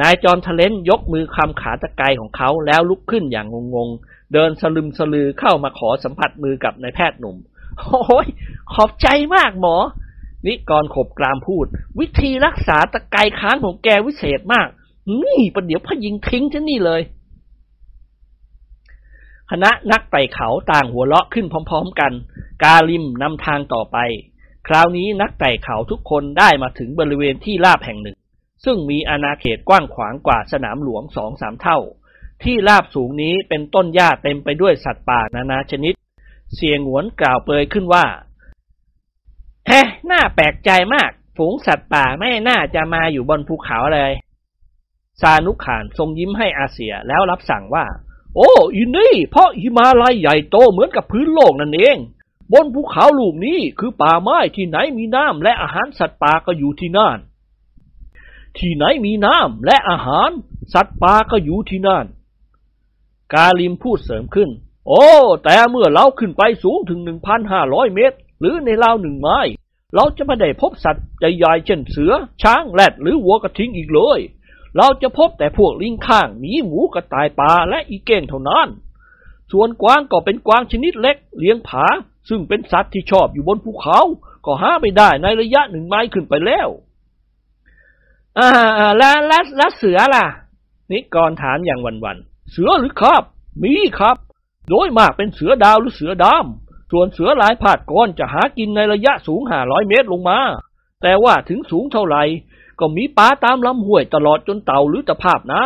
นายจอมทะเลนยกมือคำขาตะไกของเขาแล้วลุกขึ้นอย่างงงๆ เดินสลึมสลือเข้ามาขอสัมผัสมือกับนายแพทย์หนุ่ม โอ้ยขอบใจมากหมอ นิกรขบกรามพูด วิธีรักษาตะไกค้างของแกวิเศษมาก นี่ประเดี๋ยวพยิงทิ้งฉันนี่เลย คณะนักไต่เขาต่างหัวเราะขึ้นพร้อม ๆ กัน กาลิมนำทางต่อไป คราวนี้นักไต่เขาทุกคนได้มาถึงบริเวณที่ราบแห่งหนึ่ง ซึ่งมีอาณาเขตกว้างขวางกว่าสนามหลวงสองสามเท่า ที่ราบสูงนี้เป็นต้นหญ้าเต็มไปด้วยสัตว์ป่านานาชนิด เสียงหวนกล่าวเปยขึ้นว่าเฮ้น่าแปลกใจมาก ฝูงสัตว์ป่าไม่น่าจะมาอยู่บนภูเขาเลย ซานุขานทรงยิ้มให้อาเซียแล้วรับสั่งว่า โอ้อินนี่ เพราะหิมาลัยใหญ่โตเหมือนกับพื้นโลกนั่นเอง บนภูเขาลูกนี้คือป่าไม้ที่ไหนมีน้ำและอาหารสัตว์ป่าก็อยู่ที่นั่น ที่ไหนมีน้ำและอาหาร สัตว์ป่าก็อยู่ที่นั่น กาลิมพูดเสริมขึ้น โอ้ แต่เมื่อเราขึ้นไปสูงถึงหนึ่งพันห้าร้อยเมตร หรือในราวหนึ่งไม้เราจะไม่ได้พบสัตว์ใหญ่ๆเช่นเสือ ช้างแรดหรือวัวกระทิงอีกเลย เราจะพบแต่พวกลิงข้างหมีหมูกระต่ายป่าและอีเก้งเท่านั้น ส่วนกวางก็เป็นกวางชนิดเล็ก เลี้ยงผา ซึ่งเป็นสัตว์ที่ชอบอยู่บนภูเขา ก็หาไม่ได้ในระยะหนึ่งไม้ขึ้นไปแล้วอ่าแล้วแล้วแล้วเสือล่ะ นิกรถามอย่างวันวัน เสือหรือครับ มีครับ โดยมากเป็นเสือดาวหรือเสือดำส่วนเสือลายผาดก้อนจะหากินในระยะสูงห้าร้อยเมตรลงมา แต่ว่าถึงสูงเท่าไหร่ ก็มีปลาตามลำห้วยตลอดจนเต่าหรือตะภาพน้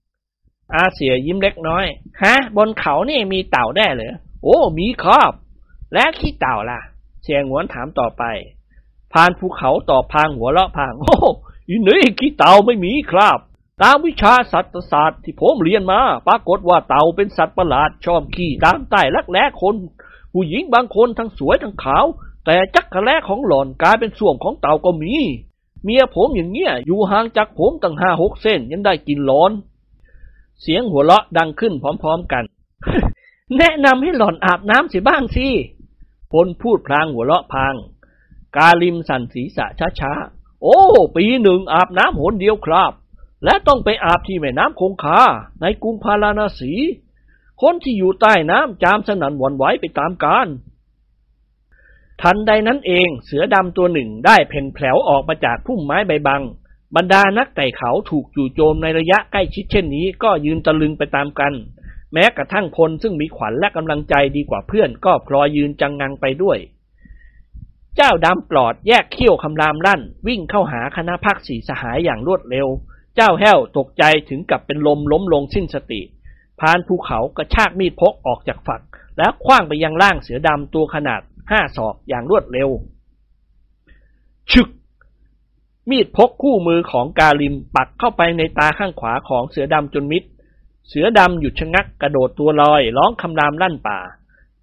ำอาเสียยิ้มเล็กน้อย ฮะ บนเขานี่มีเต่าได้เหรอโอ้ มีครับ และขี้เต่าล่ะ เสียงหวนถามต่อไป พานภูเขาต่อพางหัวเราะพาง โอ้อีนี่ขี้เต่าไม่มีครับ ตามวิชาสัตวศาสตร์ที่ผมเรียนมา ปรากฏว่าเต่าเป็นสัตว์ประหลาดชอบขี้ตามใต้ลักแร้คน ผู้หญิงบางคนทั้งสวยทั้งขาว แต่จักกระแลของหล่อนกลายเป็นส่วงของเต่าก็มี เมียผมอย่างเงี้ยอยู่ห่างจากผมตั้งห้าหกเส้นยังได้กินร้อน เสียงหัวเราะดังขึ้นพร้อมๆกัน แนะนำให้หล่อนอาบน้ำเสียบ้างสิพลพูดพลางหัวเราะพางกาลิมสั่นศีรษะช้าๆ โอ้ ปีหนึ่งอาบน้ำหนเดียวครับ และต้องไปอาบที่แม่น้ำคงคาในกรุงพาราณสี คนที่อยู่ใต้น้ำจามสนั่นหวั่นไหวไปตามกาล ทันใดนั้นเองเสือดำตัวหนึ่งได้เพ่นแผลวออกมาจากพุ่มไม้ใบบัง บรรดานักไต่เขาถูกจู่โจมในระยะใกล้ชิดเช่นนี้ก็ยืนตะลึงไปตามกัน แม้กระทั่งพลซึ่งมีขวัญและกำลังใจดีกว่าเพื่อนก็พลอยยืนจังงังไปด้วย เจ้าดำปลอดแยกเขี้ยวคำรามลั่น วิ่งเข้าหาคณะพักสีสหายอย่างรวดเร็ว เจ้าแห้วตกใจถึงกับเป็นลมล้มลงสิ้นสติพานภูเขากระชากมีดพกออกจากฝัก แล้วคว้างไปยังร่างเสือดำตัวขนาด ห้าศอกอย่างรวดเร็ว ชึก มีดพกคู่มือของกาลิมปักเข้าไปในตาข้างขวาของเสือดำจนมิด เสือดำหยุดชะงักกระโดดตัวลอยร้องคำรามลั่นป่า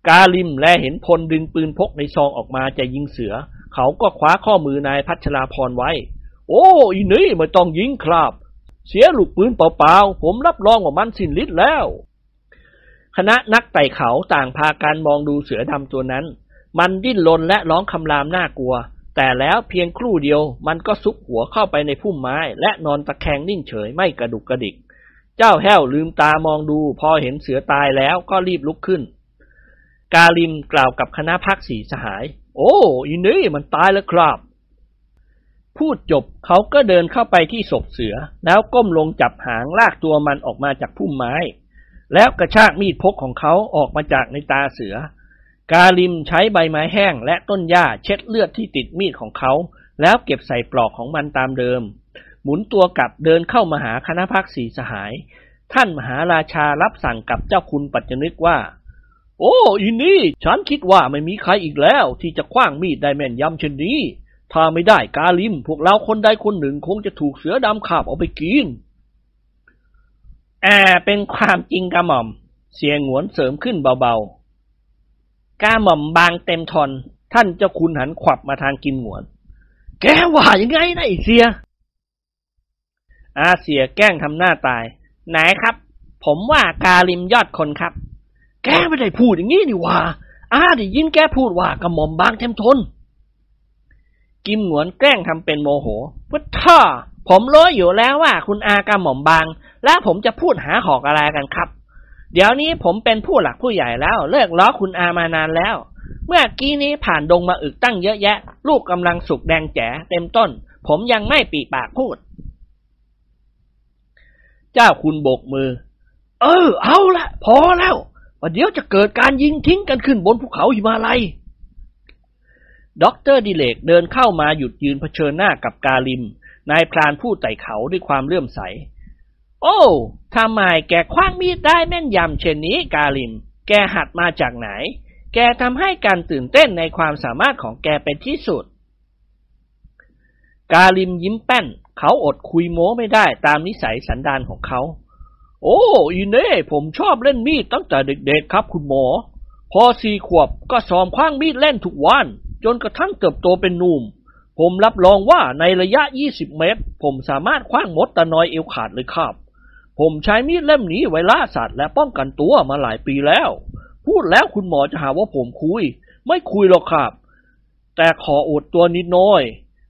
กาลิมแลเห็นพลดึงปืนพกในซองออกมาจะยิงเสือ เขาก็คว้าข้อมือนายพัชราพรไว้ โอ้อีนี่ไม่ต้องยิงครับ เสียลูกปืนเปล่าๆผมรับรองว่ามันสิ้นฤทธิ์แล้วคณะนักไต่เขาต่างพากันมองดูเสือดำตัวนั้น มันดิ้นรนและร้องคำรามน่ากลัว แต่แล้วเพียงครู่เดียวมันก็ซุกหัวเข้าไปในพุ่มไม้ และนอนตะแคงนิ่งเฉยไม่กระดุกกระดิก เจ้าแห้วลืมตามองดู พอเห็นเสือตายแล้วก็รีบลุกขึ้น กาลิมกล่าวกับคณะพักสีสหาย โอ้อีนี่มันตายแล้วครับ พูดจบเขาก็เดินเข้าไปที่ศพเสือ แล้วก้มลงจับหางลากตัวมันออกมาจากพุ่มไม้ แล้วกระชากมีดพกของเขาออกมาจากในตาเสือ กาลิมใช้ใบไม้แห้งและต้นหญ้าเช็ดเลือดที่ติดมีดของเขา แล้วเก็บใส่ปลอกของมันตามเดิม หมุนตัวกลับเดินเข้ามาหาคณะพักสีสหาย ท่านมหาราชารับสั่งกับเจ้าคุณปัจจนึกว่า โอ้อีนี่ฉันคิดว่าไม่มีใครอีกแล้ว ที่จะคว้างมีดได้แม่นยำเช่นนี้ ถ้าไม่ได้กาลิม พวกเราคนใดคนหนึ่งคงจะถูกเสือดำขาบเอาไปกินแอ่าเป็นความจริงกระหม่อม เสียงหวนเสริมขึ้นเบาๆ กาหม่อมบางเต็มทน ท่านเจ้าคุณหันขวับมาทางกินหวน แกว่ายังไงนะไอเสีย อาเสียแกล้งทำหน้าตาย ไหนครับ ผมว่ากาลิมยอดคนครับ แกไม่ได้พูดอย่างนี้นี่ว่า อาได้ยินแกพูดว่ากระหม่อมบางเต็มทน กิมหนวนแกล้งทำเป็นโมโหพุทท่อผมรู้อยู่แล้วว่าคุณอากระหม่อมบาง แล้วผมจะพูดหาหอกอะไรกันครับ เดี๋ยวนี้ผมเป็นผู้หลักผู้ใหญ่แล้ว เลิกล้อคุณอามานานแล้ว เมื่อกี้นี้ผ่านดงมาอึกตั้งเยอะแยะ ลูกกำลังสุกแดงแจ๋เต็มต้น ผมยังไม่ปริปากพูด เจ้าคุณโบกมือ เออ เอาละ พอแล้วว่ะเดี๋ยวจะเกิดการยิงทิ้งกันขึ้นบนภูเขาหิมาลัยด็อกเตอร์ดิเรกเดินเข้ามาหยุดยืนเผชิญหน้ากับกาลิม นายพรานผู้ไต่เขาด้วยความเลื่อมใส โอ้ทำไมแกคว้างมีดได้แม่นยำเช่นนี้กาลิม แกหัดมาจากไหน แกทำให้การตื่นเต้นในความสามารถของแกเป็นที่สุด กาลิมยิ้มแป้น เขาอดคุยโม้ไม่ได้ตามนิสัยสันดานของเขา โอ้อีเน่ผมชอบเล่นมีดตั้งแต่เด็กๆครับคุณหมอ พอสี่ขวบก็ซ้อมคว้างมีดเล่นทุกวัน จนกระทั่งเติบโตเป็นหนุ่มผมรับรองว่าในระยะ 20 เมตร ผมสามารถคว้างมดตะนอยเอวขาดเลยครับ ผมใช้มีดเล่มนี้ไว้ล่าสัตว์และป้องกันตัวมาหลายปีแล้ว พูดแล้วคุณหมอจะหาว่าผมคุย ไม่คุยหรอกครับ แต่ขออดตัวนิดหน้อย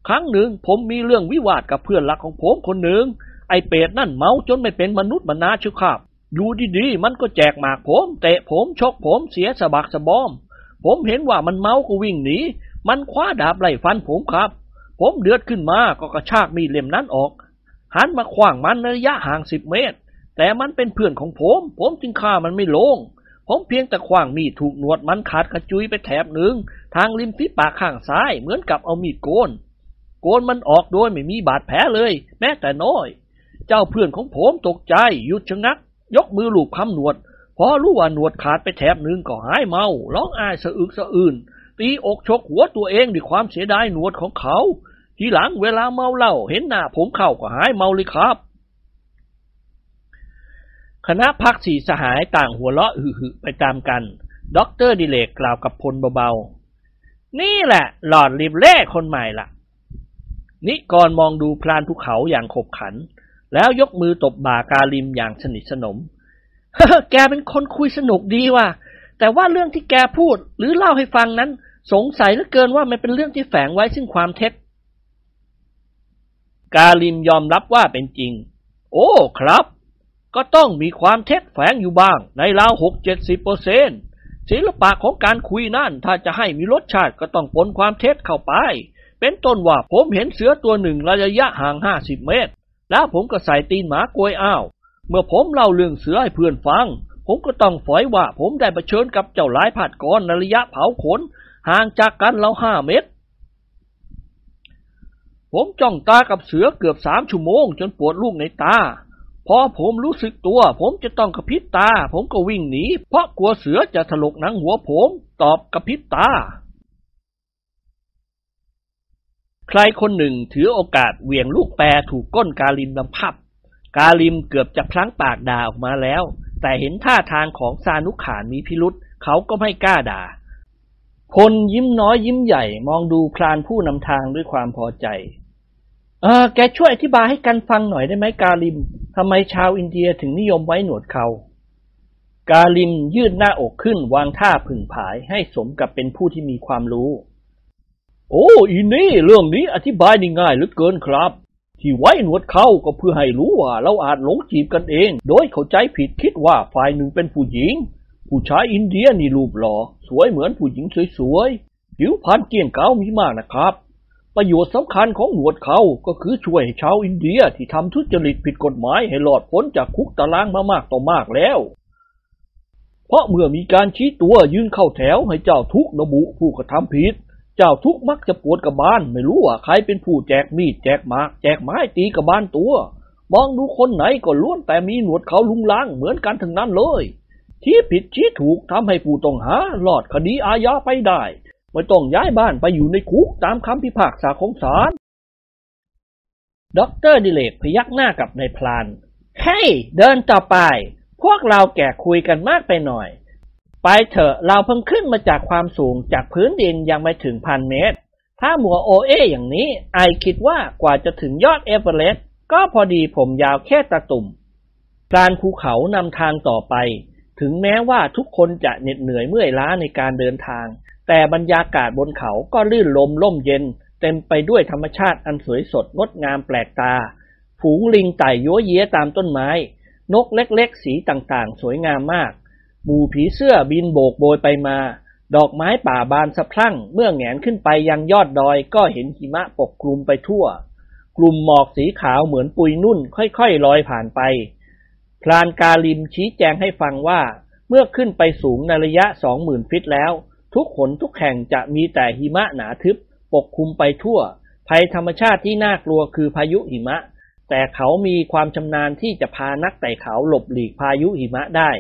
ครั้งหนึ่งผมมีเรื่องวิวาทกับเพื่อนรักของผมคนหนึ่ง ไอเป็ดนั่นเมาจนไม่เป็นมนุษย์มนาชิวครับ อยู่ดีๆมันก็แจกหมากผม เตะผมชกผมเสียสะบักสะบอม ผมเห็นว่ามันเมาก็วิ่งหนี มันคว้าดาบไล่ฟันผมครับ ผมเดือดขึ้นมาก็กระชากมีดเล่มนั้นออก หันมาขว้างมันในระยะห่างสิบเมตร แต่มันเป็นเพื่อนของผม ผมจึงฆ่ามันไม่ลง ผมเพียงแต่ขว้างมีดถูกหนวดมันขาดกระจุยไปแถบหนึ่ง ทางริมฝีปากข้างซ้ายเหมือนกับเอามีดโกน โกนมันออกโดยไม่มีบาดแผลเลย แม้แต่น้อย เจ้าเพื่อนของผมตกใจหยุดชะงัก ยกมือลูบคำหนวดพอรู้ว่าหนวดขาดไปแถบหนึ่งก็หายเมาร้องอายสะอึกสะอื่นตีอกชกหัวตัวเองด้วยความเสียดายหนวดของเขา ทีหลังเวลาเมาเหล้าเห็นหน้าผมเข้าก็หายเมาเลยครับ คณะพรรคสี่สหายต่างหัวเราะหึๆ ไปตามกันด็อกเตอร์ดิเรกกล่าวกับพลเบาๆ นี่แหละ ลอร์ดริปเลย์คนใหม่ละ นิกรมองดูพรานภูเขาอย่างขบขัน แล้วยกมือตบบ่ากาลิมอย่างสนิทสนม แกเป็นคนคุยสนุกดีว่ะ แต่ว่าเรื่องที่แกพูดหรือเล่าให้ฟังนั้น สงสัยเหลือเกินว่ามันเป็นเรื่องที่แฝงไว้ซึ่งความเท็จ กาลิมยอมรับว่าเป็นจริง โอ้ครับ ก็ต้องมีความเท็จแฝงอยู่บ้าง ในราวหกเจ็ดสิบเปอร์เซนศิลปะของการคุยนั่น ถ้าจะให้มีรสชาติก็ต้องปนความเท็จเข้าไป เป็นต้นว่าผมเห็นเสือตัวหนึ่งระยะห่างห้าสิบเมตร แล้วผมก็ใส่ตีนหมากวยอ้าว เมื่อผมเล่าเรื่องเสือให้เพื่อนฟัง ผมก็ต้องฝอยว่าผมได้ประชิญกับเจ้าหลายผาดกรในระยะเผาขน ห่างจากกันเราห้าเมตร ผมจ้องตากับเสือเกือบสามชั่วโมง จนปวดลูกในตา พอผมรู้สึกตัว ผมจะต้องกระพริบตา ผมก็วิ่งหนี เพราะกลัวเสือจะถลกหนังหัวผม ตอบกระพริบตา ใครคนหนึ่งถือโอกาสเหวี่ยงลูกแปรถูกก้นกาลิมลำพับ กาลิมเกือบจะพลั้งปากด่าออกมาแล้ว แต่เห็นท่าทางของซานุขานมีพิรุษเขาก็ไม่กล้าด่าคนยิ้มน้อยยิ้มใหญ่มองดูพรานผู้นำทางด้วยความพอใจ เออแกช่วยอธิบายให้กันฟังหน่อยได้ไหมกาลิมทำไมชาวอินเดียถึงนิยมไว้หนวดเขา กาลิมยืดหน้าอกขึ้นวางท่าผึ่งผายให้สมกับเป็นผู้ที่มีความรู้ โอ้อีนี่เรื่องนี้อธิบายได้ง่ายเหลือเกินครับ ที่ไว้หนวดเขาก็เพื่อให้รู้ว่าเราอาจหลงจีบกันเอง โดยเข้าใจผิดคิดว่าฝ่ายหนึ่งเป็นผู้หญิง ผู้ชายอินเดียนี่รูปหล่อสวยเหมือนผู้หญิงสวยๆผิวพรรณเกลี้ยงเกลามีมากนะครับ ประโยชน์สำคัญของหนวดเขาก็คือช่วยให้ชาวอินเดียที่ทำทุจริตผิดกฎหมายให้หลอดพ้นจากคุกตารางมามากต่อมากแล้ว เพราะเมื่อมีการชี้ตัวยื่นเข้าแถวให้เจ้าทุกระบุผู้กระทำผิด เจ้าทุกข์มักจะปวดกระบาลไม่รู้ว่าใครเป็นผู้แจกมีดแจกหมากแจกไม้ตีกระบาลตัว มองดูคนไหนก็ล้วนแต่มีหนวดเครารุงรังเหมือนกันทั้งนั้นเลยชี้ผิดชี้ถูกทำให้ผู้ต้องหารอดคดีอาญาไปได้ ไม่ต้องย้ายบ้านไปอยู่ในคุกตามคำพิพากษาของศาลด็อกเตอร์ดิเรกพยักหน้ากับนายพรานเฮ้ยเดินต่อไป พวกเราแก่คุยกันมากไปหน่อย ไปเถอะเราเพิ่งขึ้นมาจากความสูงจากพื้นดินยังไม่ถึงพันเมตร ถ้ามัวโอ้เอ้อย่างนี้ I คิดว่ากว่าจะถึงยอดเอเวอเรสต์ก็พอดีผมยาวแค่ตาตุ่มพรานภูเขานำทางต่อไป ถึงแม้ว่าทุกคนจะเหน็ดเหนื่อยเมื่อยล้าในการเดินทาง แต่บรรยากาศบนเขาก็รื่นรมย์ร่มเย็น เต็มไปด้วยธรรมชาติอันสวยสดงดงามแปลกตา ฝูงลิงไต่ยั้วเยี้ยตามต้นไม้ นกเล็กๆ สีต่างๆ สวยงามมาก หมู่ผีเสื้อบินโบกโบยไปมา ดอกไม้ป่าบานสะพรั่ง เมื่อแงนขึ้นไปยังยอดดอยก็เห็นหิมะปกคลุมไปทั่ว กลุ่มหมอกสีขาวเหมือนปุยนุ่นค่อยๆลอยผ่านไป พลานกาลิมชี้แจงให้ฟังว่า เมื่อขึ้นไปสูงในระยะสองหมื่นฟิตแล้ว ทุกขนทุกแห่งจะมีแต่หิมะหนาทึบ ปกคลุมไปทั่ว ภัยธรรมชาติที่น่ากลัวคือพายุหิมะ แต่เขามีความชำนาญที่จะพานักไต่เขาหลบหลีกพายุหิมะได้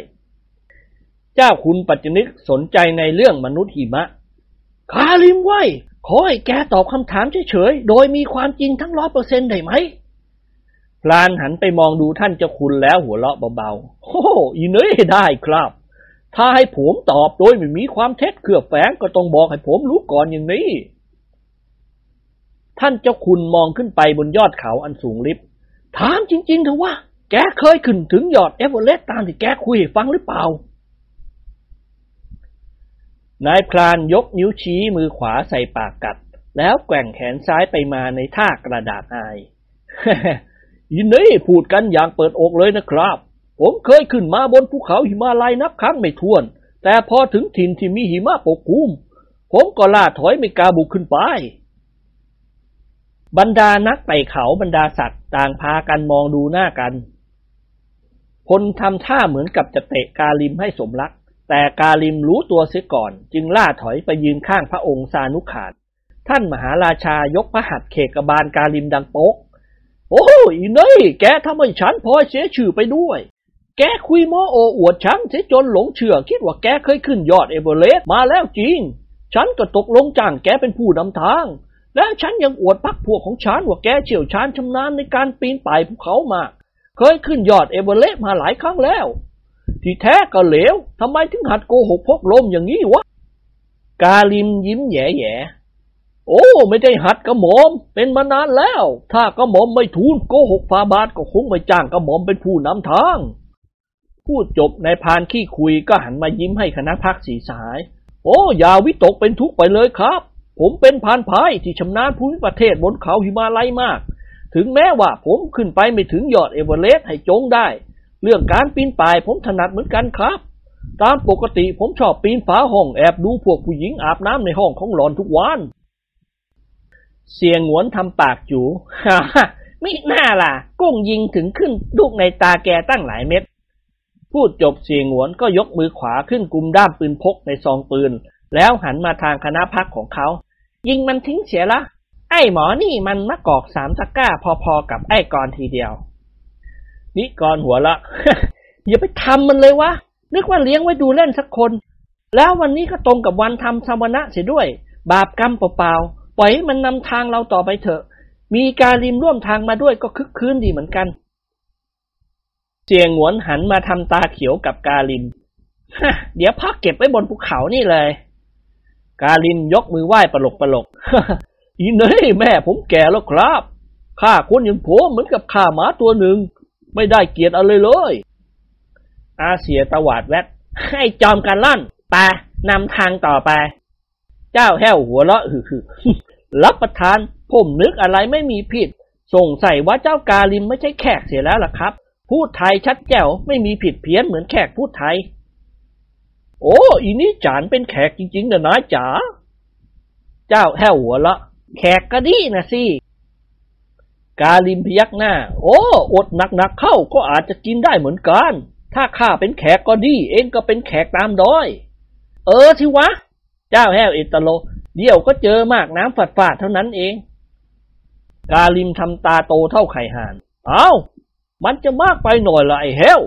เจ้าคุณปัจจนึกสนใจในเรื่องมนุษย์หิมะ คาลิมไว้ขอให้แกตอบคำถามเฉยๆ โดยมีความจริงทั้งร้อยเปอร์เซ็นต์ได้ไหมพลานหันไปมองดูท่านเจ้าคุณแล้วหัวเราะเบาๆ โอ้อีเนยได้ครับ ถ้าให้ผมตอบโดยไม่มีความเท็จเกือบแฝงก็ต้องบอกให้ผมรู้ก่อนอย่างนี้ ท่านเจ้าคุณมองขึ้นไปบนยอดเขาอันสูงลิบ ถามจริงๆเถอะว่า แกเคยขึ้นถึงยอดเอเวอเรสต์ตามที่แกคุยให้ฟังหรือเปล่า นายพรานยกนิ้วชี้มือขวาใส่ปากกัด แล้วแกว่งแขนซ้ายไปมาในท่ากระดาษอายยินดีพูดกันอย่างเปิดอกเลยนะครับ ผมเคยขึ้นมาบนภูเขาหิมาลัยนับครั้งไม่ถ้วน แต่พอถึงถิ่นที่มีหิมะปกคลุม ผมก็ล่าถอยไม่กล้าบุกขึ้นไป บรรดานักไต่เขาบรรดาสัตว์ต่างพากันมองดูหน้ากันพลทำท่าเหมือนกับจะเตะกาลิมให้สมรัก แต่กาลิมรู้ตัวเสียก่อน จึงล่าถอยไปยืนข้างพระองค์ซานุขาดท่านมหาราชายกพระหัตถ์เขกบาลกาลิมดังโป๊กโอ้ยอีเนยแกทำให้ฉันพลอยเสียชื่อไปด้วย แกคุยโมโออวดฉันเสียจนหลงเชื่อคิดว่าแกเคยขึ้นยอดเอเวอเรสต์มาแล้วจริง ฉันก็ตกลงจ้างแกเป็นผู้นำทาง และฉันยังอวดพักพวกของฉันว่าแกเชี่ยวชาญชำนาญในการปีนป่ายภูเขามาก เคยขึ้นยอดเอเวอเรสต์มาหลายครั้งแล้ว ที่แท้ก็เหลวทำไมถึงหัดโกหกพกลมอย่างนี้วะ กาลิมยิ้มแย่ๆโอ้ ไม่ได้หัดกระหม่อม เป็นมานานแล้ว ถ้ากระหม่อมไม่ทูลโกหกฟาบาทก็คงไม่จ้างกระหม่อมเป็นผู้นำทาง พูดจบนายพานขี้คุยก็หันมายิ้มให้คณะพักสีสาย โอ้อย่าวิตกเป็นทุกข์ไปเลยครับ ผมเป็นพานพายที่ชำนาญภูมิประเทศบนเขาหิมาลัยมาก ถึงแม้ว่าผมขึ้นไปไม่ถึงยอดเอเวอเรสต์ให้จงได้ เรื่องการปีนป่ายผมถนัดเหมือนกันครับ ตามปกติผมชอบปีนฝาห้องแอบดูพวกผู้หญิงอาบน้ำในห้องของหลอนทุกวันเสียงหวนทำปากจูฮ่าฮ่ามิหน้าล่ะ กุ้งยิงถึงขึ้นลูกในตาแกตั้งหลายเม็ด พูดจบเสียงหวนก็ยกมือขวาขึ้นกุมด้ามปืนพกในซองปืน แล้วหันมาทางคณะพักของเขา ยิงมันทิ้งเสียละ ไอ้หมอนี่มันมะกอกสามตะก้าพอๆกับไอ้กรทีเดียว นิกรหัวละอย่าไปทำมันเลยวะนึกว่าเลี้ยงไว้ดูเล่นสักคน แล้ววันนี้ก็ตรงกับวันทำสมณะเสียด้วย บาปกรรมเปล่าๆปล่อยให้มันนำทางเราต่อไปเถอะ มีการริมร่วมทางมาด้วยก็คึกคืนดีเหมือนกัน เสียงหวนหันมาทำตาเขียวกับกาลินฮะเดี๋ยวพักเก็บไว้บนภูเขานี่เลย กาลินยกมือไหว้ปลกปลกๆอีเนยแม่ผมแก่แล้วครับข้าคนอย่างผมเหมือนกับข้าหมาตัวหนึ่ง ไม่ได้เกียรติอะไรเลย อาเสียตวาดแวดให้จอมกันล่อนไปนำทางต่อไป เจ้าแห้วหัวเราะฮึรับประทานผมนึกอะไรไม่มีผิดสงสัยว่าเจ้ากาลิมไม่ใช่แขกเสียแล้วล่ะครับ พูดไทยชัดแจ๋วไม่มีผิดเพี้ยนเหมือนแขกพูดไทย โอ้อีนี่จานเป็นแขกจริงๆนะนายจ๋า เจ้าแห้วหัวละ แขกก็ดีนะสิ กาลิมพยักหน้า โอ้ อดหนักๆเข้าก็อาจจะกินได้เหมือนกัน ถ้าข้าเป็นแขกก็ดี เองก็เป็นแขกตามด้อย เออสิวะ เจ้าแห้วเอตโล เดี๋ยวก็เจอมากน้ำฝาดฝาดๆเท่านั้นเอง กาลิมทำตาโตเท่าไข่ห่าน เอา้า มันจะมากไปหน่อยละไอ้แห้ว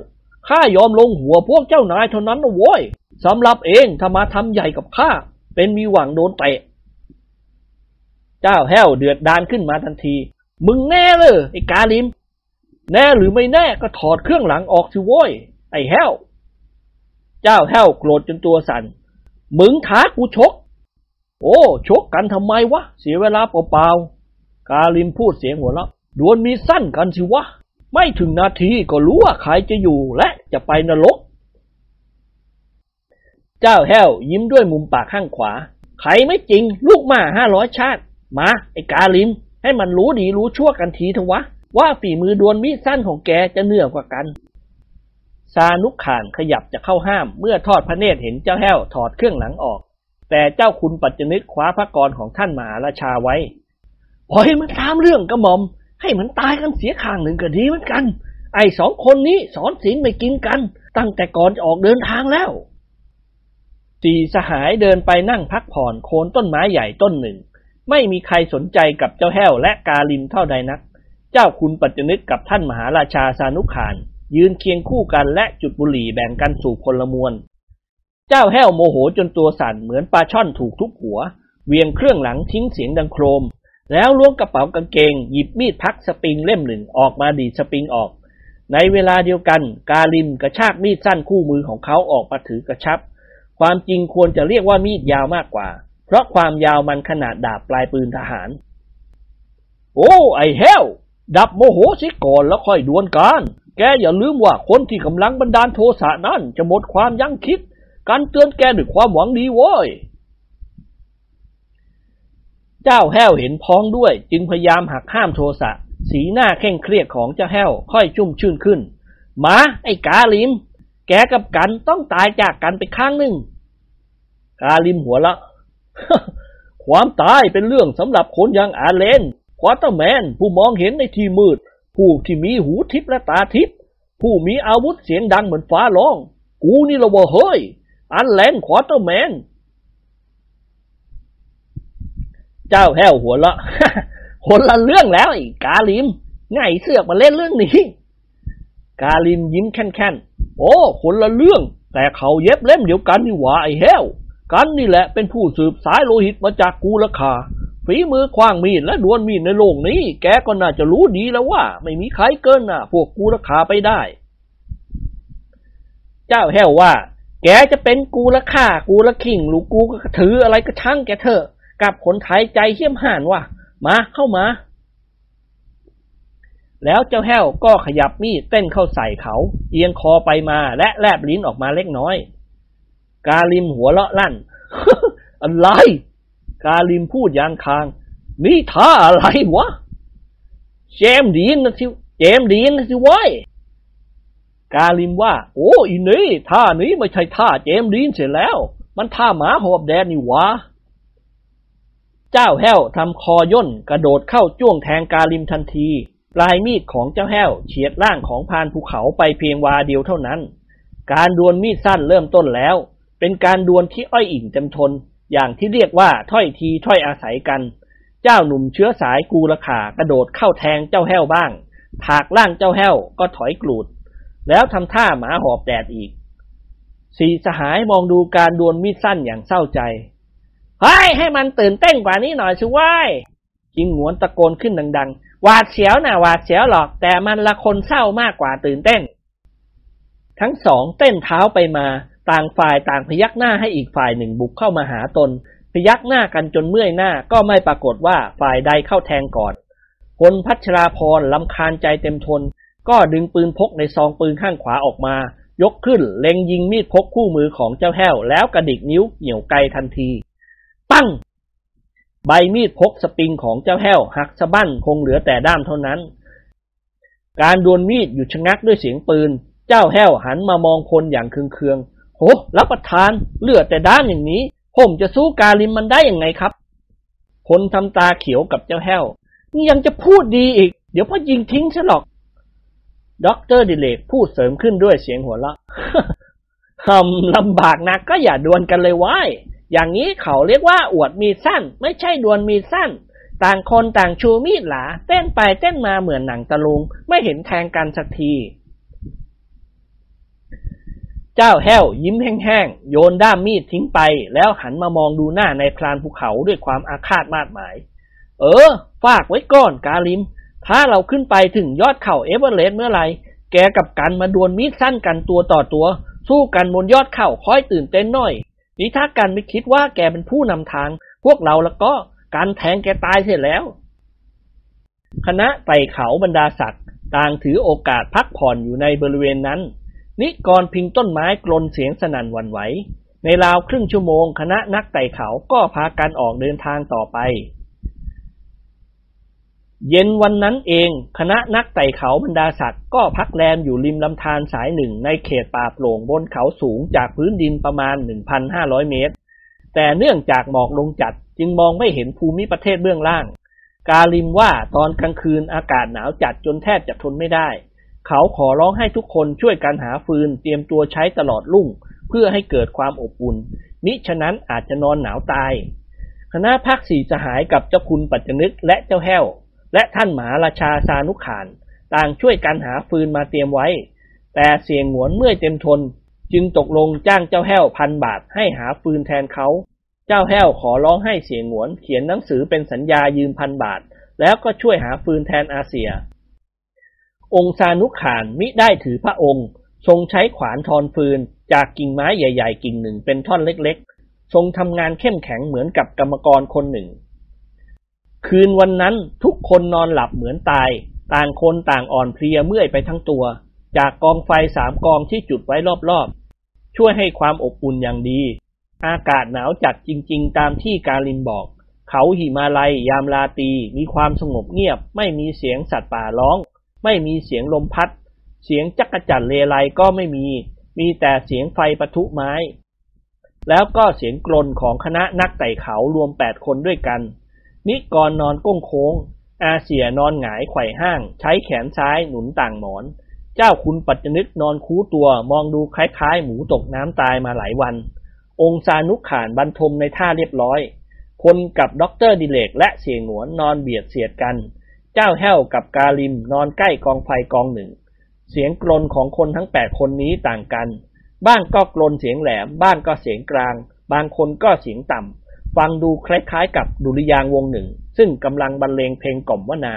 ข้ายอมลงหัวพวกเจ้านายเท่านั้นนะโว้ยสำหรับเองถ้ามาทำใหญ่กับข้าเป็นมีหวังโดนเตะ เจ้าแห้วเดือดดานขึ้นมาทันที มึงแน่เลยไอ้กาลิม แน่หรือไม่แน่ก็ถอดเครื่องหลังออกสิโว้ยไอ้แห้วเจ้าแห้วโกรธจนตัวสั่น มึงท้ากูชก โอ้ชกกันทำไมวะ เสียเวลาเปล่าๆกาลิมพูดเสียงหัวเราะดวลมีสั้นกันสิวะ ไม่ถึงนาทีก็รู้ว่าใครจะอยู่และจะไปนรก เจ้าแห้วยิ้มด้วยมุมปากข้างขวา ใครไม่จริง ลูกหมาห้าร้อยชาติ มา ไอ้กาลิม ให้มันรู้ดีรู้ชั่วกันทีเถอะวะ ว่าฝีมือดวลมีสั้นของแกจะเหนือกว่ากัน ซานุกขานขยับจะเข้าห้ามเมื่อทอดพระเนตรเห็นเจ้าแห้วถอดเครื่องหลังออก แต่เจ้าคุณปัจจนึกคว้าพระกรของท่านมหาราชาไว้ ปล่อยมันตามเรื่องกระหม่อม ให้มันตายกันเสียข้างหนึ่งก็ดีเหมือนกัน ไอ้สองคนนี้สอนศีลไม่กินกัน ตั้งแต่ก่อนจะออกเดินทางแล้วสี่สหายเดินไปนั่งพักผ่อนโคนต้นไม้ใหญ่ต้นหนึ่ง ไม่มีใครสนใจกับเจ้าแห้วและกาลิมเท่าใดนัก เจ้าคุณปัจจนึกกับท่านมหาราชาสานุขาน ยืนเคียงคู่กันและจุดบุหรี่แบ่งกันสู่พลมวลเจ้าแห้วโมโหจนตัวสั่นเหมือนปลาช่อนถูกทุบหัว เวียงเครื่องหลังทิ้งเสียงดังโครม แล้วล้วงกระเป๋ากางเกง หยิบมีดพักสปริงเล่มหนึ่งออกมาดีสปริงออก ในเวลาเดียวกัน กาลิมกระชากมีดสั้นคู่มือของเขาออกมาถือกระชับ ความจริงควรจะเรียกว่ามีดยาวมากกว่า เพราะความยาวมันขนาดดาบปลายปืนทหาร โอ้ ไอ้แห้วดับโมโหสิก่อนแล้วค่อยดวลกัน แกอย่าลืมว่าคนที่กำลังบันดาลโทสะนั่นจะหมดความยั้งคิด การเตือนแกด้วยความหวังดีโว้ย เจ้าแห้วเห็นพ้องด้วย จึงพยายามหักห้ามโทสะ สีหน้าเคร่งเครียดของเจ้าแห้วค่อยชุ่มชื่นขึ้นมาไอ้กาลิม แกกับกันต้องตายจากกันไปข้างหนึ่ง กาลิมหัวละความตายเป็นเรื่องสำหรับคนอย่างอัลแลนควอเตอร์แมนผู้มองเห็นในที่มืด ผู้ที่มีหูทิพย์และตาทิพย์ผู้มีอาวุธเสียงดังเหมือนฟ้าร้อง กูนี่ละวะเฮ้ย อัลแลนควอเตอร์แมน เจ้าแห้วหัวเราะคนละเรื่องแล้วไอ้กาลิมไงเสือกมาเล่นเรื่องนี้ กาลิมยิ้มแค่นๆโอ้คนละเรื่อง แต่เขาเย็บเล่มเดียวกันนี่หว่าไอ้แห้วกันนี่แหละเป็นผู้สืบสายโลหิตมาจากกูละคาฝีมือคว้างมีดและดวลมีดในโลกนี้ แกก็น่าจะรู้ดีแล้วว่า ไม่มีใครเกินน่ะ พวกกูละคาไปได้ เจ้าแห้วว่า แกจะเป็นกูละข่ากูละขิงลูกกูก็ถืออะไรก็ช่างแกเถอะ กับคนไทยใจเหี้ยมห่านว่ะมาเข้ามา แล้วเจ้าแห้วก็ขยับมีดเต้นเข้าใส่เขา เอียงคอไปมาและแลบลิ้นออกมาเล็กน้อย กาลิมหัวเลาะลั่น อะไร กาลิมพูดยางคาง นี่ท่าอะไรวะเจมดีนนะสิเจมดีนนะสิว้ยกาลิมว่า โอ้อีนี่ท่านี้ไม่ใช่ท่าเจมดีนเสร็จแล้ว มันท่าหมาหอบแดนนี่วะ จ้าแห้วทำคอย่นกระโดดเข้าจ้วงแทงกาลิมทันที ปลายมีดของเจ้าแห้วเฉียดร่างของพานภูเขาไปเพียงวาเดียวเท่านั้น การดวลมีดสั้นเริ่มต้นแล้ว เป็นการดวลที่อ้อยอิ่งเต็มทน อย่างที่เรียกว่าถ้อยทีถ้อยอาศัยกัน เจ้าหนุ่มเชื้อสายกูละขากระโดดเข้าแทงเจ้าแห้วบ้างถากล่างเจ้าแห้วก็ถอยกลูด แล้วทำท่าหมาหอบแดดอีก สี่สหายมองดูการดวลมีดสั้นอย่างเศร้าใจ เฮ้ยให้มันตื่นเต้นกว่านี้หน่อยสิว้ายจิงหงวนตะโกนขึ้นดัง ๆ หวาดเสียวนะหวาดเสียวหรอก แต่มันละคนเศร้ามากกว่าตื่นเต้น ทั้งสองเต้นเท้าไปมา ต่างฝ่ายต่างพยักหน้าให้อีกฝ่ายหนึ่งบุกเข้ามาหาตน พยักหน้ากันจนเมื่อยหน้าก็ไม่ปรากฏว่าฝ่ายใดเข้าแทงก่อนพลพัชราพรลำคาญใจเต็มทน ก็ดึงปืนพกในซองปืนข้างขวาออกมา ยกขึ้นเล็งยิงมีดพกคู่มือของเจ้าแห้ว แล้วกระดิกนิ้วเหนี่ยวไกลทันที ปัง ใบมีดพกสปริงของเจ้าแห้วหักสะบั้นคงเหลือแต่ด้ามเท่านั้น การดวลมีดหยุดชะงักด้วยเสียงปืน เจ้าแห้วหันมามองพลอย่างเคืองๆโหรับประทานเลือดแต่ด้ามอย่างนี้ ผมจะสู้กาลิมมันได้ยังไงครับพลทำตาเขียวกับเจ้าแห้วนี่ยังจะพูดดีอีก เดี๋ยวพ่อยิงทิ้งซะหรอกด็อกเตอร์ดิเรกพูดเสริมขึ้นด้วยเสียงหัวเราะทำลำบากนักก็อย่าดวลกันเลยว้าย อย่างนี้เขาเรียกว่าอวดมีสั้น ไม่ใช่ดวลมีสั้น ต่างคนต่างชูมีดหลา เต้นไปเต้นมาเหมือนหนังตะลุง ไม่เห็นแทงกันสักที เจ้าแห้วยิ้มแห้งๆ โยนด้ามมีดทิ้งไป แล้วหันมามองดูหน้าในพรานภูเขาด้วยความอาฆาตมาดหมาย เออ ฝากไว้ก่อนกาลิม ถ้าเราขึ้นไปถึงยอดเขาเอเวอเรสต์เมื่อไหร่แกกับกันมาดวลมีดสั้นกันตัวต่อตัว สู้กันบนยอดเขาค่อยตื่นเต้นหน่อย นี่ถ้ากันไม่คิดว่าแกเป็นผู้นำทาง พวกเราแล้วก็การแทงแกตายเสร็จแล้ว คณะไต่เขาบรรดาศักดิ์ต่างถือโอกาสพักผ่อนอยู่ในบริเวณนั้น นิกรพิงต้นไม้กลนเสียงสนั่นวันไหว ในราวครึ่งชั่วโมง คณะนักไต่เขาก็พากันออกเดินทางต่อไป เย็นวันนั้นเอง คณะนักไต่เขาบรรดาศักดิ์ก็พักแรมอยู่ริมลำธารสายหนึ่งในเขตป่าโปร่งบนเขาสูงจากพื้นดินประมาณ 1,500 เมตร แต่เนื่องจากหมอกลงจัดจึงมองไม่เห็นภูมิประเทศเบื้องล่าง กาลิมว่าตอนกลางคืนอากาศหนาวจัดจนแทบจะทนไม่ได้ เขาขอร้องให้ทุกคนช่วยกันหาฟืนเตรียมตัวใช้ตลอดรุ่ง เพื่อให้เกิดความอบอุ่น มิฉะนั้นอาจจะนอนหนาวตาย คณะพักสี่สหายกับเจ้าคุณปัจจนึกและเจ้าแห้ว และท่านหมหาราชาสานุขานต่างช่วยกันหาฟืนมาเตรียมไว้ แต่เสียงหวนเมื่อยเต็มทน จึงตกลงจ้างเจ้าแห้วพันบาทให้หาฟืนแทนเขา เจ้าแห้วขอร้องให้เสียงหวนเขียนหนังสือเป็นสัญญายืมพันบาท แล้วก็ช่วยหาฟืนแทนอาเซีย องค์สานุขานมิได้ถือพระองค์ ทรงใช้ขวานทอนฟืนจากกิ่งไม้ใหญ่ ๆ กิ่งหนึ่งเป็นท่อนเล็ก ๆ ทรงทำงานเข้มแข็งเหมือนกับกรรมกรคนหนึ่ง คืนวันนั้นทุกคนนอนหลับเหมือนตาย ต่างคนต่างอ่อนเพลียเมื่อยไปทั้งตัว จากกองไฟสามกองที่จุดไว้รอบๆ ช่วยให้ความอบอุ่นอย่างดี อากาศหนาวจัดจริง ๆ ตามที่กาลินบอก เขาหิมาลัย ยามลาตรีมีความสงบเงียบ ไม่มีเสียงสัตว์ป่าร้อง ไม่มีเสียงลมพัด เสียงจักรจั่นเรไรก็ไม่มี มีแต่เสียงไฟปะทุไม้ แล้วก็เสียงกรนของคณะนักไต่เขารวมแปดคนด้วยกัน นิกรนอนโก้งโค้ง อาเสี่ยนอนหงายไขว่ห้าง ใช้แขนซ้ายหนุนต่างหมอน เจ้าคุณปัจจนึกนอนคู้ตัวมองดูคล้ายๆ หมูตกน้ำตายมาหลายวัน องค์สานุขานบรรทมในท่าเรียบร้อย พลกับด็อกเตอร์ดิเรกและเสี่ยหงวนนอนเบียดเสียดกัน เจ้าแห้วกับกาลิมนอนใกล้กองไฟกองหนึ่ง เสียงกลนของคนทั้งแปดคนนี้ต่างกัน บ้างก็กลนเสียงแหลม บ้างก็เสียงกลาง บางคนก็เสียงต่ำ ฟังดูคล้ายๆกับดุริยางวงหนึ่ง ซึ่งกำลังบรรเลงเพลงกล่อมวนา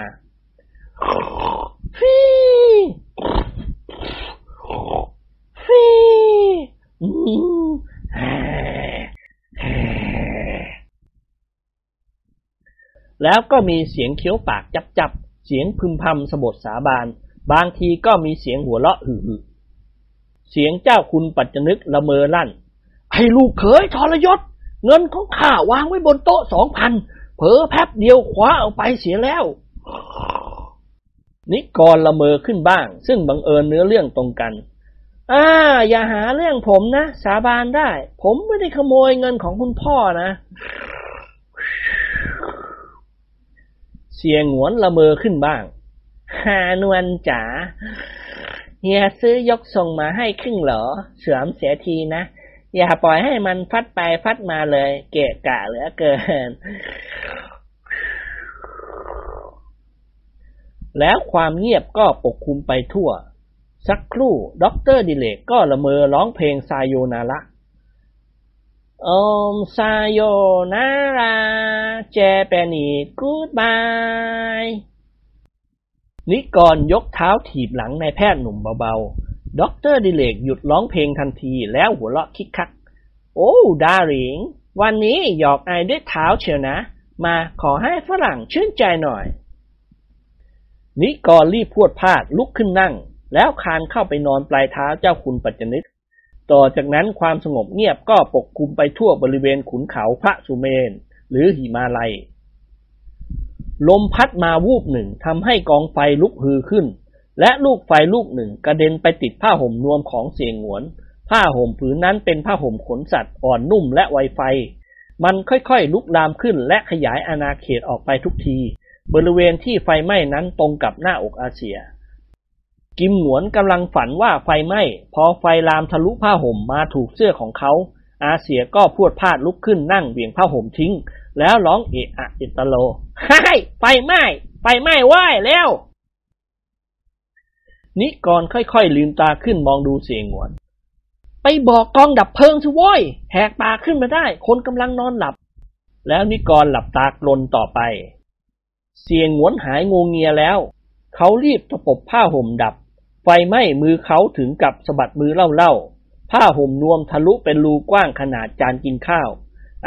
ฟีฟีแล้วก็มีเสียงเคี้ยวปากจับจับ เสียงพึมพำสบทสาบาน บางทีก็มีเสียงหัวเราะหึ่เสียงเจ้าคุณปัจจนึกละเมอลั่น ไอ้ลูกเขยทรยศ เงินของข้าวางไว้บนโต๊ะสองพันเผลอแป๊บเดียวคว้าเอาไปเสียแล้ว นิกรละเมอขึ้นบ้าง ซึ่งบังเอิญเนื้อเรื่องตรงกันอ่าอย่าหาเรื่องผมนะ สาบานได้ ผมไม่ได้ขโมยเงินของคุณพ่อนะ เสี่ยหงวนละเมอขึ้นบ้างฮ้านวลจ๋าเฮียซื้อยกส่งมาให้ครึ่งเหรอ เสริมเสียทีนะ อย่าปล่อยให้มันฟัดไปฟัดมาเลย เกะกะเหลือเกิน แล้วความเงียบก็ปกคลุมไปทั่ว สักครู่ด็อกเตอร์ดิเรกก็ละเมอร้องเพลงさよならโอมซายโยนาราเจเปนีกูดบายนิกรยกเท้าถีบหลังนายแพทย์หนุ่มเบาๆ ด็อกเตอร์ดิเรกหยุดร้องเพลงทันทีแล้วหัวเราะคิกคัก โอ้ darling วันนี้หยอก I ด้วยเท้าเชียวนะ มาขอให้ฝรั่งชื่นใจหน่อย นิกรรีบพรวดพราดลุกขึ้นนั่ง แล้วคลานเข้าไปนอนปลายเท้าเจ้าคุณปัจจนึกต่อจากนั้นความสงบเงียบก็ปกคลุมไปทั่วบริเวณขุนเขาพระสุเมน หรือหิมาลัย ลมพัดมาวูบหนึ่งทำให้กองไฟลุกฮือขึ้น และลูกไฟลูกหนึ่งกระเด็นไปติดผ้าห่มนวมของเสียงหวน ผ้าห่มผืนนั้นเป็นผ้าห่มขนสัตว์อ่อนนุ่มและไวไฟ มันค่อยๆลุกลามขึ้นและขยายอาณาเขตออกไปทุกที บริเวณที่ไฟไหม้นั้นตรงกับหน้าอกอาเซีย กิมหวนกำลังฝันว่าไฟไหม้ พอไฟลามทะลุผ้าห่มมาถูกเสื้อของเขา อาเซียก็พวดพาดลุกขึ้นนั่งเบี่ยงผ้าห่มทิ้ง แล้วร้องเอะอะอิตโลไฮไฟไหม้ ไฟไหม้ว่ายแล้ว นิกรค่อยๆลืมตาขึ้นมองดูเสียงหวน ไปบอกกองดับเพลิงสิว้ยแหกปากขึ้นมาได้ คนกำลังนอนหลับ แล้วนิกรหลับตากลนต่อไป เสียงหวนหายงงเงียแล้ว เขารีบตะปบผ้าห่มดับ ไฟไหม้มือเขาถึงกับสะบัดมือเล่าๆผ้าห่มนวมทะลุเป็นรูกว้างขนาดจานกินข้าว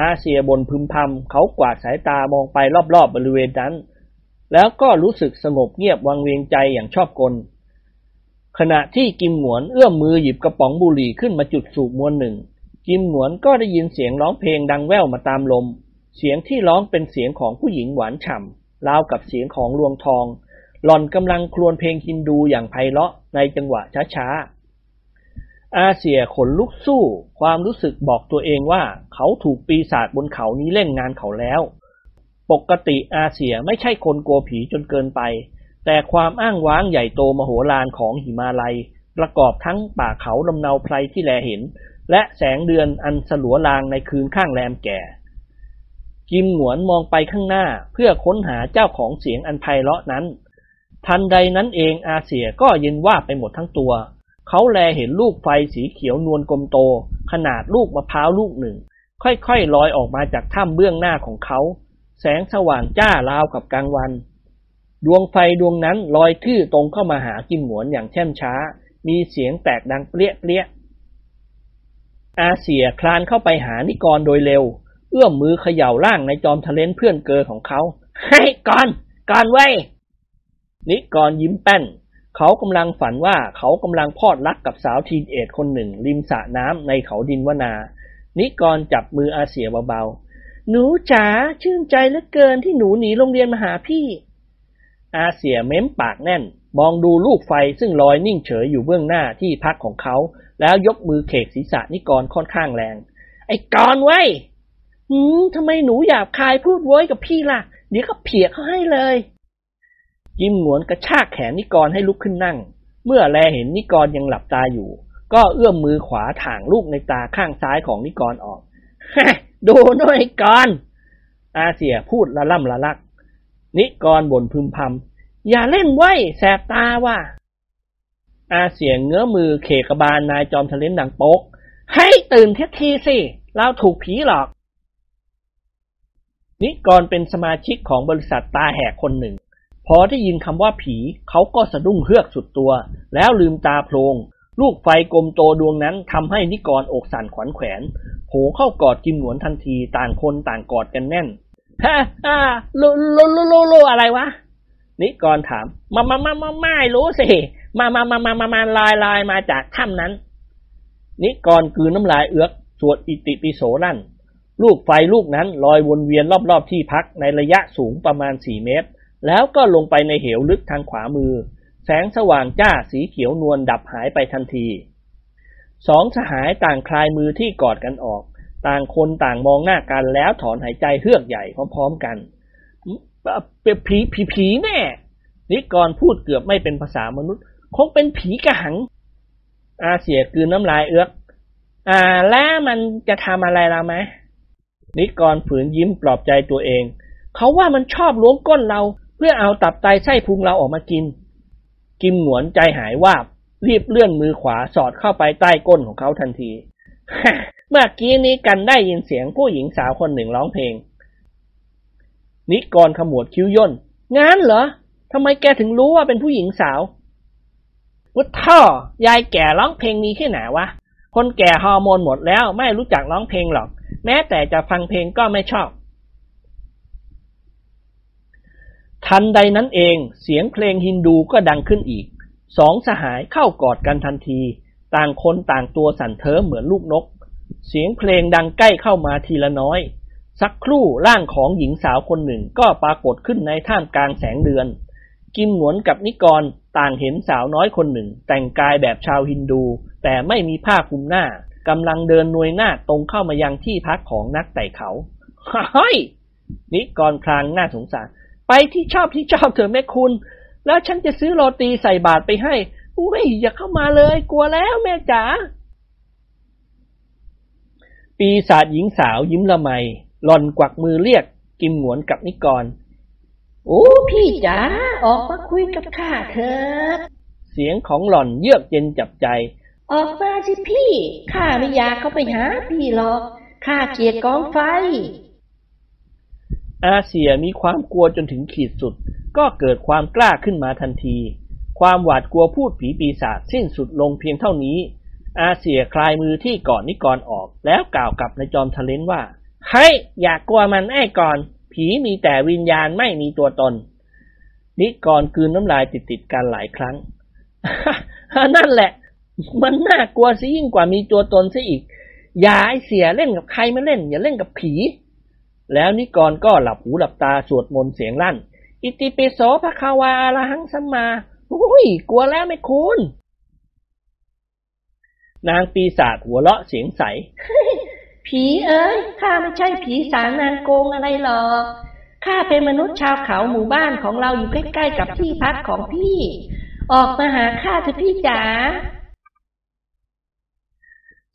อาเซียบนพึมพำเขากวาดสายตามองไปรอบๆบบริเวณนั้น แล้วก็รู้สึกสงบเงียบวังเวียงใจอย่างชอบกล ขณะที่กิมหนวนเอื้อมมือหยิบกระป๋องบุหรี่ขึ้นมาจุดสูบมวนหนึ่ง กิมหนวนก็ได้ยินเสียงร้องเพลงดังแว่วมาตามลม เสียงที่ร้องเป็นเสียงของผู้หญิงหวานฉ่ำราวกับเสียงของลวงทอง หล่อนกำลังครวญเพลงฮินดูอย่างไพเราะในจังหวะช้าๆ อาเซียขนลุกสู้ ความรู้สึกบอกตัวเองว่าเขาถูกปีศาจบนเขานี้เล่นงานเขาแล้ว ปกติอาเซียไม่ใช่คนกลัวผีจนเกินไป แต่ความอ้างว้างใหญ่โตมโหฬารของหิมาลัย ประกอบทั้งป่าเขาลำเนาไพรที่แลเห็น และแสงเดือนอันสลัวลางในคืนข้างแรมแก่กิมหนวนมองไปข้างหน้าเพื่อค้นหาเจ้าของเสียงอันไพเราะนั้น ทันใดนั้นเองอาเซียก็เย็นว่าไปหมดทั้งตัว เขาแลเห็นลูกไฟสีเขียวนวลกลมโต ขนาดลูกมะพร้าวลูกหนึ่ง ค่อยๆลอยออกมาจากถ้ำเบื้องหน้าของเขา แสงสว่างจ้าราวกับกลางวัน ดวงไฟดวงนั้นลอยทื่อตรงเข้ามาหากิมหมวนอย่างแช่มช้า มีเสียงแตกดังเปรี้ยเปรี้ยอาเสียคลานเข้าไปหานิกรโดยเร็ว เอื้อมมือเขย่าร่างในจอมทะเลนเพื่อนเกอของเขา ให้ก่อนก่อนไว้นิกรยิ้มแป้น เขากำลังฝันว่าเขากำลังพอดรักกับสาวทีนเอทคนหนึ่ง ริมสระน้ำในเขาดินวนา นิกรจับมืออาเสียเบาๆ หนูจ๋าชื่นใจเหลือเกินที่หนูหนีโรงเรียนมาหาพี่ อาเสียเม้มปากแน่น มองดูลูกไฟซึ่งลอยนิ่งเฉยอยู่เบื้องหน้าที่พักของเขา แล้วยกมือเขกศีรษะนิกรค่อนข้างแรง ไอ้กรไว้หืมทำไมหนูหยาบคายพูดโว้ยกับพี่ล่ะ เดี๋ยวก็เพียกเขาให้เลย ยิมหนวนกระชากแขนนิกรให้ลุกขึ้นนั่ง เมื่อแลเห็นนิกรยังหลับตาอยู่ ก็เอื้อมมือขวาถ่างลูกในตาข้างซ้ายของนิกรออกดูหน่อยก่อนอาเสียพูดละล่ำละลัก นิกรบ่นพึมพำอย่าเล่นไว้แสบตาว่าอาเสียงเงื้อมือเขกบาลนายจอมทะเลนดังโป๊ก ให้ตื่นเท็ทีสิเราถูกผีหลอก นิกรเป็นสมาชิกของบริษัทตาแหกคนหนึ่ง พอได้ยินคำว่าผีเขาก็สะดุ้งเฮือกสุดตัว แล้วลืมตาโพลงลูกไฟกลมโตดวงนั้นทำให้นิกรอกสั่นขวัญแขวนโผเข้ากอดกิมหนวนทันทีต่างคนต่างกอดกันแน่น ฮ่าฮ่าลูลูลูลูลูอะไรวะนิกรถาม มามามามาไม่รู้สิ มามามามามามาลายลายมาจากถ้ำนั้น นิกรกืนน้ำลายเอือกสวดอิติปิโสนั่น ลูกไฟลูกนั้นลอยวนเวียนรอบๆที่พักในระยะสูงประมาณสี่เมตร แล้วก็ลงไปในเหวลึกทางขวามือ แสงสว่างจ้าสีเขียวนวลดับหายไปทันที สองสหายต่างคลายมือที่กอดกันออก ต่างคนต่างมองหน้ากันแล้วถอนหายใจเฮือกใหญ่พร้อมๆกันเป็นผีผีผีแน่นิกรพูดเกือบไม่เป็นภาษามนุษย์ คงเป็นผีกระหัง อาเสียกืนน้ำลายเอื้อกอ่าแล้วมันจะทำอะไรเราไหมนิกรฝืนยิ้มปลอบใจตัวเอง เขาว่ามันชอบล้วงก้นเรา เพื่อเอาตับไตไส้พุงเราออกมากิน กิมหนวนใจหายวาบรีบเลื่อนมือขวาสอดเข้าไปใต้ก้นของเขาทันที เมื่อกี้นี้กันได้ยินเสียงผู้หญิงสาวคนหนึ่งร้องเพลง นิกรขมวดคิ้วย่นงานเหรอทำไมแกถึงรู้ว่าเป็นผู้หญิงสาววุฒท่อยายแก่ร้องเพลงนี้แค่ไหนวะ คนแก่ฮอร์โมนหมดแล้วไม่รู้จักร้องเพลงหรอก แม้แต่จะฟังเพลงก็ไม่ชอบ ทันใดนั้นเองเสียงเพลงฮินดูก็ดังขึ้นอีก สองสหายเข้ากอดกันทันที ต่างคนต่างตัวสั่นเทิมเหมือนลูกนก เสียงเพลงดังใกล้เข้ามาทีละน้อย สักครู่ร่างของหญิงสาวคนหนึ่งก็ปรากฏขึ้นในท่ามกลางแสงเดือน กิมหนวนกับนิกรต่างเห็นสาวน้อยคนหนึ่ง แต่งกายแบบชาวฮินดู แต่ไม่มีผ้าคลุมหน้ากำลังเดินนวยหน้าตรงเข้ามายังที่พักของนักไต่เขาเฮ้ยนิกรคลางหน่าสงสาร ไปที่ชอบที่ชอบเถอะแม่คุณ แล้วฉันจะซื้อโรตีใส่บาตรไปให้ อุ้ยอย่าเข้ามาเลย กลัวแล้วแม่จ๋าปีศาจหญิงสาวยิ้มละไมหล่อนกวักมือเรียกกิมหนวนกับนิกร โอ้พี่จ๋าออกมาคุยกับข้าเถิดเสียงของหล่อนเยือกเย็นจับใจ ออกมาสิพี่ข้าไม่อยากเข้าไปหาพี่หรอกข้าเกลียดกองไฟ อาเซียมีความกลัวจนถึงขีดสุด ก็เกิดความกล้าขึ้นมาทันที ความหวาดกลัวพูดผีปีศาจสิ้นสุดลงเพียงเท่านี้ อาเซียคลายมือที่ก่อนนิกรออก แล้วกล่าวกับนายจอมทะเลนว่าเฮ้ยอย่ากกลัวมันไอ้ก่อน ผีมีแต่วิญญาณไม่มีตัวตน นิกรคืนน้ำลายติดติดกันหลายครั้งนั่นแหละ มันน่ากลัวซะยิ่งกว่ามีตัวตนซะอีก อย่าไอเสียเล่นกับใครไม่เล่น อย่าเล่นกับผี แล้วนิกรก็หลับหูหลับตาสวดมนต์เสียงลั่น อิติปิโสภควาอรหังสัมมา อุ้ย กลัวแล้วไม่คุณ นางปีศาจหัวเราะเสียงใส ผีเอ้ยข้าไม่ใช่ผีสางนางโกงอะไรหรอกข้าเป็นมนุษย์ชาวเขาหมู่บ้านของเราอยู่ใกล้ๆกับที่พักของพี่ ออกมาหาข้าเถอะพี่จ๋า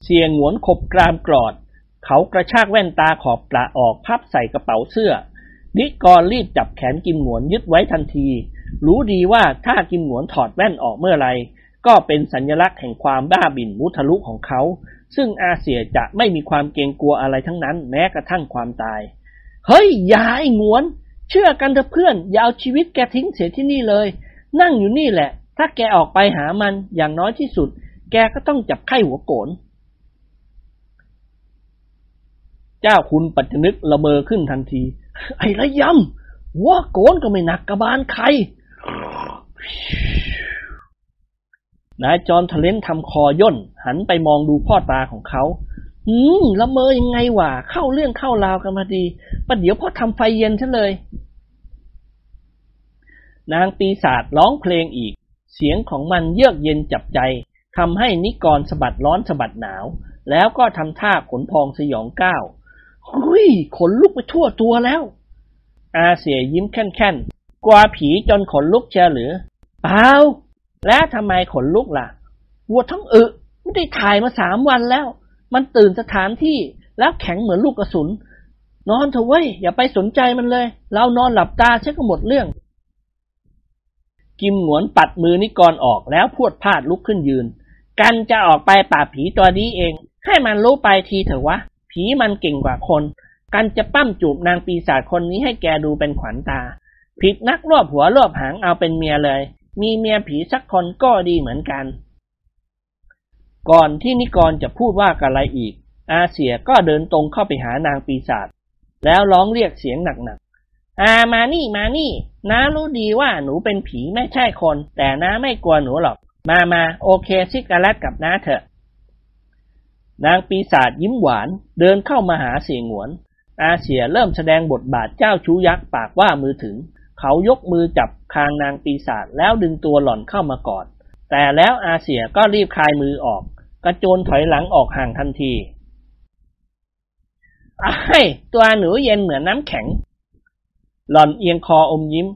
เสียงหงวนขบกรามกรอด เขากระชากแว่นตาขอบปลาออกพับใส่กระเป๋าเสื้อนิกรรีบจับแขนกิมหงวนยึดไว้ทันที รู้ดีว่าถ้ากิมหงวนถอดแว่นออกเมื่อไรก็เป็นสัญลักษณ์แห่งความบ้าบิ่นมุทะลุของเขา ซึ่งอาเซียจะไม่มีความเกรงกลัวอะไรทั้งนั้น แม้กระทั่งความตาย เฮ้ยอย่าไอ้งวน เชื่อกันเถอะเพื่อน อย่าเอาชีวิตแกทิ้งเสียที่นี่เลย นั่งอยู่นี่แหละ ถ้าแกออกไปหามันอย่างน้อยที่สุด แกก็ต้องจับไข้หัวโกนเจ้าคุณปัจจนึกละเมอขึ้นทันที ไอ้ระยำหัวโกนก็ไม่หนักกระบาลใคร นายจอมทะเลนทำคอย่น หันไปมองดูพ่อตาของเขา อืมละเมอยังไงวะ เข้าเรื่องเข้าราวกันพอดีประเดี๋ยวพ่อทำไฟเย็นซะเลย นางปีศาจร้องเพลงอีก เสียงของมันเยือกเย็นจับใจทำให้นิกรสะบัดร้อนสะบัดหนาว แล้วก็ทำท่าขนพองสยองก้าว หุยขนลุกไปทั่วตัวแล้ว อาเสียยิ้มแค่น กลัวผีจนขนลุกเชียหรือ เปล่า แล้วทำไมขนลุกล่ะ วัวทั้งอึไม่ได้ถ่ายมาสามวันแล้ว มันตื่นสถานที่แล้วแข็งเหมือนลูกกระสุน นอนเถอะเว้ย อย่าไปสนใจมันเลย เรานอนหลับตาเช่ก็หมดเรื่อง กิมหงวนปัดมือนิกรออกแล้วพวดพลาดลุกขึ้นยืน กันจะออกไปป่าบผีตัวนี้เอง ให้มันรู้ไปทีเถอะวะ ผีมันเก่งกว่าคน กันจะปั้มจูบนางปีศาจคนนี้ให้แกดูเป็นขวัญตา ผิดนักรวบหัวรวบหางเอาเป็นเมียเลย มีเมียผีสักคนก็ดีเหมือนกัน ก่อนที่นิกรจะพูดว่าอะไรอีก อาเสียก็เดินตรงเข้าไปหานางปีศาจแล้วร้องเรียกเสียงหนักๆอามานี่มานี่น้ารู้ดีว่าหนูเป็นผีไม่ใช่คน แต่น้าไม่กลัวหนูหรอก มามาโอเคซิกาเลตกับน้าเถอะนางปีศาจยิ้มหวานเดินเข้ามาหาเสียงหวน อาเสียเริ่มแสดงบทบาทเจ้าชู้ยักษ์ปากว่ามือถึง เขายกมือจับคางนางปีศาจแล้วดึงตัวหล่อนเข้ามากอด แต่แล้วอาเสียก็รีบคลายมือออก กระโจนถอยหลังออกห่างทันทีไอ้ตัวหนูเย็นเหมือนน้ำแข็ง หล่อนเอียงคออมยิ้ม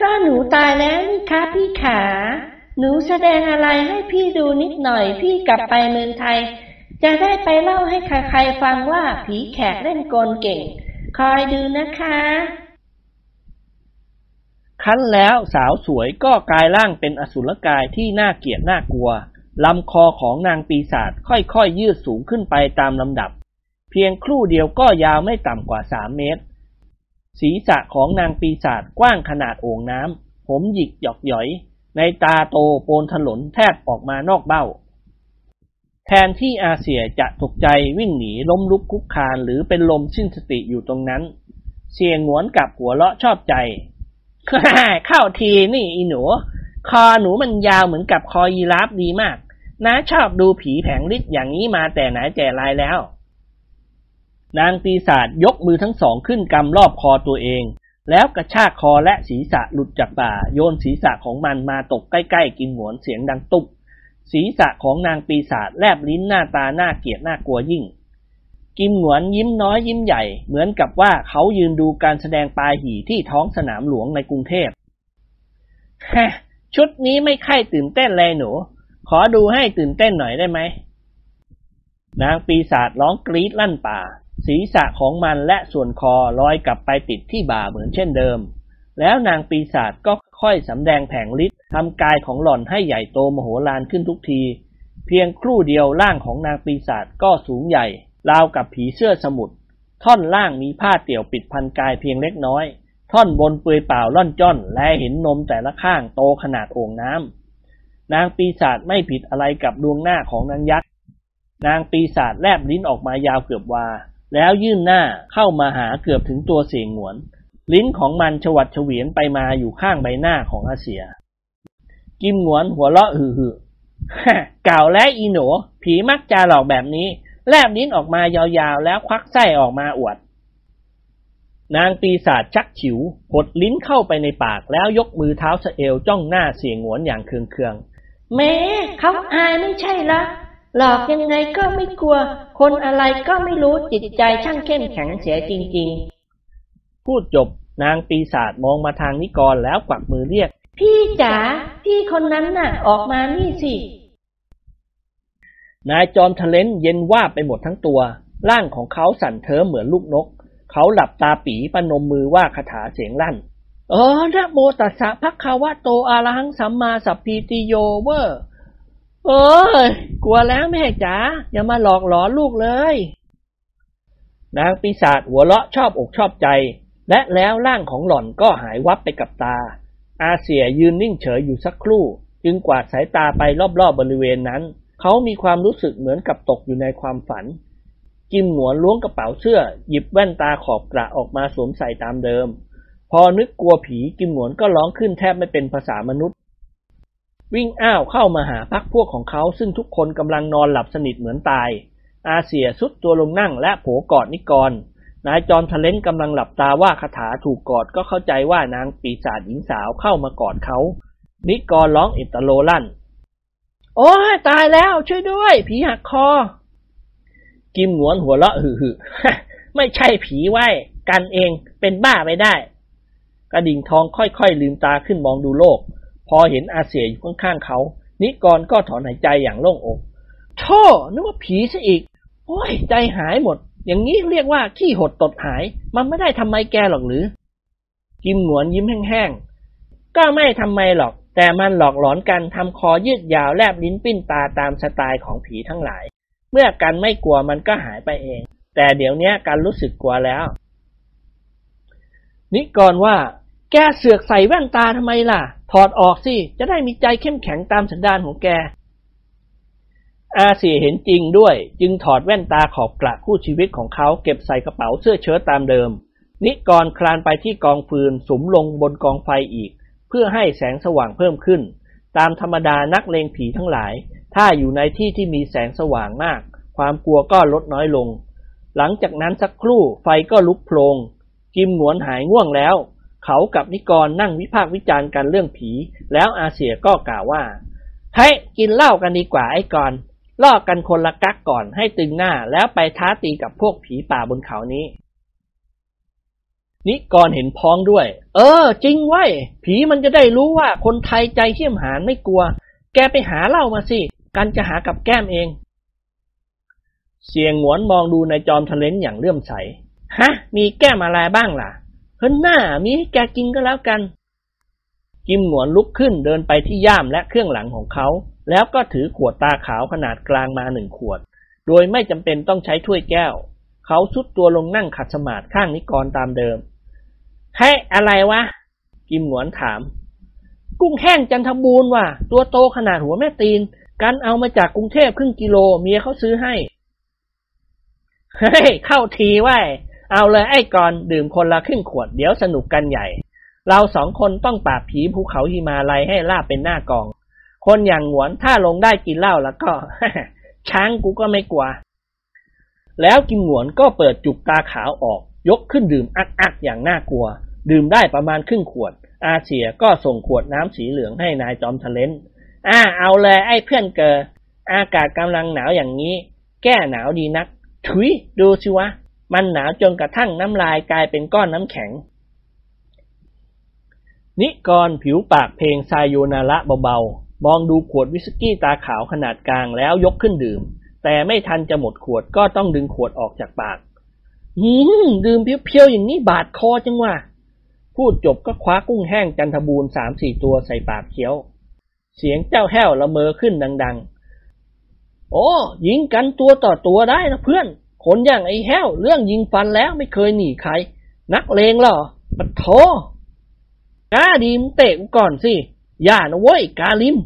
ก็หนูตายแล้วนี่คะพี่ขา หนูแสดงอะไรให้พี่ดูนิดหน่อย พี่กลับไปเมืองไทย จะได้ไปเล่าให้ใครๆฟังว่าผีแขกเล่นกลเก่ง คอยดูนะคะ คั้นแล้วสาวสวยก็กลายร่างเป็นอสุรกายที่น่าเกลียดน่ากลัวลำคอของนางปีศาจค่อยๆยืดสูงขึ้นไปตามลำดับ เพียงครู่เดียวก็ยาวไม่ต่ำกว่าสามเมตร ศีรษะของนางปีศาจกว้างขนาดโอ่งน้ำผมหยิกหยอกหย่อย ในตาโตโปนถลนแทบออกมานอกเบ้า แทนที่อาเซียจะตกใจวิ่งหนีล้มลุกคุกคานหรือเป็นลมสิ้นสติอยู่ตรงนั้น เสียงหวนกับหัวเราะชอบใจ เข้าทีนี่อีหนู คอหนูมันยาวเหมือนกับคอยีราฟดีมากน้าชอบดูผีแผงฤทธิ์อย่างนี้มาแต่ไหนแต่ไรแล้ว นางปีศาจยกมือทั้งสองขึ้นกำรอบคอตัวเอง แล้วกระชากคอและศีรษะหลุดจากบ่า โยนศีรษะของมันมาตกใกล้ๆกินหวนเสียงดังตุ๊บศีรษะของนางปีศาจแลบลิ้นหน้าตาหน้าเกลียดน่ากลัวยิ่ง กิมหนวนยิ้มน้อยยิ้มใหญ่ เหมือนกับว่าเขายืนดูการแสดงปลาหี่ที่ท้องสนามหลวงในกรุงเทพฮะชุดนี้ไม่ค่อยตื่นเต้นเลยหนู ขอดูให้ตื่นเต้นหน่อยได้ไหม นางปีศาจร้องกรีดลั่นป่า ศีรษะของมันและส่วนคอลอยกลับไปติดที่บ่าเหมือนเช่นเดิม แล้วนางปีศาจก็ค่อยสำแดงแผงฤทธิ์ทำกายของหล่อนให้ใหญ่โตมโหฬารขึ้นทุกที เพียงครู่เดียวร่างของนางปีศาจก็สูงใหญ่ ราวกับผีเสื้อสมุทรท่อนล่างมีผ้าเตี่ยวปิดพันกายเพียงเล็กน้อย ท่อนบนเปลือยเปล่าล่อนจ้อน และเห็นนมแต่ละข้างโตขนาดโอ่งน้ำนางปีศาจไม่ผิดอะไรกับดวงหน้าของนางยักษ์นางปีศาจแลบลิ้นออกมายาวเกือบวา แล้วยื่นหน้าเข้ามาหาเกือบถึงตัวเสียงหวน ลิ้นของมันชวัดเฉวียนไปมาอยู่ข้างใบหน้าของอาเซีย กิมหวนหัวเราะหือหือเก่าและอีหนูผีมักจะหลอกแบบนี้ แลบลิ้นออกมายาวๆ แล้วควักไส้ออกมาอวด นางปีศาจชักฉิวหดลิ้นเข้าไปในปากแล้วยกมือเท้าสะเอวจ้องหน้าเสียงหวนอย่างเคืองแม้เขาอายไม่ใช่ละหลอกยังไงก็ไม่กลัว คนอะไรก็ไม่รู้จิตใจช่างเข้มแข็งเสียจริงๆ พูดจบนางปีศาจมองมาทางนิกรแล้วกวักมือเรียกๆพี่จ๋าพี่คนนั้นน่ะ ออกมานี่สิ นายจอมทะเลนเย็นว่าไปหมดทั้งตัว ร่างของเขาสั่นเทิมเหมือนลูกนก เขาหลับตาปีปนมมือว่าคาถาเสียงลั่น เออนะโมตัสสะภะคะวะโตอะระหังสัมมาสัพพีติโยเวอร์เอ้ยกลัวแล้วแม่จ๋าอย่ามาหลอกหลอนลูกเลย นางปีศาจหัวเราะชอบอกชอบใจ และแล้วร่างของหล่อนก็หายวับไปกับตา อาเสียยืนนิ่งเฉยอยู่สักครู่ จึงกวาดสายตาไปรอบๆบบริเวณนั้น เขามีความรู้สึกเหมือนกับตกอยู่ในความฝัน กิมหนวนล้วงกระเป๋าเสื้อ หยิบแว่นตาขอบกระออกมาสวมใส่ตามเดิม พอนึกกลัวผีกิมหนวนก็ร้องขึ้นแทบไม่เป็นภาษามนุษย์ วิ่งอ้าวเข้ามาหาพักพวกของเขาซึ่งทุกคนกำลังนอนหลับสนิทเหมือนตาย อาเสียสุดตัวลงนั่งและโผกอดนิกรนายจอมทะเลนกำลังหลับตาว่าคาถาถูกกอดก็เข้าใจว่านางปีศาจหญิงสาวเข้ามากอดเขา นิกรร้องอิตโลลั่น โอ้ยตายแล้ว ช่วยด้วย ผีหักคอ กิมหนวนหัวเราะหือหือไม่ใช่ผีไว้ กันเองเป็นบ้าไปได้ กระดิ่งทองค่อยๆลืมตาขึ้นมองดูโลก พอเห็นอาเสียอยู่ข้างๆเขา นิกรก็ถอนหายใจอย่างโล่งอกโธ่นึกว่าผีซะอีก โอ้ย ใจหายหมด อย่างนี้เรียกว่าขี้หดตดหาย มันไม่ได้ทำไมแกหรอกหรือ กิมหนวนยิ้มแห้งๆ ก็ไม่ทำไมหรอก แต่มันหลอกหลอนกันทำคอยืดยาวแลบลิ้นปิ้นตาตามสไตล์ของผีทั้งหลาย เมื่อกันไม่กลัวมันก็หายไปเอง แต่เดี๋ยวนี้การรู้สึกกลัวแล้ว นิกรว่า แกเสือกใส่แว่นตาทำไมล่ะ ถอดออกสิ จะได้มีใจเข้มแข็งตามสันดานของแก อาเสียเห็นจริงด้วย จึงถอดแว่นตาขอบกระคู่ชีวิตของเขาเก็บใส่กระเป๋าเสื้อเชิ้ตตามเดิม นิกรคลานไปที่กองฟืนสุมลงบนกองไฟอีก เพื่อให้แสงสว่างเพิ่มขึ้น ตามธรรมดานักเลงผีทั้งหลาย ถ้าอยู่ในที่ที่มีแสงสว่างมาก ความกลัวก็ลดน้อยลง หลังจากนั้นสักครู่ไฟก็ลุกโพลงกิมหนวนหายง่วงแล้ว เขากับนิกรนั่งวิพากษ์วิจารณ์กันเรื่องผี แล้วอาเสียก็กล่าวว่าเฮ้ยกินเหล้ากันดีกว่าไอ้กอนล่อกันคนละกักก่อนให้ตึงหน้าแล้วไปท้าตีกับพวกผีป่าบนเขานี้ นิกรเห็นพ้องด้วย เออ จริงไว้ ผีมันจะได้รู้ว่าคนไทยใจเขี้ยมหานไม่กลัว แกไปหาเหล้ามาสิ กันจะหากับแก้มเอง เสียงหวนมองดูในจอมทะเลนอย่างเลื่อมใส ฮะ มีแก้มอะไรบ้างล่ะ เฮ้ยหน้า มีให้แกกินก็แล้วกัน กิมหนวนลุกขึ้นเดินไปที่ย่ามและเครื่องหลังของเขา แล้วก็ถือขวดตาขาวขนาดกลางมาหนึ่งขวด โดยไม่จำเป็นต้องใช้ถ้วยแก้ว เขาชุดตัวลงนั่งขัดสมาธิข้างนิกรตามเดิมให้อะไรวะ กิมหนวนถาม กุ้งแห้งจันทบูรณ์ว่ะ ตัวโตขนาดหัวแม่ตีน กันเอามาจากกรุงเทพครึ่งกิโลเมียเขาซื้อให้ เฮ้ย เข้าทีว่าเอาเลยไอ้กอนดื่มคนละครึ่งขวดเดี๋ยวสนุกกันใหญ่ เราสองคนต้องปราบผีภูเขาหิมาลัยให้ล่าเป็นหน้ากอง คนอย่างหวนถ้าลงได้กินเหล้าแล้วก็ ช้างกูก็ไม่กลัว แล้วกิมหวนก็เปิดจุกตาขาวออก ยกขึ้นดื่มอักอักอย่างน่ากลัว ดื่มได้ประมาณครึ่งขวด อาเสียก็ส่งขวดน้ำสีเหลืองให้นายจอมทะเลนอ่าเอาเลยไอ้เพื่อนเกออากาศกำลังหนาวอย่างนี้ แก้หนาวดีนัก ถุยดูสิวะ มันหนาวจนกระทั่งน้ำลายกลายเป็นก้อนน้ำแข็ง นิกรผิวปากเพลงไซโยนาระเบาๆ มองดูขวดวิสกี้ตาขาวขนาดกลางแล้วยกขึ้นดื่ม แต่ไม่ทันจะหมดขวดก็ต้องดึงขวดออกจากปากหืมดื่มเพียวๆอย่างนี้บาดคอจังวะพูดจบก็คว้ากุ้งแห้งจันทบูรณ์สามสี่ตัวใส่ปากเคี้ยว เสียงเจ้าแห้วละเมอขึ้นดัง ๆ โอ้ยิงกันตัวต่อตัวได้นะเพื่อน คนอย่างไอ้แห้ว เรื่องยิงฟันแล้วไม่เคยหนีใคร นักเลงเหรอปัดโถกล้าดีมเตะกูก่อนสิ อย่านะเว้ยกาลิม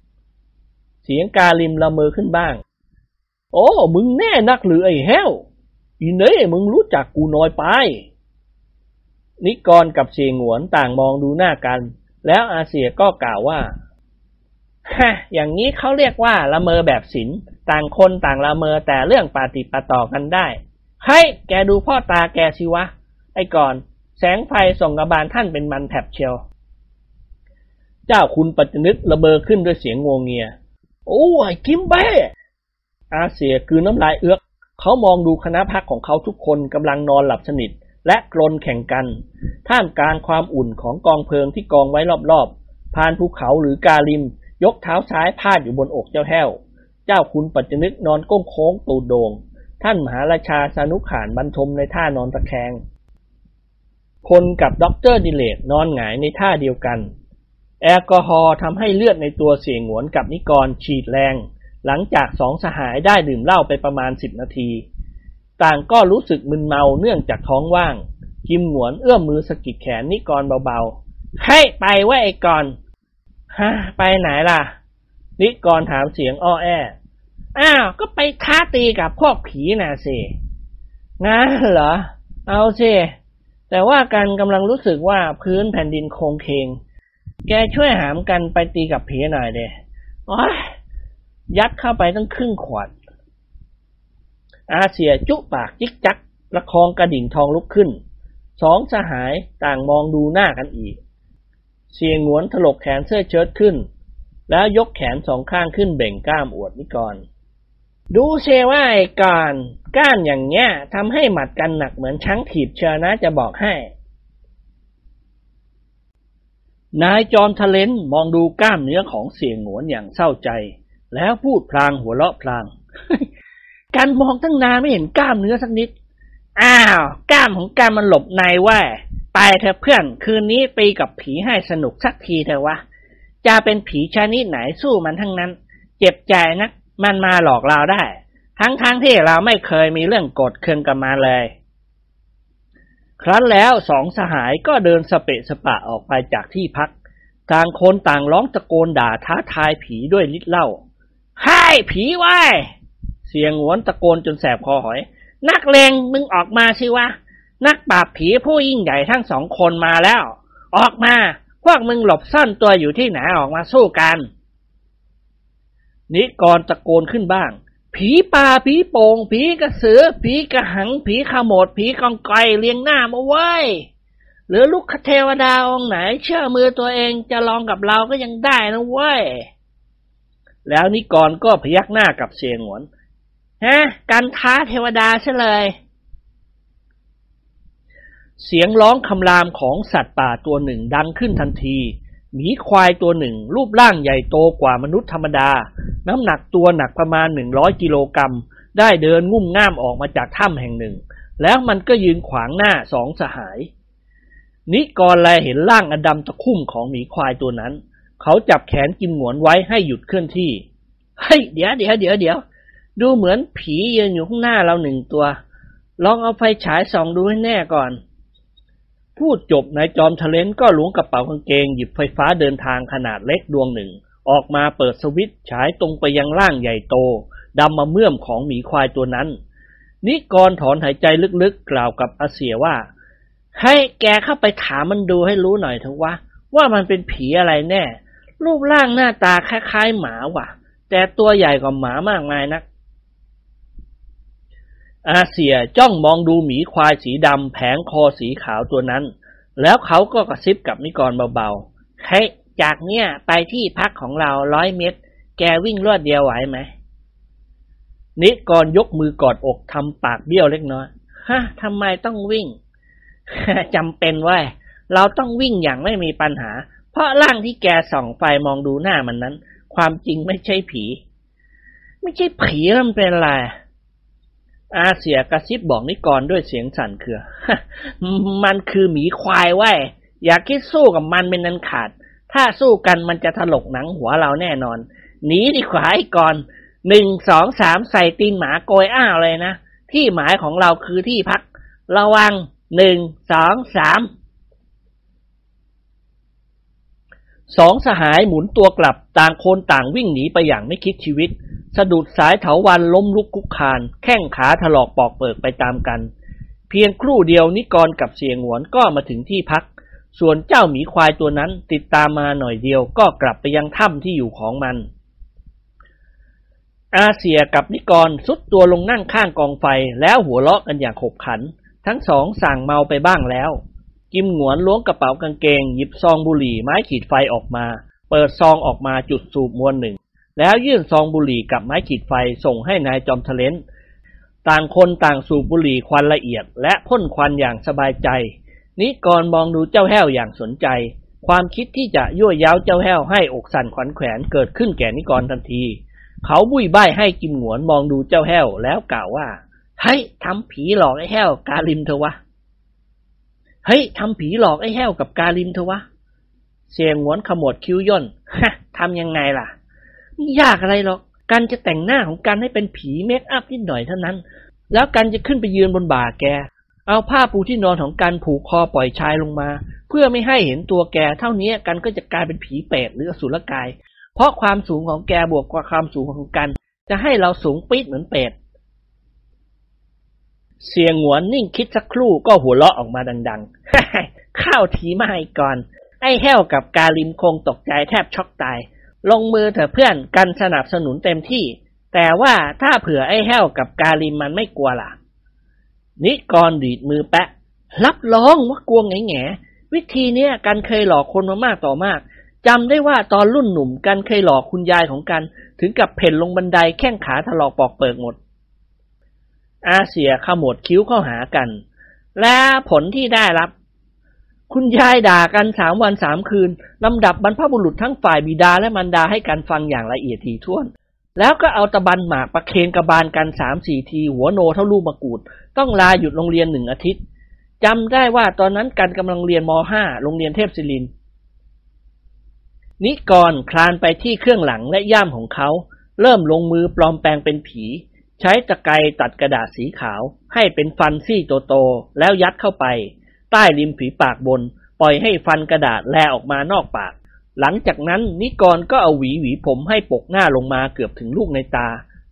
เสียงกาลิมละเมอขึ้นบ้าง โอ้มึงแน่นักหรือไอ้แห้ว อีเน่มึงรู้จักกูน้อยไป นิกรกับเสียงหวนต่างมองดูหน้ากัน แล้วอาเสียก็กล่าวว่าฮะอย่างนี้เขาเรียกว่าละเมอแบบศิลต่างคนต่างละเมอแต่เรื่องปาติปต่อกันได้ให้แกดูพ่อตาแกสิวะ ไอ้ก่อน แสงไฟส่องกระบาลท่านเป็นมันแถบเชียวเจ้าคุณปัจจนึกระเบอขึ้นด้วยเสียงงวงเงีย โอ้ยกิมเบ้ อาเสี่ยกลืนน้ำลายเอื้อกเขามองดูคณะพรรคของเขาทุกคนกำลังนอนหลับสนิท และกรนแข่งกัน ท่ามกลางความอุ่นของกองเพลิงที่กองไว้รอบๆพรานภูเขาหรือกาลิม ยกเท้าซ้ายพาดอยู่บนอกเจ้าแห้ว เจ้าคุณปัจจนึกนอนโก้งโค้งตูดโด่งท่านมหาราชาสนุขานบรรทมในท่านอนตะแคง พลกับด็อกเตอร์ดิเรกนอนหงายในท่าเดียวกัน แอลกอฮอล์ทำให้เลือดในตัวเสียงหวนกับนิกรฉีดแรง หลังจากสองสหายได้ดื่มเหล้าไปประมาณสิบนาที ต่างก็รู้สึกมึนเมาเนื่องจากท้องว่าง กิมหวนเอื้อมมือสกิดแขนนิกรเบาๆ ให้ไปว่าไอ้กรฮะไปไหนล่ะ นิกรถามเสียงอ้อแออ้าว ก็ไปท้าตีกับพวกผีน่ะสิงั้นเหรอ เอาสิแต่ว่ากันกำลังรู้สึกว่าพื้นแผ่นดินโคงเคง แกช่วยหามกันไปตีกับผีหน่อยเดโอ้ ยัดเข้าไปตั้งครึ่งขวด อาเสียจุปากจิกจักประคองกระดิ่งทองลุกขึ้น สองสหายต่างมองดูหน้ากันอีก เสียงหวนถลกแขนเสื้อเชิ้ตขึ้น แล้วยกแขนสองข้างขึ้นเบ่งกล้ามอวดนิกร ดูเชว่าไอ้ก่อนก้านอย่างเงี้ยทำให้หมัดกันหนักเหมือนช้างถีบเชียนะจะบอกให้นายจอมทะเลนมองดูกล้ามเนื้อของเสียงหวนอย่างเศร้าใจ แล้วพูดพลางหัวเราะพลางการมองตั้งนานไม่เห็นกล้ามเนื้อสักนิด อ้าว กล้ามของการมันหลบในว่าไปเถอะเพื่อนคืนนี้ตีกับผีให้สนุกสักทีเถอะวะ จะเป็นผีชนิดไหนสู้มันทั้งนั้น เจ็บใจนะมันมาหลอกเราได้ ทั้งๆทที่เราไม่เคยมีเรื่องกดเคืองกับมาเลย ครั้นแล้วสองสหายก็เดินสเปะสปะออกไปจากที่พัก ต่างคนต่างร้องตะโกนด่าท้าทายผีด้วยลิดเล่า ให้ผีไว้เสียงหวนตะโกนจนแสบคอหอย นักเลงมึงออกมาสิวะ นักปราบผีผู้ยิ่งใหญ่ทั้งสองคนมาแล้ว ออกมา พวกมึงหลบซ่อนตัวอยู่ที่ไหนออกมาสู้กัน นิกรตะโกนขึ้นบ้าง ผีป่าผีโป่งผีกระสือ ผีกระหัง ผีขโมด ผีกองไกเลียงหน้ามาไว้หรือลูกคเทวดาองค์ไหน เชื่อมือตัวเองจะลองกับเราก็ยังได้นะเว้ย แล้วนิกรก็พยักหน้ากับเสียงหวนฮะการท้าเทวดาใช่เลย เสียงร้องคำรามของสัตว์ป่าตัวหนึ่งดังขึ้นทันทีหมีควายตัวหนึ่ง รูปร่างใหญ่โตกว่ามนุษย์ธรรมดา น้ำหนักตัวหนักประมาณหนึ่งร้อยกิโลกรัม ได้เดินงุ่มง่ามออกมาจากถ้ำแห่งหนึ่ง แล้วมันก็ยืนขวางหน้าสองสหาย นิกรแลเห็นร่างอดำตะคุ่มของหมีควายตัวนั้น เขาจับแขนกิมหงวนไว้ให้หยุดเคลื่อนที่ เฮ้ย เดี๋ยวเดี๋ยวเดี๋ยวเดี๋ยว ดูเหมือนผียืนอยู่ข้างหน้าเราหนึ่งตัว ลองเอาไฟฉายส่องดูให้แน่ก่อน พูดจบนายจอมทะเลนก็หลวงกระเป๋ากางเกงหยิบไฟฟ้าเดินทางขนาดเล็กดวงหนึ่ง ออกมาเปิดสวิตช์ฉายตรงไปยังร่างใหญ่โตดำมาเมื่อมของหมีควายตัวนั้น นิกรถอนหายใจลึกๆกล่าวกับอาเสียว่า ให้แกเข้าไปถามมันดูให้รู้หน่อยเถอะวะว่ามันเป็นผีอะไรแน่ รูปร่างหน้าตาคล้ายๆหมาว่ะ แต่ตัวใหญ่กว่าหมามากมายนัก อาเสียจ้องมองดูหมีควายสีดำแผงคอสีขาวตัวนั้น แล้วเขาก็กระซิบกับนิกรเบาๆเฮ้ยจากเนี่ยไปที่พักของเราร้อยเมตร แกวิ่งรวดเดียวไหวไหม นิกรยกมือกอดอกทำปากเบี้ยวเล็กน้อย ฮะทำไมต้องวิ่งจำเป็นว่าเราต้องวิ่งอย่างไม่มีปัญหา เพราะร่างที่แกส่องไฟมองดูหน้ามันนั้น ความจริงไม่ใช่ผี ไม่ใช่ผีแล้วมันเป็นอะไรอาเสียกระซิบบอกนิกรด้วยเสียงสั่นเครือ มันคือหมีควายไว้ อย่าคิดสู้กับมันเป็นนันขาด ถ้าสู้กันมันจะถลกหนังหัวเราแน่นอน หนีดีกว่าไอ้ก่อนหนึ่งสองสามใส่ตีนหมาโกยอ้าวเลยนะ ที่หมายของเราคือที่พัก ระวังหนึ่งสองสาม สองสหายหมุนตัวกลับต่างคนต่างวิ่งหนีไปอย่างไม่คิดชีวิต สะดุดสายเถาวันล้มลุกคุกคาน แข้งขาถลอกปอกเปิกไปตามกัน เพียงครู่เดียวนิกรกับเสียงหวนก็มาถึงที่พัก ส่วนเจ้าหมีควายตัวนั้นติดตามมาหน่อยเดียวก็กลับไปยังถ้ำที่อยู่ของมัน อาเซียกับนิกรสุดตัวลงนั่งข้างกองไฟแล้วหัวเราะกันอย่างขบขัน ทั้งสองสั่งเมาไปบ้างแล้ว กิมหงวนล้วงกระเป๋ากางเกง หยิบซองบุหรี่ไม้ขีดไฟออกมา เปิดซองออกมาจุดสูบมวลหนึ่ง แล้วยื่นซองบุหรี่กับไม้ขีดไฟส่งให้นายจอมทะเลนต่างคนต่างสูบบุหรี่ควันละเอียด และพ่นควันอย่างสบายใจ นิกรมองดูเจ้าแห้วอย่างสนใจ ความคิดที่จะยั่วย้าวเจ้าแห้วให้อกสั่นขวัญแขวนเกิดขึ้นแก่นิกรทันที เขาบุยบ้ายให้กิมหงวนมองดูเจ้าแห้วแล้วกล่าวว่าเฮ้ยทำผีหลอกไอ้แห้วกาลิมเถอะวะ เฮ้ยทำผีหลอกไอ้แห้วกับกาลิมเถอะวะ เสี่ยหงวนขมวดคิ้วย่นฮะทำยังไงล่ะไม่ยากอะไรหรอกกันจะแต่งหน้าของกันให้เป็นผี make up นิดหน่อยเท่านั้น แล้วกันจะขึ้นไปยืนบนบ่าแก เอาผ้าปูที่นอนของกันผูกคอปล่อยชายลงมา เพื่อไม่ให้เห็นตัวแก เท่านี้กันก็จะกลายเป็นผีเปรตหรืออสุรกาย เพราะความสูงของแกบวกกับความสูงของกัน จะให้เราสูงปี๊ดเหมือนเปรต เสียงหัวนนิ่งคิดสักครู่ก็หัวเราะออกมาดังๆ ข้าวทีมาให้ก่อน ไอ้แห้วกับกาลิมคงตกใจแทบช็อกตาย ลงมือเถอะเพื่อนกันสนับสนุนเต็มที่ แต่ว่าถ้าเผื่อไอ้แห้วกับกาลิมมันไม่กลัวล่ะ นิกรดีดมือแปะ รับรองว่ากลัวไงแงวิธีเนี้ยกันเคยหลอกคนมามากต่อมากจำได้ว่าตอนรุ่นหนุ่มกันเคยหลอกคุณยายของกัน ถึงกับเพ่นลงบันไดแข้งขาถลอกปอกเปิกหมด อาเสียขมวดคิ้วเข้าหากัน และผลที่ได้รับ คุณยายด่ากันสามวันสามคืนลำดับบรรพบุรุษทั้งฝ่ายบิดาและมารดาให้กันฟังอย่างละเอียดถี่ถ้วน แล้วก็เอาตะบันหมากประเคนกระบาลกันสามสี่ที หัวโนเท่าลูกมะกรูด ต้องลาหยุดโรงเรียนหนึ่งอาทิตย์จำได้ว่าตอนนั้นกันกำลังเรียนมห้าโรงเรียนเทพศิรินนิกรคลานไปที่เครื่องหลังและย่ามของเขา เริ่มลงมือปลอมแปลงเป็นผี ใช้ตะไคร้ตัดกระดาษสีขาว ให้เป็นฟันซี่โตๆแล้วยัดเข้าไป ใต้ริมฝีปากบน ปล่อยให้ฟันกระดาษแลออกมานอกปาก หลังจากนั้นนิกรก็เอาหวีหวีผมให้ปกหน้าลงมาเกือบถึงลูกในตา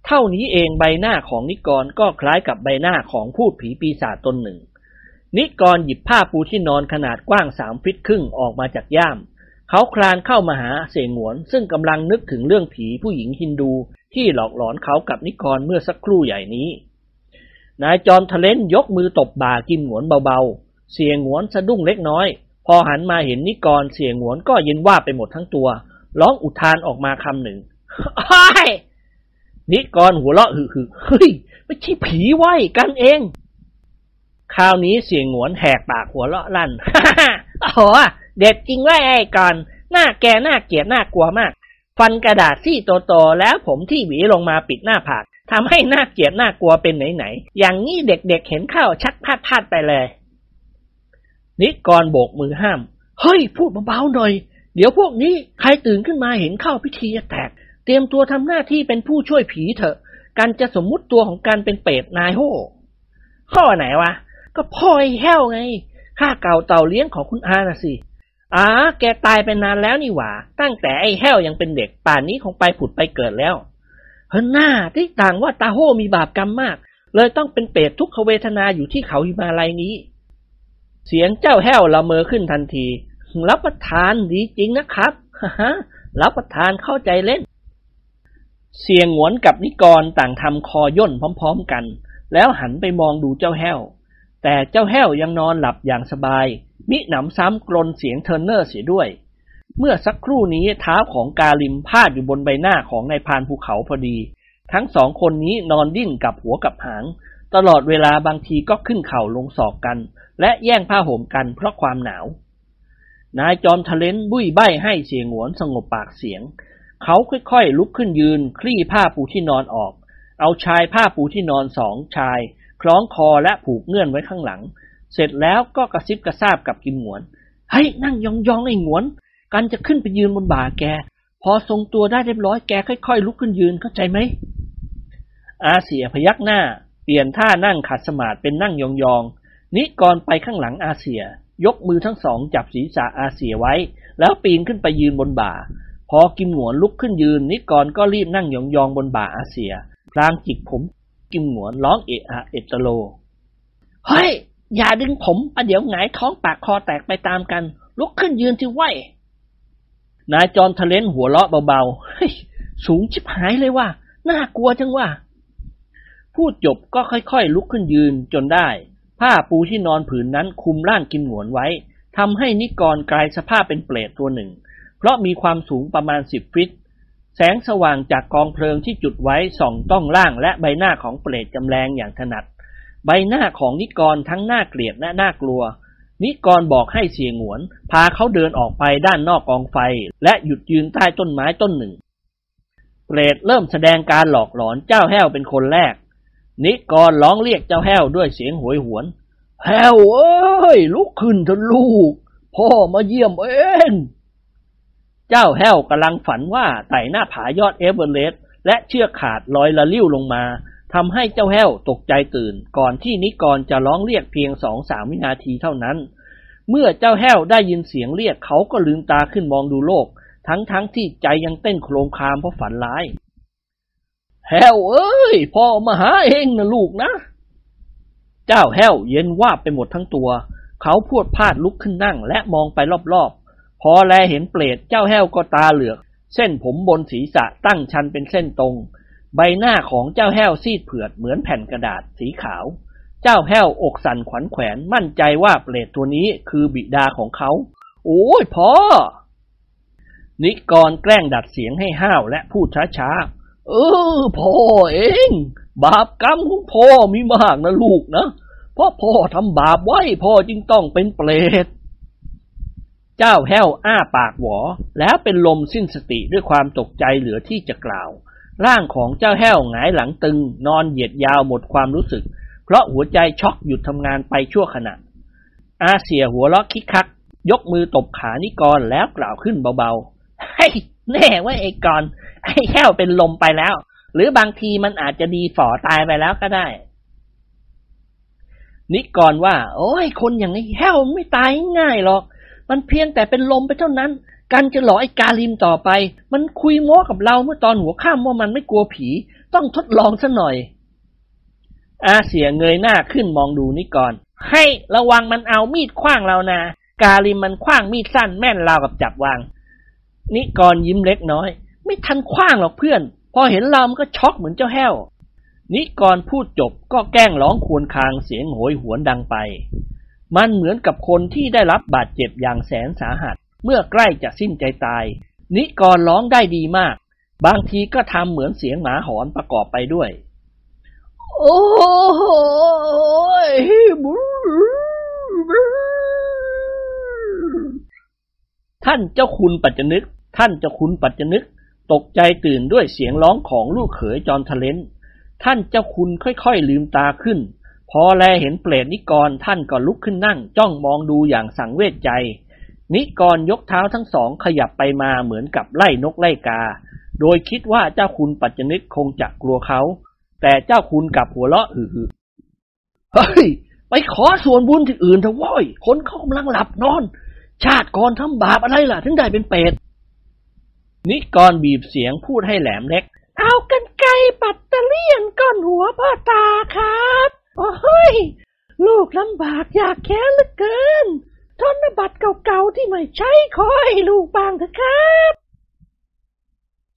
เท่านี้เองใบหน้าของนิกรก็คล้ายกับใบหน้าของพูดผีปีศาจตนหนึ่ง นิกรหยิบผ้าปูที่นอนขนาดกว้างสามฟิตครึ่งออกมาจากย่าม เขาคลานเข้ามาหาเสงวน ซึ่งกำลังนึกถึงเรื่องผีผู้หญิงฮินดู ที่หลอกหลอนเขากับนิกรเมื่อสักครู่ใหญ่นี้ นายจอมทะเลนยกมือตบบ่ากิมหวนเบาๆ เสียงหวนสะดุ้งเล็กน้อย พอหันมาเห็นนิกรเสียงหวนก็เย็นว่าไปหมดทั้งตัว ร้องอุทานออกมาคำหนึ่งอ้นิกรหัวเราะหึหึเฮ้ยไม่ใช่ผีไว้กันเอง คราวนี้เสียงหวนแหกปากหัวเราะลั่นโอ้โหเด็ดจริงว่าไอ้ก่อนหน้าแกหน้าเกลียดหน้ากลัวมาก ฟันกระดาษซี่โตๆแล้วผมที่หวีลงมาปิดหน้าผากทำให้หน้าเกลียดหน้ากลัวเป็นไหนๆอย่างนี้เด็กๆเห็นเข้าชักพลาดพลาดไปเลย นิกรโบกมือห้าม เฮ้ย พูดเบาๆหน่อย เดี๋ยวพวกนี้ใครตื่นขึ้นมาเห็นเข้าพิธีแตก เตรียมตัวทำหน้าที่เป็นผู้ช่วยผีเถอะ การจะสมมุติตัวของการเป็นเป็ดนายโฮข้อไหนวะ ก็พ่อไอ้แห้วไงข้าเก่าเต่าเลี้ยงของคุณอาน่ะสิ อ๋าแกตายไปนานแล้วนี่หว่า ตั้งแต่ไอ้แห้วยังเป็นเด็กป่านนี้คงไปผุดไปเกิดแล้วเฮ้ยหน้าที่ต่างว่าตาโฮมีบาปกรรมมาก เลยต้องเป็นเปรตทุกขเวทนาอยู่ที่เขาหิมาลัยนี้ เสียงเจ้าแห้วละเมอขึ้นทันที รับประทานดีจริงนะครับฮ่าฮะรับประทานเข้าใจเล่น เสียงหวนกับนิกรต่างทำคอย่นพร้อม ๆกัน แล้วหันไปมองดูเจ้าแห้ว แต่เจ้าแห้วยังนอนหลับอย่างสบาย มิหนำซ้ำกลนเสียงเทอร์เนอร์เสียด้วย เมื่อสักครู่นี้เท้าของกาลิมพาดอยู่บนใบหน้าของนายพานภูเขาพอดี ทั้งสองคนนี้นอนดิ้นกับหัวกับหาง ตลอดเวลาบางทีก็ขึ้นเข่าลงศอกกัน และแย่งผ้าห่มกันเพราะความหนาวนายจอมทะเลนบุ้ยใบให้เสียงหวนสงบปากเสียง เขาค่อยๆลุกขึ้นยืน คลี่ผ้าปูที่นอนออก เอาชายผ้าปูที่นอนสองชาย คล้องคอและผูกเงื่อนไว้ข้างหลัง เสร็จแล้วก็กระซิบกระซาบกับกิมหวนเฮ้ยนั่งยองๆไอ้หวน กันจะขึ้นไปยืนบนบ่าแก พอทรงตัวได้เรียบร้อยแกค่อยๆ ลุกขึ้นยืนเข้าใจไหมอาเสียพยักหน้า เปลี่ยนท่านั่งขัดสมาธิเป็นนั่งยองๆนิกรไปข้างหลังอาเสีย ยกมือทั้งสองจับศีรษะอาเสียไว้ แล้วปีนขึ้นไปยืนบนบ่า พอกิมหวนลุกขึ้นยืน นิกรก็รีบนั่งยองๆบนบ่าอาเสียพลางจิกผม กิมหวนร้องเอะอะเอตโล เฮ้ย อย่าดึงผมประเดี๋ยวหงายท้องปากคอแตกไปตามกัน ลุกขึ้นยืนที่ไหวนายจอมทะเลนหัวเราะเบาๆเฮ้ยสูงชิบหายเลยว่า น่ากลัวจังว่า พูดจบก็ค่อยๆ ลุกขึ้นยืนจนได้ ผ้าปูที่นอนผืนนั้นคุมร่างกิมหนวนไว้ทำให้นิกรกลายสภาพเป็นเปรตตัวหนึ่ง เพราะมีความสูงประมาณสิบฟิต แสงสว่างจากกองเพลิงที่จุดไว้ส่องต้องล่างและใบหน้าของเปรตจำแรงอย่างถนัด ใบหน้าของนิกรทั้งหน่าเกลียดและหน่ากลัว นิกรบอกให้เสียงหวน พาเขาเดินออกไปด้านนอกกองไฟ และหยุดยืนใต้ต้นไม้ต้นหนึ่ง เปรตเริ่มแสดงการหลอกหลอนเจ้าแห้วเป็นคนแรก นิกรร้องเรียกเจ้าแห้วด้วยเสียงโหยหวนแห้วเอ้ยลุกขึ้นเถอะลูก พ่อมาเยี่ยมเอง เจ้าแห้วกำลังฝันว่าไต่หน้าผายอดเอเวอเรสต์และเชือกขาดลอยละลิ่วลงมาทำให้เจ้าแห้วตกใจตื่น ก่อนที่นิกรจะร้องเรียกเพียงสองสามวินาทีเท่านั้น เมื่อเจ้าแห้วได้ยินเสียงเรียกเขาก็ลืมตาขึ้นมองดูโลก ทั้งทั้งที่ใจยังเต้นโครมคามเพราะฝันร้ายแห้วเอ้ยพ่อมาหาเองนะลูกนะ เจ้าแห้วเย็นว่าไปหมดทั้งตัว เขาพวดพลาดลุกขึ้นนั่งและมองไปรอบๆ พอแลเห็นเปรตเจ้าแห้วก็ตาเหลือก เส้นผมบนศีรษะตั้งชันเป็นเส้นตรง ใบหน้าของเจ้าแห้วซีดเผือดเหมือนแผ่นกระดาษสีขาว เจ้าแห้วอกสั่นขวัญแขวนมั่นใจว่าเปรตตัวนี้คือบิดาของเขา โอ้ยพ่อ นิกรแกล้งดัดเสียงให้ห้าวและพูดช้าๆ เออพ่อเอง บาปกรรมของพ่อมีมากนะลูกนะ เพราะพ่อทำบาปไว้พ่อจึงต้องเป็นเปรต เจ้าแห้วอ้าปากหวอ แล้วเป็นลมสิ้นสติด้วยความตกใจเหลือที่จะกล่าว ร่างของเจ้าแห้วหงายหลังตึง นอนเหยียดยาวหมดความรู้สึก เพราะหัวใจช็อกหยุดทำงานไปชั่วขณะ อาเสียหัวเราะคิกคัก ยกมือตบขานิกรแล้วกล่าวขึ้นเบาๆเฮ้ยแน่ว่าไอ้กรไอ้แห้วเป็นลมไปแล้ว หรือบางทีมันอาจจะดีฝ่อตายไปแล้วก็ได้นิกรว่า โอ้ยคนอย่างไอ้แห้วไม่ตายง่ายหรอก มันเพียงแต่เป็นลมไปเท่านั้น กันจะหลอกไอ้กาลิมต่อไป มันคุยโม้กับเราเมื่อตอนหัวข้ามว่ามันไม่กลัวผี ต้องทดลองซะหน่อย อาเสียเงยหน้าขึ้นมองดูนิกรให้ระวังมันเอามีดคว้างเรานะ กาลิมมันคว้างมีดสั้นแม่นราวกับจับวาง นิกรยิ้มเล็กน้อย ไม่ทันคว้างหรอกเพื่อน พอเห็นเรามันก็ช็อกเหมือนเจ้าแห้วนิกรพูดจบก็แกล้งร้องควญคางเสียงโหยหวนดังไป มันเหมือนกับคนที่ได้รับบาดเจ็บอย่างแสนสาหัส เมื่อใกล้จะสิ้นใจตาย นิกรร้องได้ดีมาก บางทีก็ทำเหมือนเสียงหมาหอนประกอบไปด้วย โอ้โหท่านเจ้าคุณปัจจนึก ท่านเจ้าคุณปัจจนึก ตกใจตื่นด้วยเสียงร้องของลูกเขยจอมทะเลนท่านเจ้าคุณค่อยๆลืมตาขึ้น พอแลเห็นเปรตนิกรท่านก็ลุกขึ้นนั่ง จ้องมองดูอย่างสังเวชใจ นิกรยกเท้าทั้งสองขยับไปมาเหมือนกับไล่นกไล่กา โดยคิดว่าเจ้าคุณปัจจนึกคงจะกลัวเขา แต่เจ้าคุณกลับหัวเราะฮือเฮ้ย ไปขอส่วนบุญที่อื่นเถอะว้อยคนเขากำลังหลับนอน ชาติก่อนทำบาปอะไรล่ะ ถึงได้เป็นเปรตนิกรบีบเสียงพูดให้แหลมเล็ก เอากันไกปัตเตอเลียนก้อนหัวพ่อตาครับ โอ้ย ลูกลำบากอยากแค้นเหลือเกินธนบัตรเก่าๆที่ไม่ใช้ขอให้ลูกบางเถอะครับ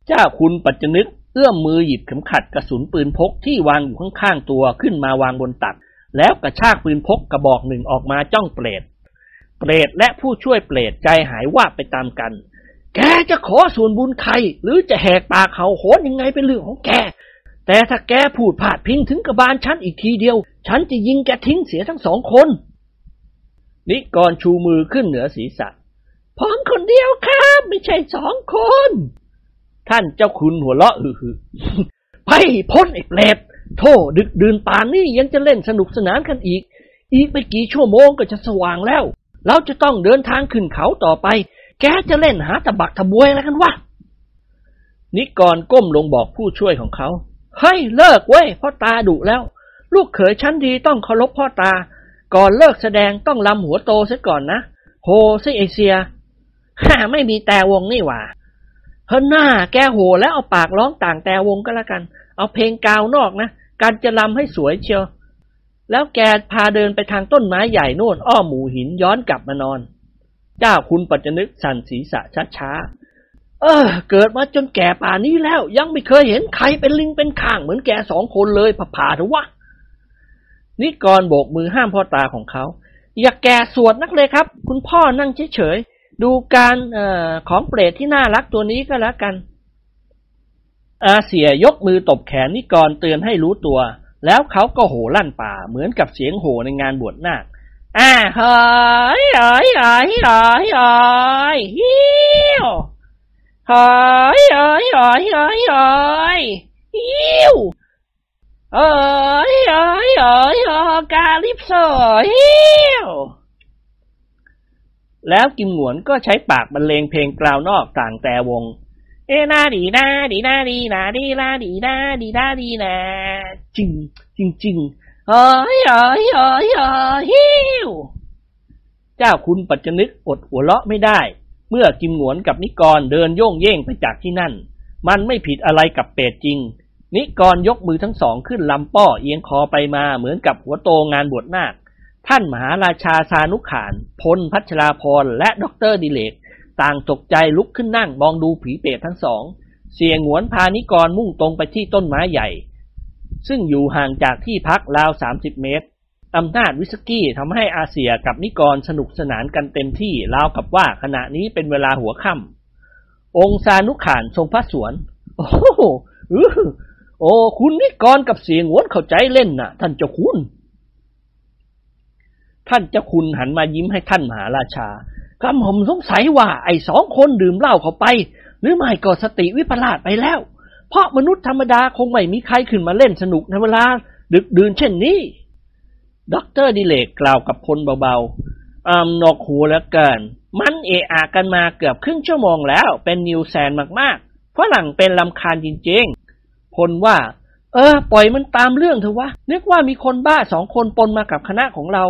เจ้าคุณปัจจนึกเอื้อมมือหยิบเข็มขัดกระสุนปืนพกที่วางอยู่ข้างๆตัวขึ้นมาวางบนตัก แล้วกระชากปืนพกกระบอกหนึ่งออกมาจ้องเปรตเปรตและผู้ช่วยเปรตใจหายว่าไปตามกัน แกจะขอส่วนบุญใคร หรือจะแหกปากเขาโหนยังไงเป็นเรื่องของแก แต่ถ้าแกพูดพาดพิงถึงกระบาลฉันอีกทีเดียว ฉันจะยิงแกทิ้งเสียทั้งสองคน นิกรชูมือขึ้นเหนือศีรษะพร้อมคนเดียวครับ ไม่ใช่สองคน ท่านเจ้าคุณหัวเราะอือหือไปพ้นไอ้เปรตโธ่ดึกดื่นป่านนี้ยังจะเล่นสนุกสนานกันอีก อีกไม่กี่ชั่วโมงก็จะสว่างแล้ว เราจะต้องเดินทางขึ้นเขาต่อไป แกจะเล่นหาตะบักตะบวยอะไรกันวะนิกรก้มลงบอกผู้ช่วยของเขา เฮ้ยเลิกเว้ยพ่อตาดุแล้ว ลูกเขยชั้นดีต้องเคารพพ่อตา ก่อนเลิกแสดงต้องลำหัวโตซะก่อนนะโหซิเอเชียฮ่าไม่มีแต่วงนี่หว่าเฮ้หน้าแกโหแล้วเอาปากร้องต่างแต่วงก็แล้วกัน เอาเพลงกาวนอกนะการจะลำให้สวยเชียวแล้วแกพาเดินไปทางต้นไม้ใหญ่โน่นอ้อมหมูหินย้อนกลับมานอน เจ้าคุณปัจจนึกสั่นศีรษะช้าๆ เออ เกิดมาจนแก่ป่านี้แล้ว ยังไม่เคยเห็นใครเป็นลิงเป็นข้างเหมือนแกสองคนเลยผ่าผ่าเถอะวะนิกรโบกมือห้ามพ่อตาของเขา อย่าแก่สวดนักเลยครับ คุณพ่อนั่งเฉยๆดูการเออของเปรตที่น่ารักตัวนี้ก็แล้วกัน อาเสียยกมือตบแขนนิกรเตือนให้รู้ตัว แล้วเขาก็โห่ลั่นป่าเหมือนกับเสียงโห่ในงานบวชนาคอ่าเฮ้ยเฮ้ยเฮ้ยเฮ้ยเฮ้ยฮิว เฮ้ยเฮ้ยเฮ้ยเฮ้ยเฮ้ยฮิวเฮ้ยเฮ้ยเฮ้ยเฮ้ยกาลิปโซฮิวแล้วกิมหวนก็ใช้ปากบรรเลงเพลงกล่าวนอกต่างแต่วง เอนาดีนาดีนาดีนาดีลาดีนาดีนาดีนาจริงจริงจริงเฮ้ยเฮ้ยเฮ้ยเฮ้ยฮิวเจ้าคุณปัจจนึกอดหัวเราะไม่ได้ เมื่อกิมหวนกับนิกรเดินโย่งเย่งไปจากที่นั่น มันไม่ผิดอะไรกับเป็ดจริง นิกรยกมือทั้งสองขึ้นลำป้อเอียงคอไปมาเหมือนกับหัวโตงานบวชนาค ท่านมหาราชาสานุขาน พลพัชราพรและด็อกเตอร์ดิเลก ต่างตกใจลุกขึ้นนั่งมองดูผีเปรตทั้งสอง เสียงหวนพานิกรมุ่งตรงไปที่ต้นไม้ใหญ่ ซึ่งอยู่ห่างจากที่พักราว30เมตร อำนาจวิสกี้ทำให้อาเซียกับนิกรสนุกสนานกันเต็มที่ราวกับว่าขณะนี้เป็นเวลาหัวค่ำองค์สานุขานทรงพระสวน โอ้โหอื้อโอ้ คุณนิกรกับเสียงหวนเข้าใจเล่นน่ะ ท่านเจ้าคุณ ท่านเจ้าคุณหันมายิ้มให้ท่านมหาราชากระหม่อมสงสัยว่า ไอ้สองคนดื่มเหล้าเข้าไป หรือไม่ก็สติวิปลาสไปแล้ว เพราะมนุษย์ธรรมดาคงไม่มีใครขึ้นมาเล่นสนุกในเวลา ดึกดื่นเช่นนี้ ด็อกเตอร์ดิเรกกล่าวกับพลเบาๆอา หนวกหูเหลือเกิน มันเอะอากันมาเกือบครึ่งชั่วโมงแล้ว เป็น nuisance มากๆฝรั่งเป็นรำคาญจริงๆพลว่า เออ ปล่อยมันตามเรื่องเถอะวะ นึกว่ามีคนบ้าสองคนปนมากับคณะของเรา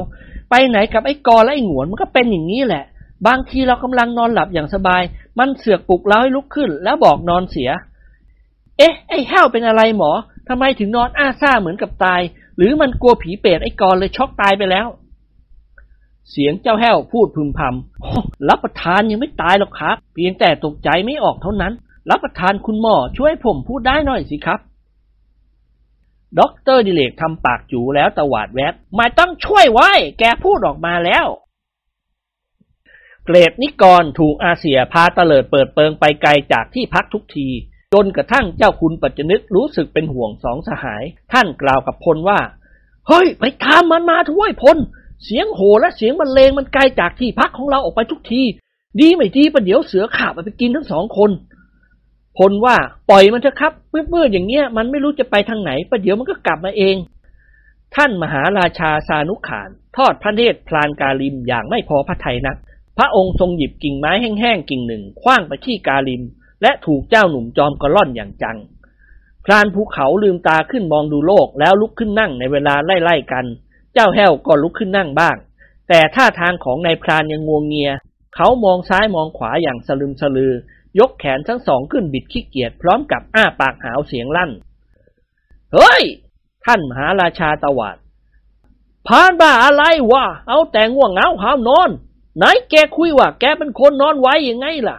ไปไหนกับไอ้กอและไอ้หงวนมันก็เป็นอย่างนี้แหละ บางทีเรากำลังนอนหลับอย่างสบาย มันเสือกปลุกเราให้ลุกขึ้น แล้วบอกนอนเสีย เอ๊ะ ไอ้แห้วเป็นอะไรหมอทำไมถึงนอนอ้าซ่าเหมือนกับตาย หรือมันกลัวผีเปรตไอ้กรเลยช็อกตายไปแล้ว เสียงเจ้าแห้วพูดพึมพำรับประทานยังไม่ตายหรอกครับ เพียงแต่ตกใจไม่ออกเท่านั้น รับประทานคุณหมอช่วยผมพูดได้หน่อยสิครับด็อกเตอร์ดิเรกทำปากจู๋แล้วตวาดแว้ดไม่ต้องช่วยโว้ย แกพูดออกมาแล้ว เกรดนิกรถูกอาเสี่ยพาเตลิดเปิดเปิงไปไกลจากที่พักทุกที จนกระทั่งเจ้าคุณปัจจนึกรู้สึกเป็นห่วงสองสหาย ท่านกล่าวกับพลว่า เฮ้ย ไปตามมันมาทุ้ยพล เสียงโห่และเสียงบรรเลงมันไกลจากที่พักของเราออกไปทุกที ดีไม่ดีประเดี๋ยวเสือขาบไปกินทั้งสองคน พลว่าปล่อยมันเถอะครับเมืดๆอย่างเงี้ยมันไม่รู้จะไปทางไหนประเดี๋ยวมันก็กลับมาเอง ท่านมหาราชาสานุขาน ทอดพระเนตรพลานกาลิมอย่างไม่พอพระทัยนัก พระองค์ทรงหยิบกิ่งไม้แห้งๆกิ่งหนึ่งคว้างไปที่กาลิม และถูกเจ้าหนุ่มจอมกระล่อนอย่างจัง พรานภูเขาลืมตาขึ้นมองดูโลกแล้วลุกขึ้นนั่งในเวลาไล่ๆกัน เจ้าแห้วก็ลุกขึ้นนั่งบ้าง แต่ท่าทางของนายพรานยังงวงเงีย เขามองซ้ายมองขวาอย่างสลึมสลือ ยกแขนทั้งสองขึ้นบิดขี้เกียจพร้อมกับอ้าปากหาวเสียงลั่น เฮ้ย ท่านมหาราชาตวาดพานบ้าอะไรวะ เอาแต่ง่วงเหงาหาวนอน ไหนแกคุยว่าแกเป็นคนนอนไว้ยังไงล่ะ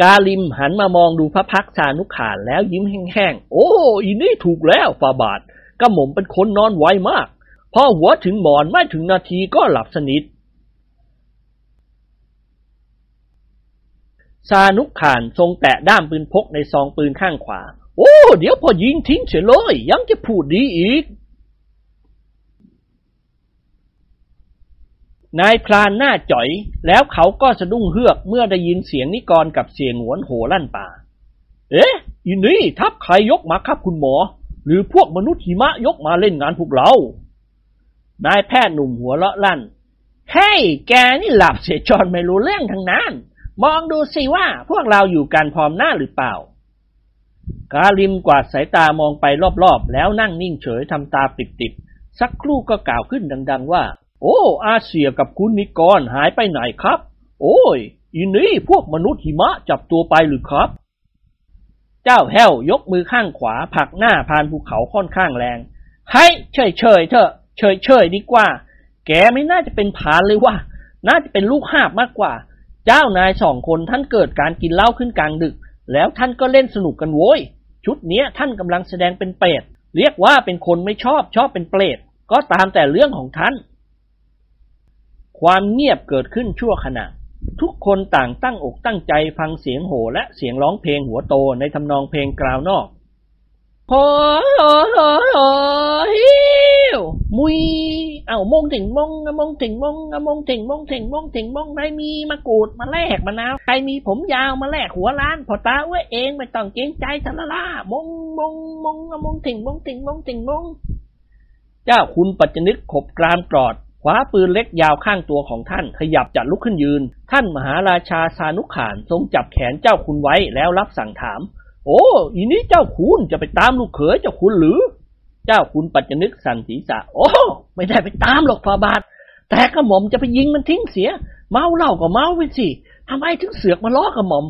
กาลิมหันมามองดูพระพักชานุขานแล้วยิ้มแห้งๆ โอ้ อีนี่ถูกแล้วฟาบาทกระหม่อมเป็นคนนอนไวมาก พอหัวถึงหมอนไม่ถึงนาทีก็หลับสนิทซานุกขานทรงแตะด้ามปืนพกในซองปืนข้างขวา โอ้ เดี๋ยวพอยิงทิ้งเสียเลย ยังจะพูดดีอีก นายพรานหน้าจ่อย แล้วเขาก็สะดุ้งเฮือกเมื่อได้ยินเสียงนิกรกับเสียงหวนโหลั่นป่า เอ๊ะอีนี่ทับใครยกมาครับคุณหมอ หรือพวกมนุษย์หิมะยกมาเล่นงานพวกเรา นายแพทย์หนุ่มหัวเลาะลั่น เฮ้ยแกนี่หลับเสียจอนไม่รู้เรื่องทั้งนั้น มองดูสิว่าพวกเราอยู่กันพร้อมหน้าหรือเปล่ากาลิมกวาดสายตามองไปรอบๆ แล้วนั่งนิ่งเฉยทำตาปิดๆสักครู่ก็กล่าวขึ้นดัง ๆ ว่า โอ้ อาเซียกับคุณนิกรหายไปไหนครับ โอ้ยอีนี่พวกมนุษย์หิมะจับตัวไปหรือครับ เจ้าแห้วยกมือข้างขวาผักหน้าพานภูเขาค่อนข้างแรงให้เฉยเฉยเถอะ เฉยเฉยดีกว่า แกไม่น่าจะเป็นผานเลยว่า น่าจะเป็นลูกหาบมากกว่า เจ้านายสองคนท่านเกิดการกินเหล้าขึ้นกลางดึก แล้วท่านก็เล่นสนุกกันโว้ย ชุดเนี้ยท่านกำลังแสดงเป็นเปรตเรียกว่าเป็นคนไม่ชอบชอบเป็นเปรตก็ตามแต่เรื่องของท่าน ความเงียบเกิดขึ้นชั่วขณะ ทุกคนต่างตั้งอกตั้งใจฟังเสียงโห่และเสียงร้องเพลงหัวโตในทำนองเพลงกล่าว นอกโอ้โหโอ้โหฮิวมุย เอามงถึงมงมงถึงมงมงถึงมงถึงมงถึงมงใครมีมะกรูดมาแลกมะนาวใครมีผมยาวมาแลกหัวล้านพอตาไว้เองไม่ต้องเกรงใจทะละล่ามงมงมงมงถึงมงถึงมงถึงมง เจ้าคุณปัจจนึกขบกรามกรอด คว้าปืนเล็กยาวข้างตัวของท่านขยับจะลุกขึ้นยืน ท่านมหาราชาสานุขานทรงจับแขนเจ้าคุณไว้แล้วรับสั่งถาม โอ้อีนี้เจ้าคุณจะไปตามลูกเขยเจ้าคุณหรือ เจ้าคุณปัจจนึกสันศีษะ โอ้ไม่ได้ไปตามหรอกฟาบาท แต่กระหม่อมจะไปยิงมันทิ้งเสีย เมาเหล้าก็เมาไปสิทำไมถึงเสือกมาล้อกระหม่อม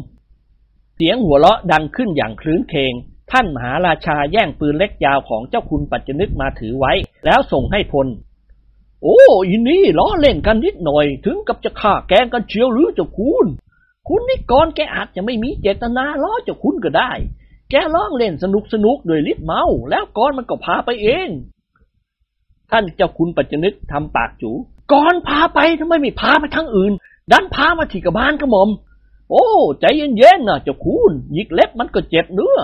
เสียงหัวเราะดังขึ้นอย่างคลื้นเคงท่านมหาราชาแย่งปืนเล็กยาวของเจ้าคุณปัจจนึกมาถือไว้ แล้วส่งให้พล โอ้อีนี่ล้อเล่นกันนิดหน่อย ถึงกับจะฆ่าแกงกันเชียวหรือเจ้าคุณ คุณนิกรแกอาจจะไม่มีเจตนาล้อเจ้าคุณก็ได้ แกร้องเล่นสนุกสนุกโดยลิดเมา แล้วกรมันก็พาไปเอง ท่านเจ้าคุณปัจจนึกทำปากจูกรพาไปทำไมไม่พาไปทางอื่น ดันพามาที่กระบาลกระหม่อม โอ้ ใจเย็นๆนะเจ้าคุณยิกเล็บมันก็เจ็บเนื้อ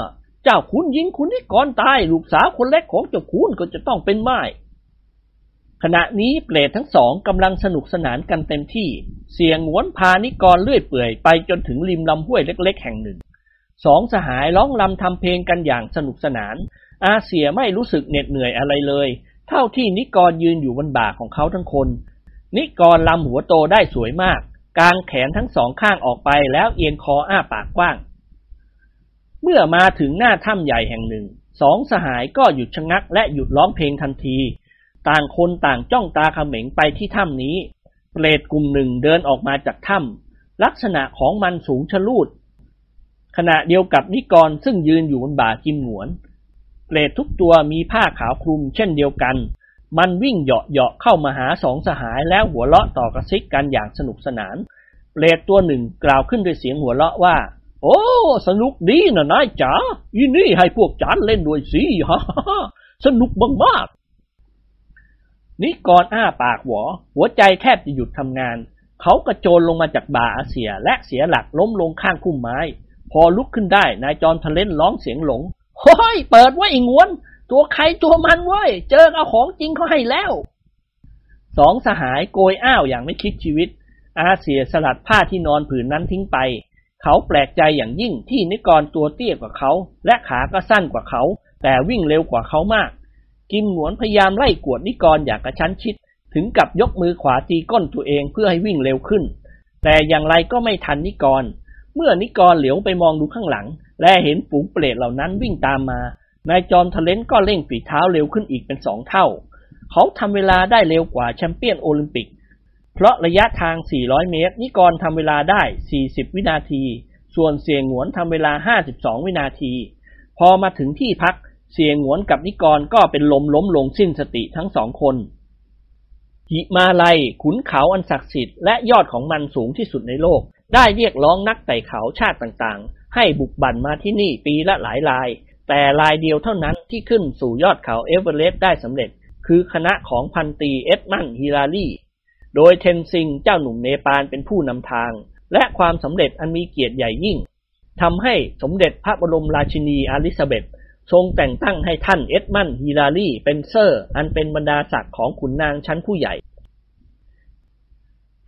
เจ้าคุณยิงคุณนิกรตายลูกสาวคนเล็กของเจ้าคุณก็จะต้องเป็นไม้ ขณะนี้เปรตทั้งสองกำลังสนุกสนานกันเต็มที่ เสียงหวนพานิกรเลื่อยเปื่อยไปจนถึงริมลำห้วยเล็กๆ แห่งหนึ่ง สองสหายร้องลำทำเพลงกันอย่างสนุกสนาน อาเสียไม่รู้สึกเหน็ดเหนื่อยอะไรเลย เท่าที่นิกรยืนอยู่บนบ่าของเขาทั้งคน นิกรลำหัวโตได้สวยมาก กางแขนทั้งสองข้างออกไปแล้วเอียงคออ้าปากกว้าง เมื่อมาถึงหน้าถ้ำใหญ่แห่งหนึ่ง สองสหายก็หยุดชะงักและหยุดร้องเพลงทันที ต่างคนต่างจ้องตาเขม็งไปที่ถ้ำนี้ เปรตกลุ่มหนึ่งเดินออกมาจากถ้ำลักษณะของมันสูงชะลูด ขณะเดียวกับนิกรซึ่งยืนอยู่บนบ่ากิมหนวน เปรตทุกตัวมีผ้าขาวคลุมเช่นเดียวกัน มันวิ่งเหาะเหาะเข้ามาหาสองสหายแล้วหัวเราะต่อกระซิกกันอย่างสนุกสนาน เปรตตัวหนึ่งกล่าวขึ้นด้วยเสียงหัวเราะว่าโอ้ สนุกดีนะนายจ๋าอีนี่ให้พวกจานเล่นด้วยสิฮ่าสนุกมาก นิกรอ้าปากหวอ หัวใจแทบจะหยุดทำงาน เขากระโจนลงมาจากบ่าอาเสีย และเสียหลักล้มลงข้างคุ้มไม้ พอลุกขึ้นได้นายจอมทะเลนร้องเสียงหลงเฮ้ยเปิดไว้อีงวน ตัวใครตัวมันเว้ย เจอเอาของจริงเขาให้แล้ว สองสหายโกยอ้าวอย่างไม่คิดชีวิต อาเสียสลัดผ้าที่นอนผืนนั้นทิ้งไป เขาแปลกใจอย่างยิ่งที่นิกรตัวเตี้ยกว่าเขา และขาก็สั้นกว่าเขา แต่วิ่งเร็วกว่าเขามาก กิมหนวนพยายามไล่กวดนิกรอย่างกระชั้นชิด ถึงกับยกมือขวาตีก้นตัวเองเพื่อให้วิ่งเร็วขึ้น แต่อย่างไรก็ไม่ทันนิกร เมื่อนิกรเหลียวไปมองดูข้างหลัง และเห็นฝูงเปรตเหล่านั้นวิ่งตามมานายจอมทะเลนก็เร่งฝีเท้าเร็วขึ้นอีกเป็นสองเท่า เขาทำเวลาได้เร็วกว่าแชมเปี้ยนโอลิมปิก เพราะระยะทาง 400 เมตร นิกรทำเวลาได้ 40 วินาที ส่วนเสียงหวนทำเวลา 52 วินาที พอมาถึงที่พัก เสียงหวนกับนิกรก็เป็นลมล้มลงสิ้นสติทั้งสองคน หิมาลัยขุนเขาอันศักดิ์สิทธิ์และยอดของมันสูงที่สุดในโลก ได้เรียกร้องนักไต่เขาชาติต่างๆ ให้บุกบั่นมาที่นี่ปีละหลายราย แต่รายเดียวเท่านั้นที่ขึ้นสู่ยอดเขาเอเวอเรสต์ได้สำเร็จ คือคณะของพันตรีเอ็ดมันฮิลารีโดยเทนซิงเจ้าหนุ่มเนปาลเป็นผู้นำทาง และความสำเร็จอันมีเกียรติใหญ่ยิ่งทำให้สมเด็จพระบรมราชินีอลิซาเบธ ทรงแต่งตั้งให้ท่านเอ็ดมันฮิลารีเป็นเซอร์ อันเป็นบรรดาศักดิ์ของขุนนางชั้นผู้ใหญ่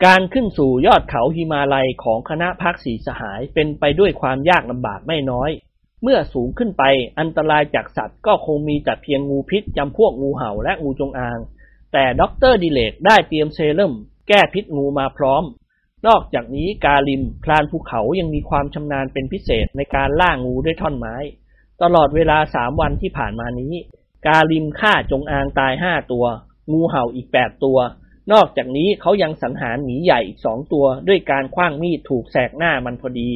การขึ้นสู่ยอดเขาฮิมาลัยของคณะพรรคสี่สหายเป็นไปด้วยความยากลำบากไม่น้อย เมื่อสูงขึ้นไปอันตรายจากสัตว์ก็คงมีแต่เพียงงูพิษจำพวกงูเห่าและงูจงอาง แต่ด็อกเตอร์ดิเรกได้เตรียมเซรั่มแก้พิษงูมาพร้อม นอกจากนี้กาลิมพรานภูเขายังมีความชำนาญเป็นพิเศษในการล่างูด้วยท่อนไม้ ตลอดเวลาสามวันที่ผ่านมานี้ กาลิมฆ่าจงอางตายห้าตัว งูเห่าอีกแปดตัวนอกจากนี้เขายังสังหารหมีใหญ่อีกสองตัวด้วยการคว้างมีดถูกแสกหน้ามันพอดี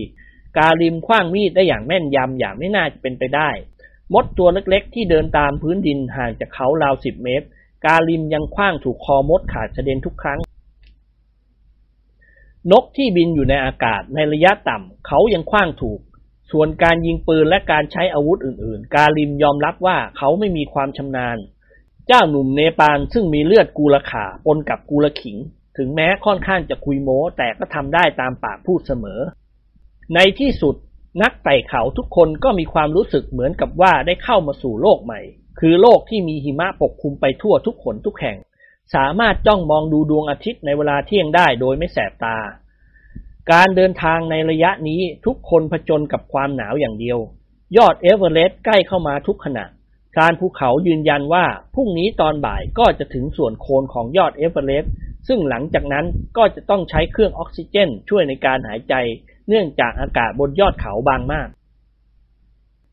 กาลิมคว้างมีดได้อย่างแม่นยำอย่างไม่น่าจะเป็นไปได้ มดตัวเล็กๆ ที่เดินตามพื้นดินห่างจากเขาราวสิบเมตร กาลิมยังคว้างถูกคอมดขาดกระเด็นทุกครั้ง นกที่บินอยู่ในอากาศในระยะต่ำเขายังคว้างถูก ส่วนการยิงปืนและการใช้อาวุธอื่นๆ กาลิมยอมรับว่าเขาไม่มีความชำนาญ เจ้าหนุ่มเนปาลซึ่งมีเลือดกูละขาปนกับกูละขิง ถึงแม้ค่อนข้างจะคุยโม้ แต่ก็ทำได้ตามปากพูดเสมอ ในที่สุดนักไต่เขาทุกคนก็มีความรู้สึกเหมือนกับว่าได้เข้ามาสู่โลกใหม่ คือโลกที่มีหิมะปกคลุมไปทั่วทุกขนทุกแห่ง สามารถจ้องมองดูดวงอาทิตย์ในเวลาเที่ยงได้โดยไม่แสบตา การเดินทางในระยะนี้ทุกคนผจญกับความหนาวอย่างเดียว ยอดเอเวอเรสต์ใกล้เข้ามาทุกขณะพรานภูเขายืนยันว่าพรุ่งนี้ตอนบ่ายก็จะถึงส่วนโคนของยอดเอเวอเรสต์ซึ่งหลังจากนั้นก็จะต้องใช้เครื่องออกซิเจนช่วยในการหายใจ เนื่องจากอากาศบนยอดเขาบางมาก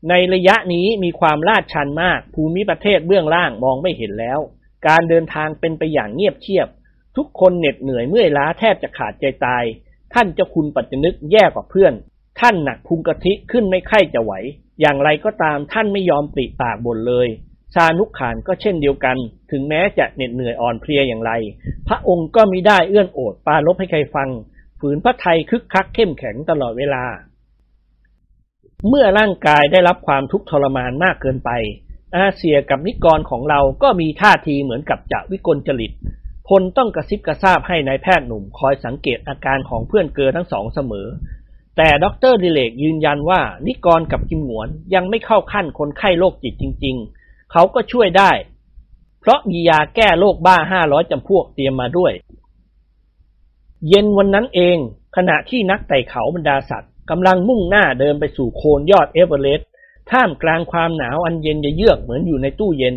ในระยะนี้มีความลาดชันมาก ภูมิประเทศเบื้องล่างมองไม่เห็นแล้ว การเดินทางเป็นไปอย่างเงียบเชียบ ทุกคนเหน็ดเหนื่อยเมื่อยล้าแทบจะขาดใจตาย ท่านเจ้าคุณปัจจนึกแย่กว่าเพื่อน ท่านหนักพุงกะทิขึ้นไม่ไข้จะไหว อย่างไรก็ตามท่านไม่ยอมปริปากบ่นเลยชานุขานก็เช่นเดียวกัน ถึงแม้จะเหน็ดเหนื่อยอ่อนเพลียอย่างไร พระองค์ก็มิได้เอื้อนโอดปาลบให้ใครฟัง ฝืนพระไทยคึกคักเข้มแข็งตลอดเวลา เมื่อร่างกายได้รับความทุกข์ทรมานมากเกินไป อาเซียกับนิกรของเราก็มีท่าทีเหมือนกับจะวิกลจริต พลต้องกระซิบกระซาบให้นายแพทย์หนุ่มคอยสังเกตอาการของเพื่อนเกลอทั้งสองเสมอ แต่ด็อกเตอร์ดิเรกยืนยันว่านิกรกับกิมหงวนยังไม่เข้าขั้นคนไข้โรคจิตจริง ๆ เขาก็ช่วยได้ เพราะมียาแก้โรคบ้าห้าร้อยจำพวกเตรียมมาด้วย เย็นวันนั้นเอง ขณะที่นักไต่เขาบรรดาศักดิ์กำลังมุ่งหน้าเดินไปสู่โคนยอดเอเวอเรสต์ท่ามกลางความหนาวอันเย็นยะเยือกเหมือนอยู่ในตู้เย็น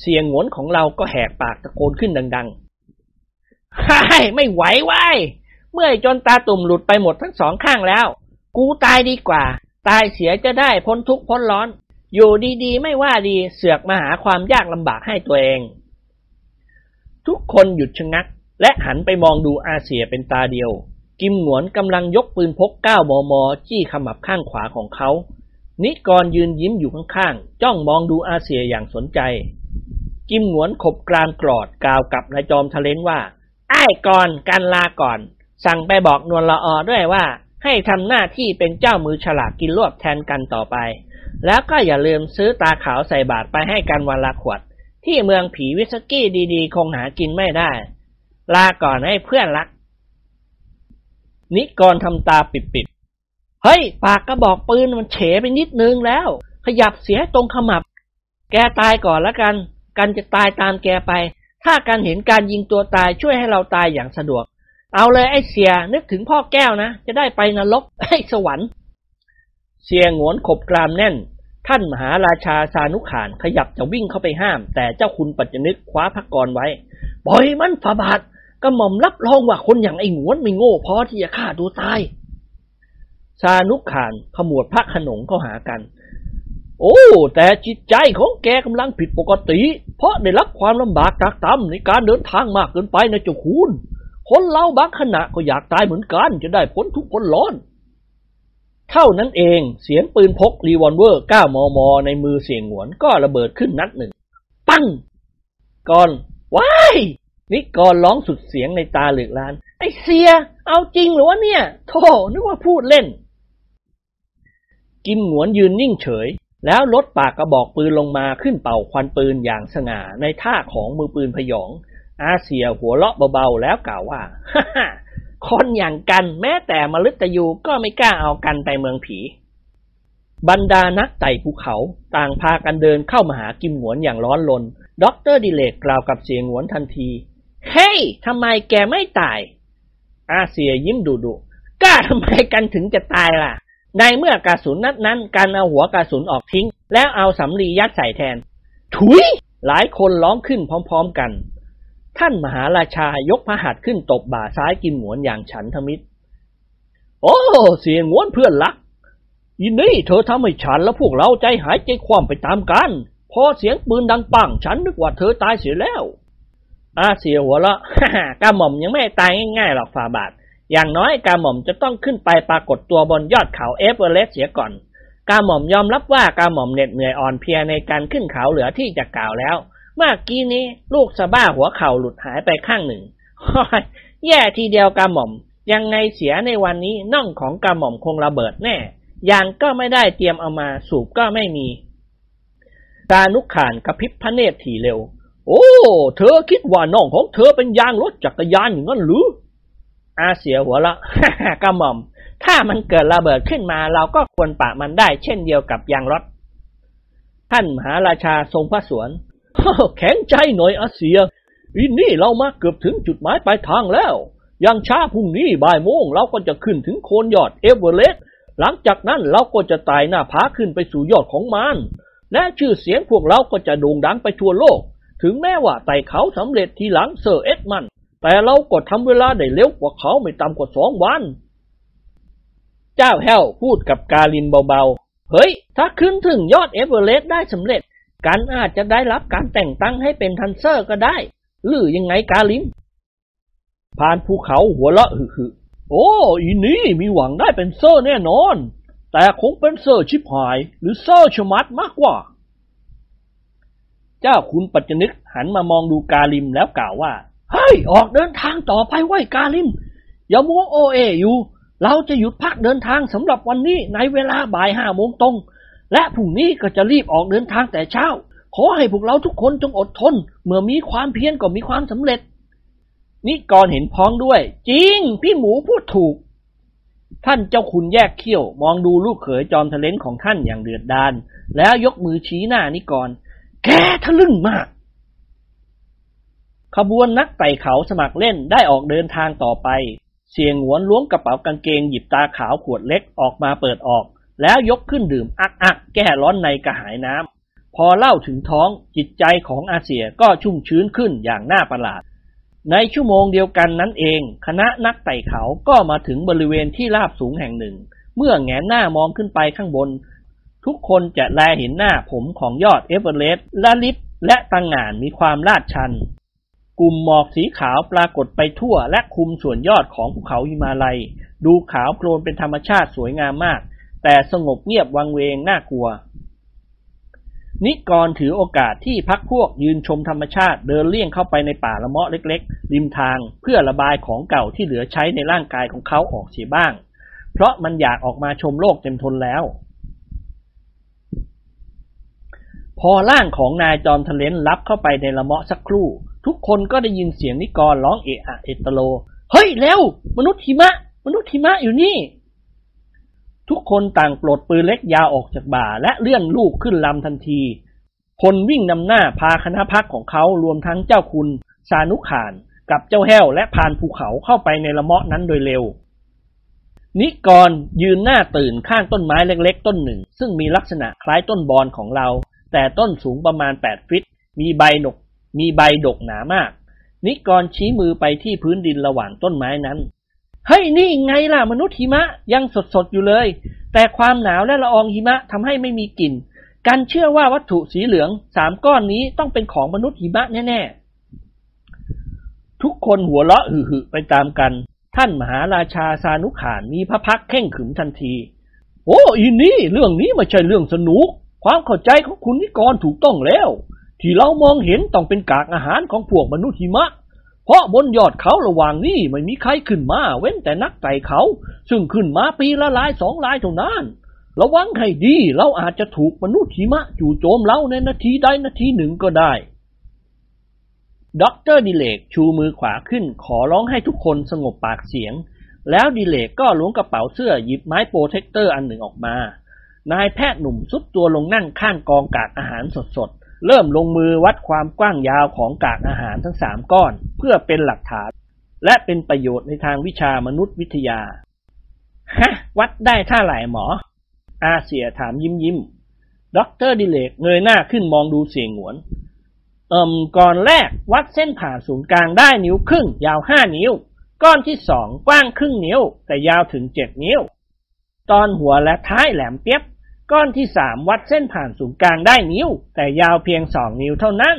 เสียงหวนของเราก็แหกปากตะโกนขึ้นดังๆ ฮ่ายไม่ไหวไว้ยเมื่อยจนตาตุ่มหลุดไปหมดทั้งสองข้างแล้ว กูตายดีกว่า ตายเสียจะได้พ้นทุกข์พ้นร้อน อยู่ดีๆ ไม่ว่าดีเสือกมาหาความยากลำบากให้ตัวเอง ทุกคนหยุดชะงัก และหันไปมองดูอาเซียเป็นตาเดียว กิมหนวนกำลังยกปืนพก 9 มม จี้ขมับข้างขวาของเขา นิกรยืนยิ้มอยู่ข้างๆ จ้องมองดูอาเซียอย่างสนใจ กิมหงวนขบกรานกรอดกล่าวกับนายจอมทะเลนว่า ไอ้ก่อนกันลาก่อน สั่งไปบอกนวลละออด้วยว่า ให้ทำหน้าที่เป็นเจ้ามือฉลากกินรวบแทนกันต่อไป แล้วก็อย่าลืมซื้อตาขาวใส่บาทไปให้กันวันละขวด ที่เมืองผีวิสกี้ดีๆ คงหากินไม่ได้ ลาก่อนให้เพื่อนรัก นิกรทำตาปิดๆเฮ้ย ปากกระบอกปืนมันเฉไปนิดนึงแล้ว ขยับเสียตรงขมับ แกตายก่อนละกัน กันจะตายตามแกไป ถ้ากันเห็นการยิงตัวตายช่วยให้เราตายอย่างสะดวก เอาเลยไอ้เสียนึกถึงพ่อแก้วนะ จะได้ไปนรกไอ้สวรรค์ เสียงวนขบกรามแน่น ท่านมหาราชาสานุขานขยับจะวิ่งเข้าไปห้าม แต่เจ้าคุณปัจจนึกคว้าพักกรไว้ปล่อยมันฝ่าบาทกระหม่อมรับรองว่าคนอย่างไอ้หงวนไม่โง่พอที่จะฆ่าตัวตายสานุขานขมวดพระขนงเข้าหากัน โอ้ แต่จิตใจของแกกำลังผิดปกติ เพราะได้รับความลำบากตรากตรำในการเดินทางมากเกินไปนะเจ้าคุณคนเราบางขณะก็อยากตายเหมือนกัน จะได้พ้นทุกข์พ้นร้อน เท่านั้นเองเสียงปืนพกรีวอลเวอร์ 9 มม ในมือเสี่ยหงวนก็ระเบิดขึ้นนัดหนึ่ง ปั้งก่อนว้ายนิกรร้องสุดเสียงในตาเหลือกลาน ไอเสีย เอาจริงหรือวะเนี่ย โธ่นึกว่าพูดเล่น กิมหงวนยืนนิ่งเฉย แล้วลดปากกระบอกปืนลงมาขึ้นเป่าควันปืนอย่างสง่าในท่าของมือปืนพยอง อาเซียหัวเราะเบาๆแล้วกล่าวว่าฮ่าฮ่าคนอย่างกันแม้แต่มฤตยูก็ไม่กล้าเอากันไปเมืองผี บรรดานักไต่ภูเขาต่างพากันเดินเข้ามาหากิมหงวนอย่างร้อนรนด็อกเตอร์ดิเรกกล่าวกับเสี่ยหงวนทันที เฮ้ยทำไมแกไม่ตาย อาเสี่ยยิ้มดุดุกล้าทำไมกันถึงจะตายล่ะ ในเมื่อกระสุนนัดนั้นกันเอาหัวกระสุนออกทิ้ง แล้วเอาสำลียัดใส่แทน ถุย หลายคนร้องขึ้นพร้อมๆกัน ท่านมหาราชายกพระหัตถ์ขึ้นตบบ่าซ้ายกิมหงวนอย่างฉันทมิตร โอ้เสียงหงวนเพื่อนรักยินนี่เธอทำให้ฉันและพวกเราใจหายใจความไปตามกัน พอเสียงปืนดังปังฉันนึกว่าเธอตายเสียแล้วอาเสียหัวละฮ่ากาหม่อมยังไม่ตายง่ายๆหรอกฝ่าบาท อย่างน้อยกาหม่อมจะต้องขึ้นไปปรากฏตัวบนยอดเขาเอเวอเรสต์เสียก่อน กาหม่อมยอมรับว่ากาหม่อมเหน็ดเหนื่อยอ่อนเพลียในการขึ้นเขาเหลือที่จะกล่าวแล้ว เมื่อกี้นี้ลูกสะบ้าหัวเข่าหลุดหายไปข้างหนึ่งฮ้ยแย่ทีเดียวกาหม่อม ยังไงเสียในวันนี้น่องของกาหม่อมคงระเบิดแน่ยางก็ไม่ได้เตรียมเอามาสูบก็ไม่มีตานุขานกระพริบพระเนตรถี่เร็ว โอ้ เธอคิดว่าน้องของเธอเป็นยางรถจักรยานอย่างนั้นหรือ อาเสียหัวละกระหม่อม ถ้ามันเกิดระเบิดขึ้นมา เราก็ควรปะมันได้ เช่นเดียวกับยางรถ ท่านมหาราชาทรงพระสวนแข็งใจหน่อยอาเสี่ยอีนี่เรามาเกือบถึงจุดหมายปลายทางแล้วอย่างช้าพรุ่งนี้บ่ายโมงเราก็จะขึ้นถึงโคนยอดเอเวอเรสต์หลังจากนั้นเราก็จะไต่หน้าผาขึ้นไปสู่ยอดของมัน และชื่อเสียงพวกเราก็จะโด่งดังไปทั่วโลก ถึงแม้ว่าไต่เขาสำเร็จทีหลังเซอร์เอ็ดมัน แต่เราก็ทำเวลาได้เร็วกว่าเขาไม่ต่ำกว่าสองวัน เจ้าแห้วพูดกับกาลิมเบาๆ เฮ้ย ถ้าขึ้นถึงยอดเอเวอเรสต์ได้สำเร็จ กันอาจจะได้รับการแต่งตั้งให้เป็นท่านเซอร์ก็ได้ หรือยังไงกาลิม พรานภูเขาหัวเราะหึๆโอ้อีนี่มีหวังได้เป็นเซอร์แน่นอน แต่คงเป็นเซอร์ชิบหาย หรือเซอร์ชะมัดมากกว่า เจ้าคุณปัจจนึกหันมามองดูกาลิมแล้วกล่าวว่า เฮ้ย ออกเดินทางต่อไปโว้ยกาลิมอย่ามัวโอ้เอ้อยู่ เราจะหยุดพักเดินทางสำหรับวันนี้ในเวลาบ่ายห้าโมงตรง และพรุ่งนี้ก็จะรีบออกเดินทางแต่เช้า ขอให้พวกเราทุกคนจงอดทน เมื่อมีความเพียรก็มีความสำเร็จ นิกรเห็นพ้องด้วย จริง พี่หมูพูดถูก ท่านเจ้าคุณแยกเขี้ยว มองดูลูกเขยจอมทะเลนของท่านอย่างเดือดดาลแล้วยกมือชี้หน้านิกร แกทะลึ่งมาก ขบวนนักไต่เขาสมัครเล่นได้ออกเดินทางต่อไป เสี่ยหงวนล้วงกระเป๋ากางเกงหยิบตราขาวขวดเล็กออกมาเปิดออก แล้วยกขึ้นดื่มอักอักแก้ร้อนในกระหายน้ำพอเหล้าถึงท้องจิตใจของอาเสี่ยก็ชุ่มชื้นขึ้นอย่างน่าประหลาด ในชั่วโมงเดียวกันนั้นเอง คณะนักไต่เขาก็มาถึงบริเวณที่ราบสูงแห่งหนึ่ง เมื่อแหงนหน้ามองขึ้นไปข้างบน ทุกคนจะแลเห็นหน้าผาของยอดเอเวอเรสต์แลลิบและตระหง่านมีความลาดชัน กลุ่มหมอกสีขาวปรากฏไปทั่วและคุมส่วนยอดของภูเขาหิมาลัย ดูขาวโพลนเป็นธรรมชาติสวยงามมาก แต่สงบเงียบวังเวงน่ากลัว นิกรถือโอกาสที่พักพวกยืนชมธรรมชาติเดินเลี่ยงเข้าไปในป่าละเมาะเล็กๆ ริมทางเพื่อระบายของเก่าที่เหลือใช้ในร่างกายของเขาออกเสียบ้าง เพราะมันอยากออกมาชมโลกเต็มทนแล้วพอร่างของนายจอมทะเลนรับเข้าไปในละเมาะสักครู่ ทุกคนก็ได้ยินเสียงนิกรร้องเอะอะเอตโล เฮ้ยเร็ว มนุษย์หิมะ มนุษย์หิมะอยู่นี่ ทุกคนต่างปลดปืนเล็กยาวออกจากบ่า และเลื่อนลูกขึ้นลำทันที คนวิ่งนำหน้าพาคณะพักของเขารวมทั้งเจ้าคุณสานุขานกับเจ้าแห้วและพานภูเขาเข้าไปในละเมาะนั้นโดยเร็ว นิกรยืนหน้าตื่นข้างต้นไม้เล็กๆ ต้นหนึ่ง ซึ่งมีลักษณะคล้ายต้นบอนของเรา แต่ต้นสูงประมาณ 8 ฟิต มีใบดก มีใบดกหนามาก นิกรชี้มือไปที่พื้นดินระหว่างต้นไม้นั้น เฮ้ยนี่ไงล่ะมนุษย์หิมะยังสดๆอยู่เลย แต่ความหนาวและละอองหิมะทำให้ไม่มีกลิ่น การเชื่อว่าวัตถุสีเหลืองสามก้อนนี้ต้องเป็นของมนุษย์หิมะแน่ๆ ทุกคนหัวเราะหึ่ๆไปตามกัน ท่านมหาราชาสานุขานมีพระพักตร์เข่งขึมทันที โอ้อีนี่เรื่องนี้ไม่ใช่เรื่องสนุกความเข้าใจของคุณนิกรถูกต้องแล้ว ที่เรามองเห็นต้องเป็นกากอาหารของพวกมนุษย์หิมะ เพราะบนยอดเขาระหว่างนี้ไม่มีใครขึ้นมาเว้นแต่นักไต่เขา ซึ่งขึ้นมาปีละลายสองลายเท่านั้นระวังให้ดีเราอาจจะถูกมนุษย์หิมะจู่โจมเราในนาทีใดนาทีหนึ่งก็ได้ด็อกเตอร์ดิเรกชูมือขวาขึ้นขอร้องให้ทุกคนสงบปากเสียง แล้วดิเรกก็ล้วงกระเป๋าเสื้อหยิบไม้ protractor อันหนึ่งออกมา นายแพทย์หนุ่มทรุดตัวลงนั่งข้างกองกากอาหารสด เริ่มลงมือวัดความกว้างยาวของกากอาหารทั้งสามก้อน เพื่อเป็นหลักฐาน และเป็นประโยชน์ในทางวิชามนุษยวิทยา ฮะ วัดได้เท่าไหร่หมอ อาเสี่ยถามยิ้มยิ้มด็อกเตอร์ดิเลกเงยหน้าขึ้นมองดูเสี่ยหงวนเอิ่มก้อนแรกวัดเส้นผ่าศูนย์กลางได้นิ้วครึ่ง ยาวห้านิ้ว ก้อนที่สองกว้างครึ่งนิ้ว แต่ยาวถึงเจ็ดนิ้ว ตอนหัวและท้ายแหลมเปี๊ยบ ก้อนที่สามวัดเส้นผ่านศูนย์กลางได้นิ้ว แต่ยาวเพียงสองนิ้วเท่านั้น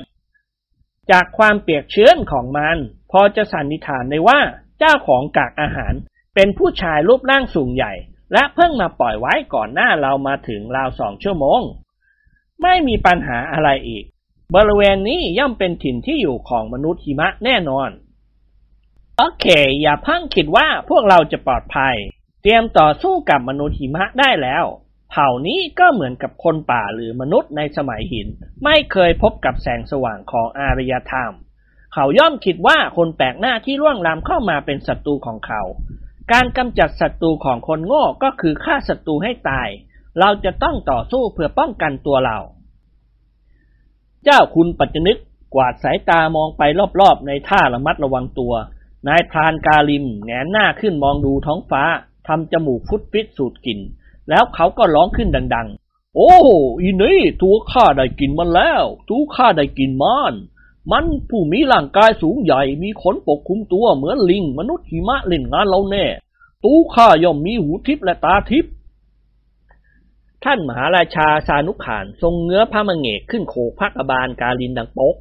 จากความเปียกชื้นของมัน พอจะสันนิษฐานได้ว่า เจ้าของกากอาหาร เป็นผู้ชายรูปร่างสูงใหญ่ และเพิ่งมาปล่อยไว้ก่อนหน้าเรามาถึงราวสองชั่วโมง ไม่มีปัญหาอะไรอีก บริเวณนี้ย่อมเป็นถิ่นที่อยู่ของมนุษย์หิมะแน่นอน โอเค อย่าเพิ่งคิดว่าพวกเราจะปลอดภัย เตรียมต่อสู้กับมนุษย์หิมะได้แล้ว เผ่านี้ก็เหมือนกับคนป่าหรือมนุษย์ในสมัยหิน ไม่เคยพบกับแสงสว่างของอารยธรรม เขาย่อมคิดว่าคนแปลกหน้าที่ล่วงล้ำเข้ามาเป็นศัตรูของเขา การกำจัดศัตรูของคนโง่ก็คือฆ่าศัตรูให้ตาย เราจะต้องต่อสู้เพื่อป้องกันตัวเรา เจ้าคุณปัจจนึกกวาดสายตามองไปรอบๆ ในท่าระมัดระวังตัว นายพรานกาลิมแงนหน้าขึ้นมองดูท้องฟ้าทำจมูกฟุดฟิตสูดกลิ่น แล้วเขาก็ร้องขึ้นดัง ๆ โอ้อีนี่ตัวข้าได้กินมันแล้ว ตัวข้าได้กินมันมันผู้มีร่างกายสูงใหญ่มีขนปกคลุมตัวเหมือนลิง มนุษย์หิมะเล่นงานเราแน่ ตูข้าย่อมมีหูทิพและตาทิพท่านมหาราชาสานุขานทรงเงื้อพระมังเงกขึ้นโขกพระกบาลกาลินดังปก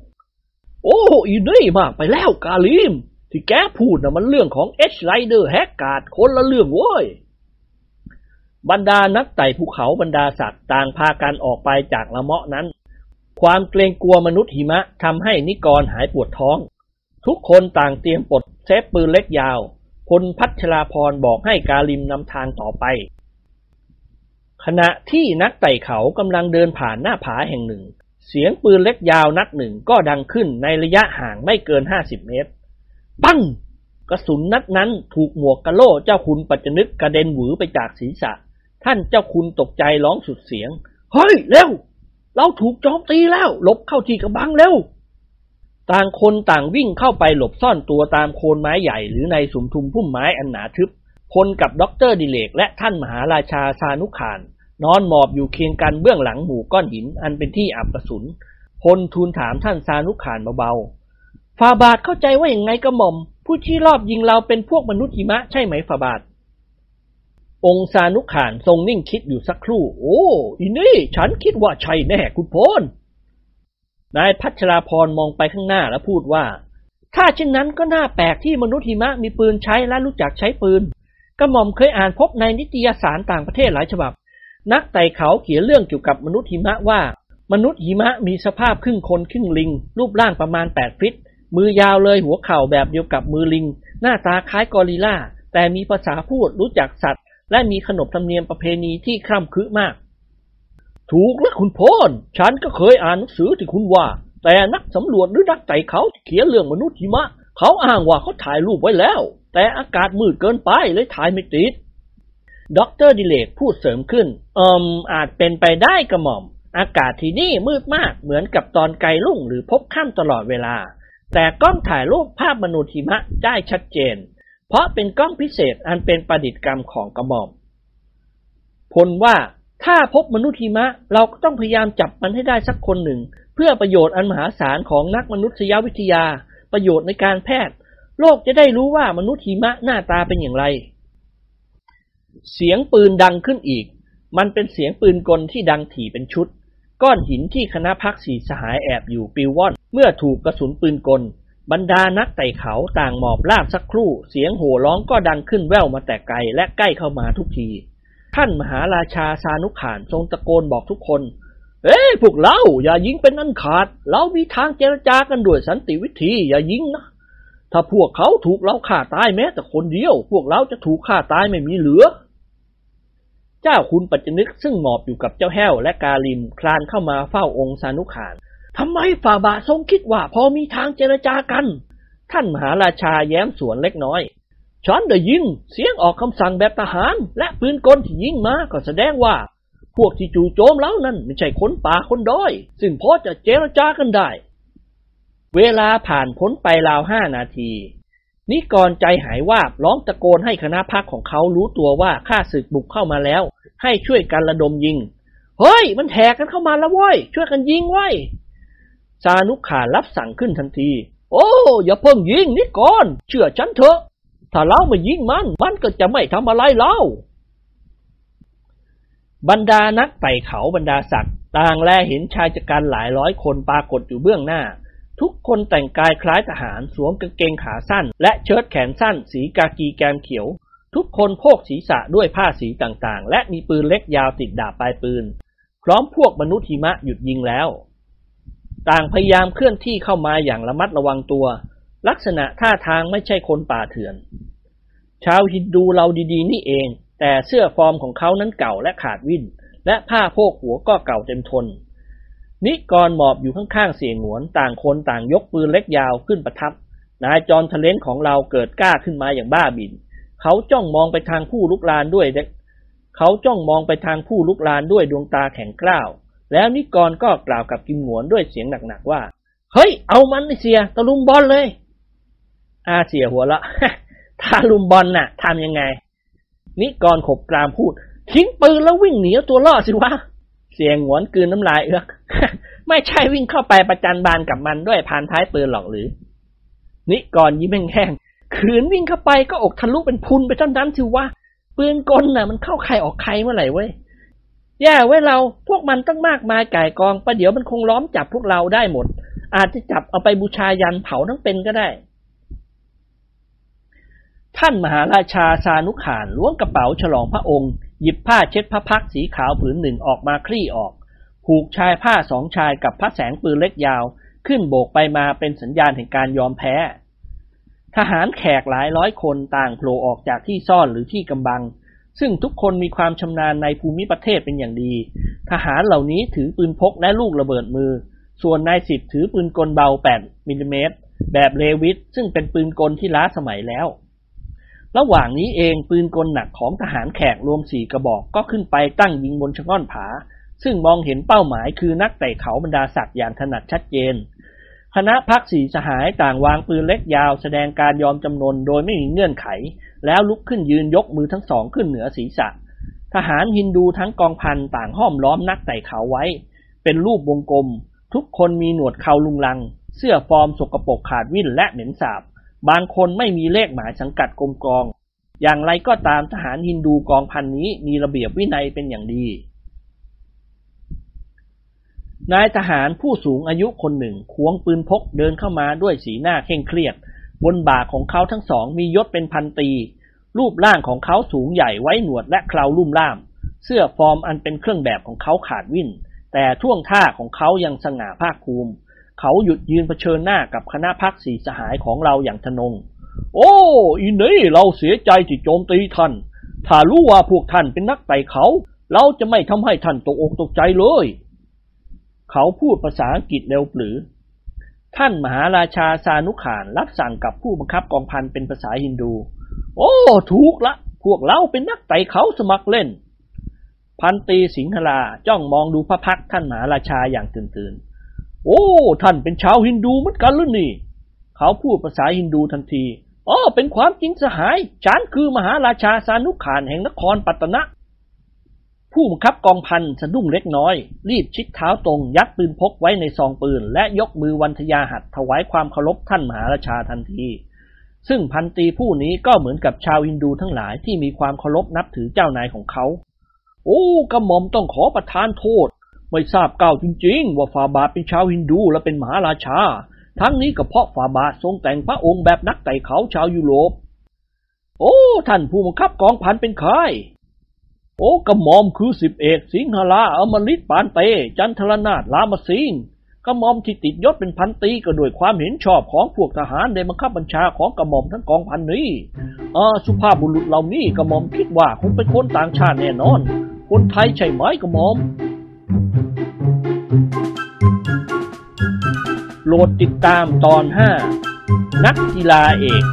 โอ้อีนี่มากไปแล้วกาลิม ที่แกพูดน่ะมันเรื่องของเอชไรเดอร์แฮกการ์ดคนละเรื่องเว้ย บรรดานักไต่ภูเขาบรรดาสัตว์ต่างพากันออกไปจากละเมาะนั้น ความเกรงกลัวมนุษย์หิมะทำให้นิกรหายปวดท้อง ทุกคนต่างเตรียมปลดเซฟปืนเล็กยาวพลพัชราพรบอกให้กาลิมนำทางต่อไป ขณะที่นักไต่เขากำลังเดินผ่านหน้าผาแห่งหนึ่ง เสียงปืนเล็กยาวนัดหนึ่งก็ดังขึ้นในระยะห่างไม่เกินห้าสิบเมตร ปังกระสุนนัดนั้นถูกหมวกกะโหลเจ้าคุณปัจจนึกกระเด็นหวือไปจากศีรษะ ท่านเจ้าคุณตกใจร้องสุดเสียง เฮ้ย เร็ว เราถูกโจมตีแล้ว หลบเข้าที่กำบังเร็ว ต่างคนต่างวิ่งเข้าไปหลบซ่อนตัวตามโคนไม้ใหญ่หรือในสุมทุมพุ่มไม้อันหนาทึบ พลกับด็อกเตอร์ดิเลกและท่านมหาราชาซานุขาน นอนหมอบอยู่เคียงกันเบื้องหลังหมู่ก้อนหิน อันเป็นที่อับกระสุน พลทูลถามท่านซานุขานเบาๆ ฝ่าบาทเข้าใจว่าอย่างไงกระหม่อม ผู้ที่ลอบยิงเราเป็นพวกมนุษย์หิมะใช่ไหมฝ่าบาท องซานุขานทรงนิ่งคิดอยู่สักครู่ โอ้อีนี่ ฉันคิดว่าใช่แน่คุณพลนายพัชราพรมองไปข้างหน้าแล้วพูดว่า ถ้าเช่นนั้นก็น่าแปลกที่มนุษย์หิมะมีปืนใช้และรู้จักใช้ปืนกระหม่อมเคยอ่านพบในนิตยสารต่างประเทศหลายฉบับ นักไต่เขาเขียนเรื่องเกี่ยวกับมนุษย์หิมะว่า มนุษย์หิมะมีสภาพครึ่งคนครึ่งลิง รูปร่างประมาณ8ฟิต มือยาวเลยหัวเข่าแบบเดียวกับมือลิง หน้าตาคล้ายกอริลลาแต่มีภาษาพูดรู้จักสัตว และมีขนบธรรมเนียมประเพณีที่คร่ำครึมาก ถูกแล้วคุณพลฉันก็เคยอ่านหนังสือที่คุณว่า แต่นักสำรวจหรือนักไต่เขาเขียนเรื่องมนุษย์หิมะ เขาอ้างว่าเขาถ่ายรูปไว้แล้ว แต่อากาศมืดเกินไปเลยถ่ายไม่ติดด็อกเตอร์ดิเลกพูดเสริมขึ้นเอิมอาจเป็นไปได้กระหม่อม อากาศที่นี่มืดมากเหมือนกับตอนใกล้รุ่งหรือพลบค่ำตลอดเวลา แต่กล้องถ่ายรูปภาพมนุษย์หิมะได้ชัดเจน เพราะเป็นกล้องพิเศษอันเป็นประดิษฐ์กรรมของกระหม่อมผลว่าถ้าพบมนุษย์หิมะ เราก็ต้องพยายามจับมันให้ได้สักคนหนึ่ง เพื่อประโยชน์อันมหาศาลของนักมนุษยวิทยา ประโยชน์ในการแพทย์ โลกจะได้รู้ว่ามนุษย์หิมะหน้าตาเป็นอย่างไร เสียงปืนดังขึ้นอีก มันเป็นเสียงปืนกลที่ดังถี่เป็นชุด ก้อนหินที่คณะพักสีสหายแอบอยู่ปิวว่อน เมื่อถูกกระสุนปืนกล บรรดานักไต่เขาต่างหมอบราบสักครู่ เสียงโห่ร้องก็ดังขึ้นแว่วมาแต่ไกลและใกล้เข้ามาทุกที ท่านมหาราชาซานุขานทรงตะโกนบอกทุกคน เอ้พวกเราอย่ายิงเป็นอันขาด เรามีทางเจรจากันด้วยสันติวิธีอย่ายิงนะ ถ้าพวกเขาถูกเราฆ่าตายแม้แต่คนเดียว พวกเราจะถูกฆ่าตายไม่มีเหลือ เจ้าคุณปัจจนึกซึ่งหมอบอยู่กับเจ้าแห้วและกาลิมคลานเข้ามาเฝ้าองค์ซานุขาน ทำไมฝ่าบาททรงคิดว่าพอมีทางเจรจากัน ท่านมหาราชาแย้มสวนเล็กน้อยฉันได้ยินเสียงออกคำสั่งแบบทหาร และปืนกลที่ยิงมาก็แสดงว่า พวกที่จู่โจมแล้วนั้นไม่ใช่คนป่าคนดอย ซึ่งพอจะเจรจากันได้ เวลาผ่านพ้นไปราวห้านาที นิกรใจหายวาบร้องตะโกนให้คณะพักของเขารู้ตัวว่าข้าศึกบุกเข้ามาแล้ว ให้ช่วยกันระดมยิง เฮ้ย มันแหกกันเข้ามาแล้วว้ยช่วยกันยิงว้ ซานุขารับสั่งขึ้นทันที โอ้ อย่าเพิ่งยิงนิกรเชื่อฉันเถอะ ถ้าเราไม่ยิงมัน มันก็จะไม่ทำอะไรเรา บรรดานักไต่เขาบรรดาศักดิ์ต่างแลเห็นชายจักรหลายร้อยคนปรากฏอยู่เบื้องหน้า ทุกคนแต่งกายคล้ายทหารสวมกางเกงขาสั้น และเชิ้ตแขนสั้น สีกากีแกมเขียว ทุกคนโพกศีรษะด้วยผ้าสีต่างๆ และมีปืนเล็กยาวติดดาบปลายปืน พร้อมพวกมนุษย์หิมะหยุดยิงแล้ว ต่างพยายามเคลื่อนที่เข้ามาอย่างระมัดระวังตัว ลักษณะท่าทางไม่ใช่คนป่าเถื่อน ชาวฮินดูเราดีๆ นี่เอง แต่เสื้อฟอร์มของเขานั้นเก่าและขาดวิ่น และผ้าโพกหัวก็เก่าเต็มทน นิกรหมอบอยู่ข้างๆเสียงหวน ต่างคนต่างยกปืนเล็กยาวขึ้นประทับ นายจอมทะเลนของเราเกิดกล้าขึ้นมาอย่างบ้าบิน เขาจ้องมองไปทางผู้ลุกลานด้วยเด็กเขาจ้องมองไปทางผู้ลุกลานด้วยดวงตาแข็งกร้าว แล้วนิกรก็กล่าวกับกิมหงวนด้วยเสียงหนักๆว่า เฮ้ย เอามันไอเสียตะลุมบอลเลย อาเสียหัวละถ้าลุมบอลน่ะทำยังไง นิกรขบกรามพูด ทิ้งปืนแล้ววิ่งหนีเอาตัวรอสิวะ เสียงหวนกืนน้ำลายเอือกไม่ใช่วิ่งเข้าไปประจันบานกับมันด้วยพานท้ายปืนหรอกหรือ นิกรยิ้มแห้งๆขืนวิ่งเข้าไปก็อกทะลุเป็นพุนไปเท่านั้นสิวะปืนกลน่ะ มันเข้าใครออกใครเมื่อไหร่เว้ย แย่ไว้เราพวกมันตั้งมากมายก่ายกองประเดี๋ยวมันคงล้อมจับพวกเราได้หมด อาจจะจับเอาไปบูชายันเผาทั้งเป็นก็ได้ ท่านมหาราชาซานุขานล้วงกระเป๋าฉลองพระองค์ หยิบผ้าเช็ดพระพักสีขาวผืนหนึ่งออกมาคลี่ออกผูกชายผ้าสองชายกับพระแสงปืนเล็กยาว ขึ้นโบกไปมาเป็นสัญญาณแห่งการยอมแพ้ ทหารแขกหลายร้อยคนต่างโผล่ออกจากที่ซ่อนหรือที่กำบัง ซึ่งทุกคนมีความชำนาญในภูมิประเทศเป็นอย่างดี ทหารเหล่านี้ถือปืนพกและลูกระเบิดมือ ส่วนนายสิบถือปืนกลเบา 8มิลลิเมตรแบบเลวิสซึ่งเป็นปืนกลที่ล้าสมัยแล้ว ระหว่างนี้เองปืนกลหนักของทหารแขกรวมสี่กระบอกก็ขึ้นไปตั้งยิงบนชะง่อนผา ซึ่งมองเห็นเป้าหมายคือนักไต่เขาบรรดาศักดิ์อย่างถนัดชัดเจน คณะพักสีสหายต่างวางปืนเล็กยาวแสดงการยอมจำนนโดยไม่มีเงื่อนไข แล้วลุกขึ้นยืนยกมือทั้งสองขึ้นเหนือศีรษะ ทหารฮินดูทั้งกองพันต่างห้อมล้อมนักไต่เขาไว้ เป็นรูปวงกลม ทุกคนมีหนวดเขาลุงลัง เสื้อฟอร์มสกปรกขาดวิ่นและเหม็นสาบ บางคนไม่มีเลขหมายสังกัดกรมกอง อย่างไรก็ตามทหารฮินดูกองพันนี้มีระเบียบวินัยเป็นอย่างดี นายทหารผู้สูงอายุคนหนึ่งควงปืนพกเดินเข้ามาด้วยสีหน้าเคร่งเครียด บนบ่าของเขาทั้งสองมียศเป็นพันตี รูปร่างของเขาสูงใหญ่ไว้หนวดและเคราลุ่มล่าม เสื้อฟอร์มอันเป็นเครื่องแบบของเขาขาดวิ่น แต่ท่วงท่าของเขายังสง่าภาคภูมิ เขาหยุดยืนเผชิญหน้ากับคณะพักสีสหายของเราอย่างทนง โอ้อีนี่เราเสียใจที่โจมตีท่านถ้ารู้ว่าพวกท่านเป็นนักไต่เขา เราจะไม่ทำให้ท่านตกอกตกใจเลย เขาพูดภาษาอังกฤษเร็วปรือ ท่านมหาราชาซานุขานรับสั่งกับผู้บังคับกองพันเป็นภาษาฮินดู โอ้ ถูกละ พวกเราเป็นนักไต่เขาสมัครเล่น พันตีสิงหราจ้องมองดูพระพักท่านมหาราชาอย่างตื่นตื่นโอ้ ท่านเป็นชาวฮินดูเหมือนกันหรือนี่ เขาพูดภาษาฮินดูทันทีอ๋อเป็นความจริงสหาย ฉันคือมหาราชาซานุขานแห่งนครปัตตนะ ผู้บังคับกองพันสะดุ้งเล็กน้อย รีบชิดเท้าตรง ยัดปืนพกไว้ในซองปืน และยกมือวันทยาหัดถวายความเคารพท่านมหาราชาทันที ซึ่งพันตีผู้นี้ก็เหมือนกับชาวฮินดูทั้งหลายที่มีความเคารพนับถือเจ้านายของเขา โอ้กระหม่อมต้องขอประทานโทษ ไม่ทราบเก้าจริง ๆ ว่าฟาบาทเป็นชาวฮินดูและเป็นมหาราชา ทั้งนี้ก็เพราะฟาบาททรงแต่งพระองค์แบบนักไต่เขาชาวยุโรป โอ้ท่านผู้บังคับกองพันเป็นใคร โอ้กระหม่อมคือสิบเอกสิงหราอมฤตปานเต จันทรนาถรามสิงห์กระหม่อมที่ติดยศเป็นพันตีก็ด้วยความเห็นชอบของพวกทหารในบังคับบัญชาของกระหม่อมทั้งกองพันนี้อ่าสุภาพบุรุษเหล่านี้กระหม่อมคิดว่าคงเป็นคนต่างชาติแน่นอน คนไทยใช่ไหมกระหม่อมโหลดติดตามตอน 5 นักกีฬาเอก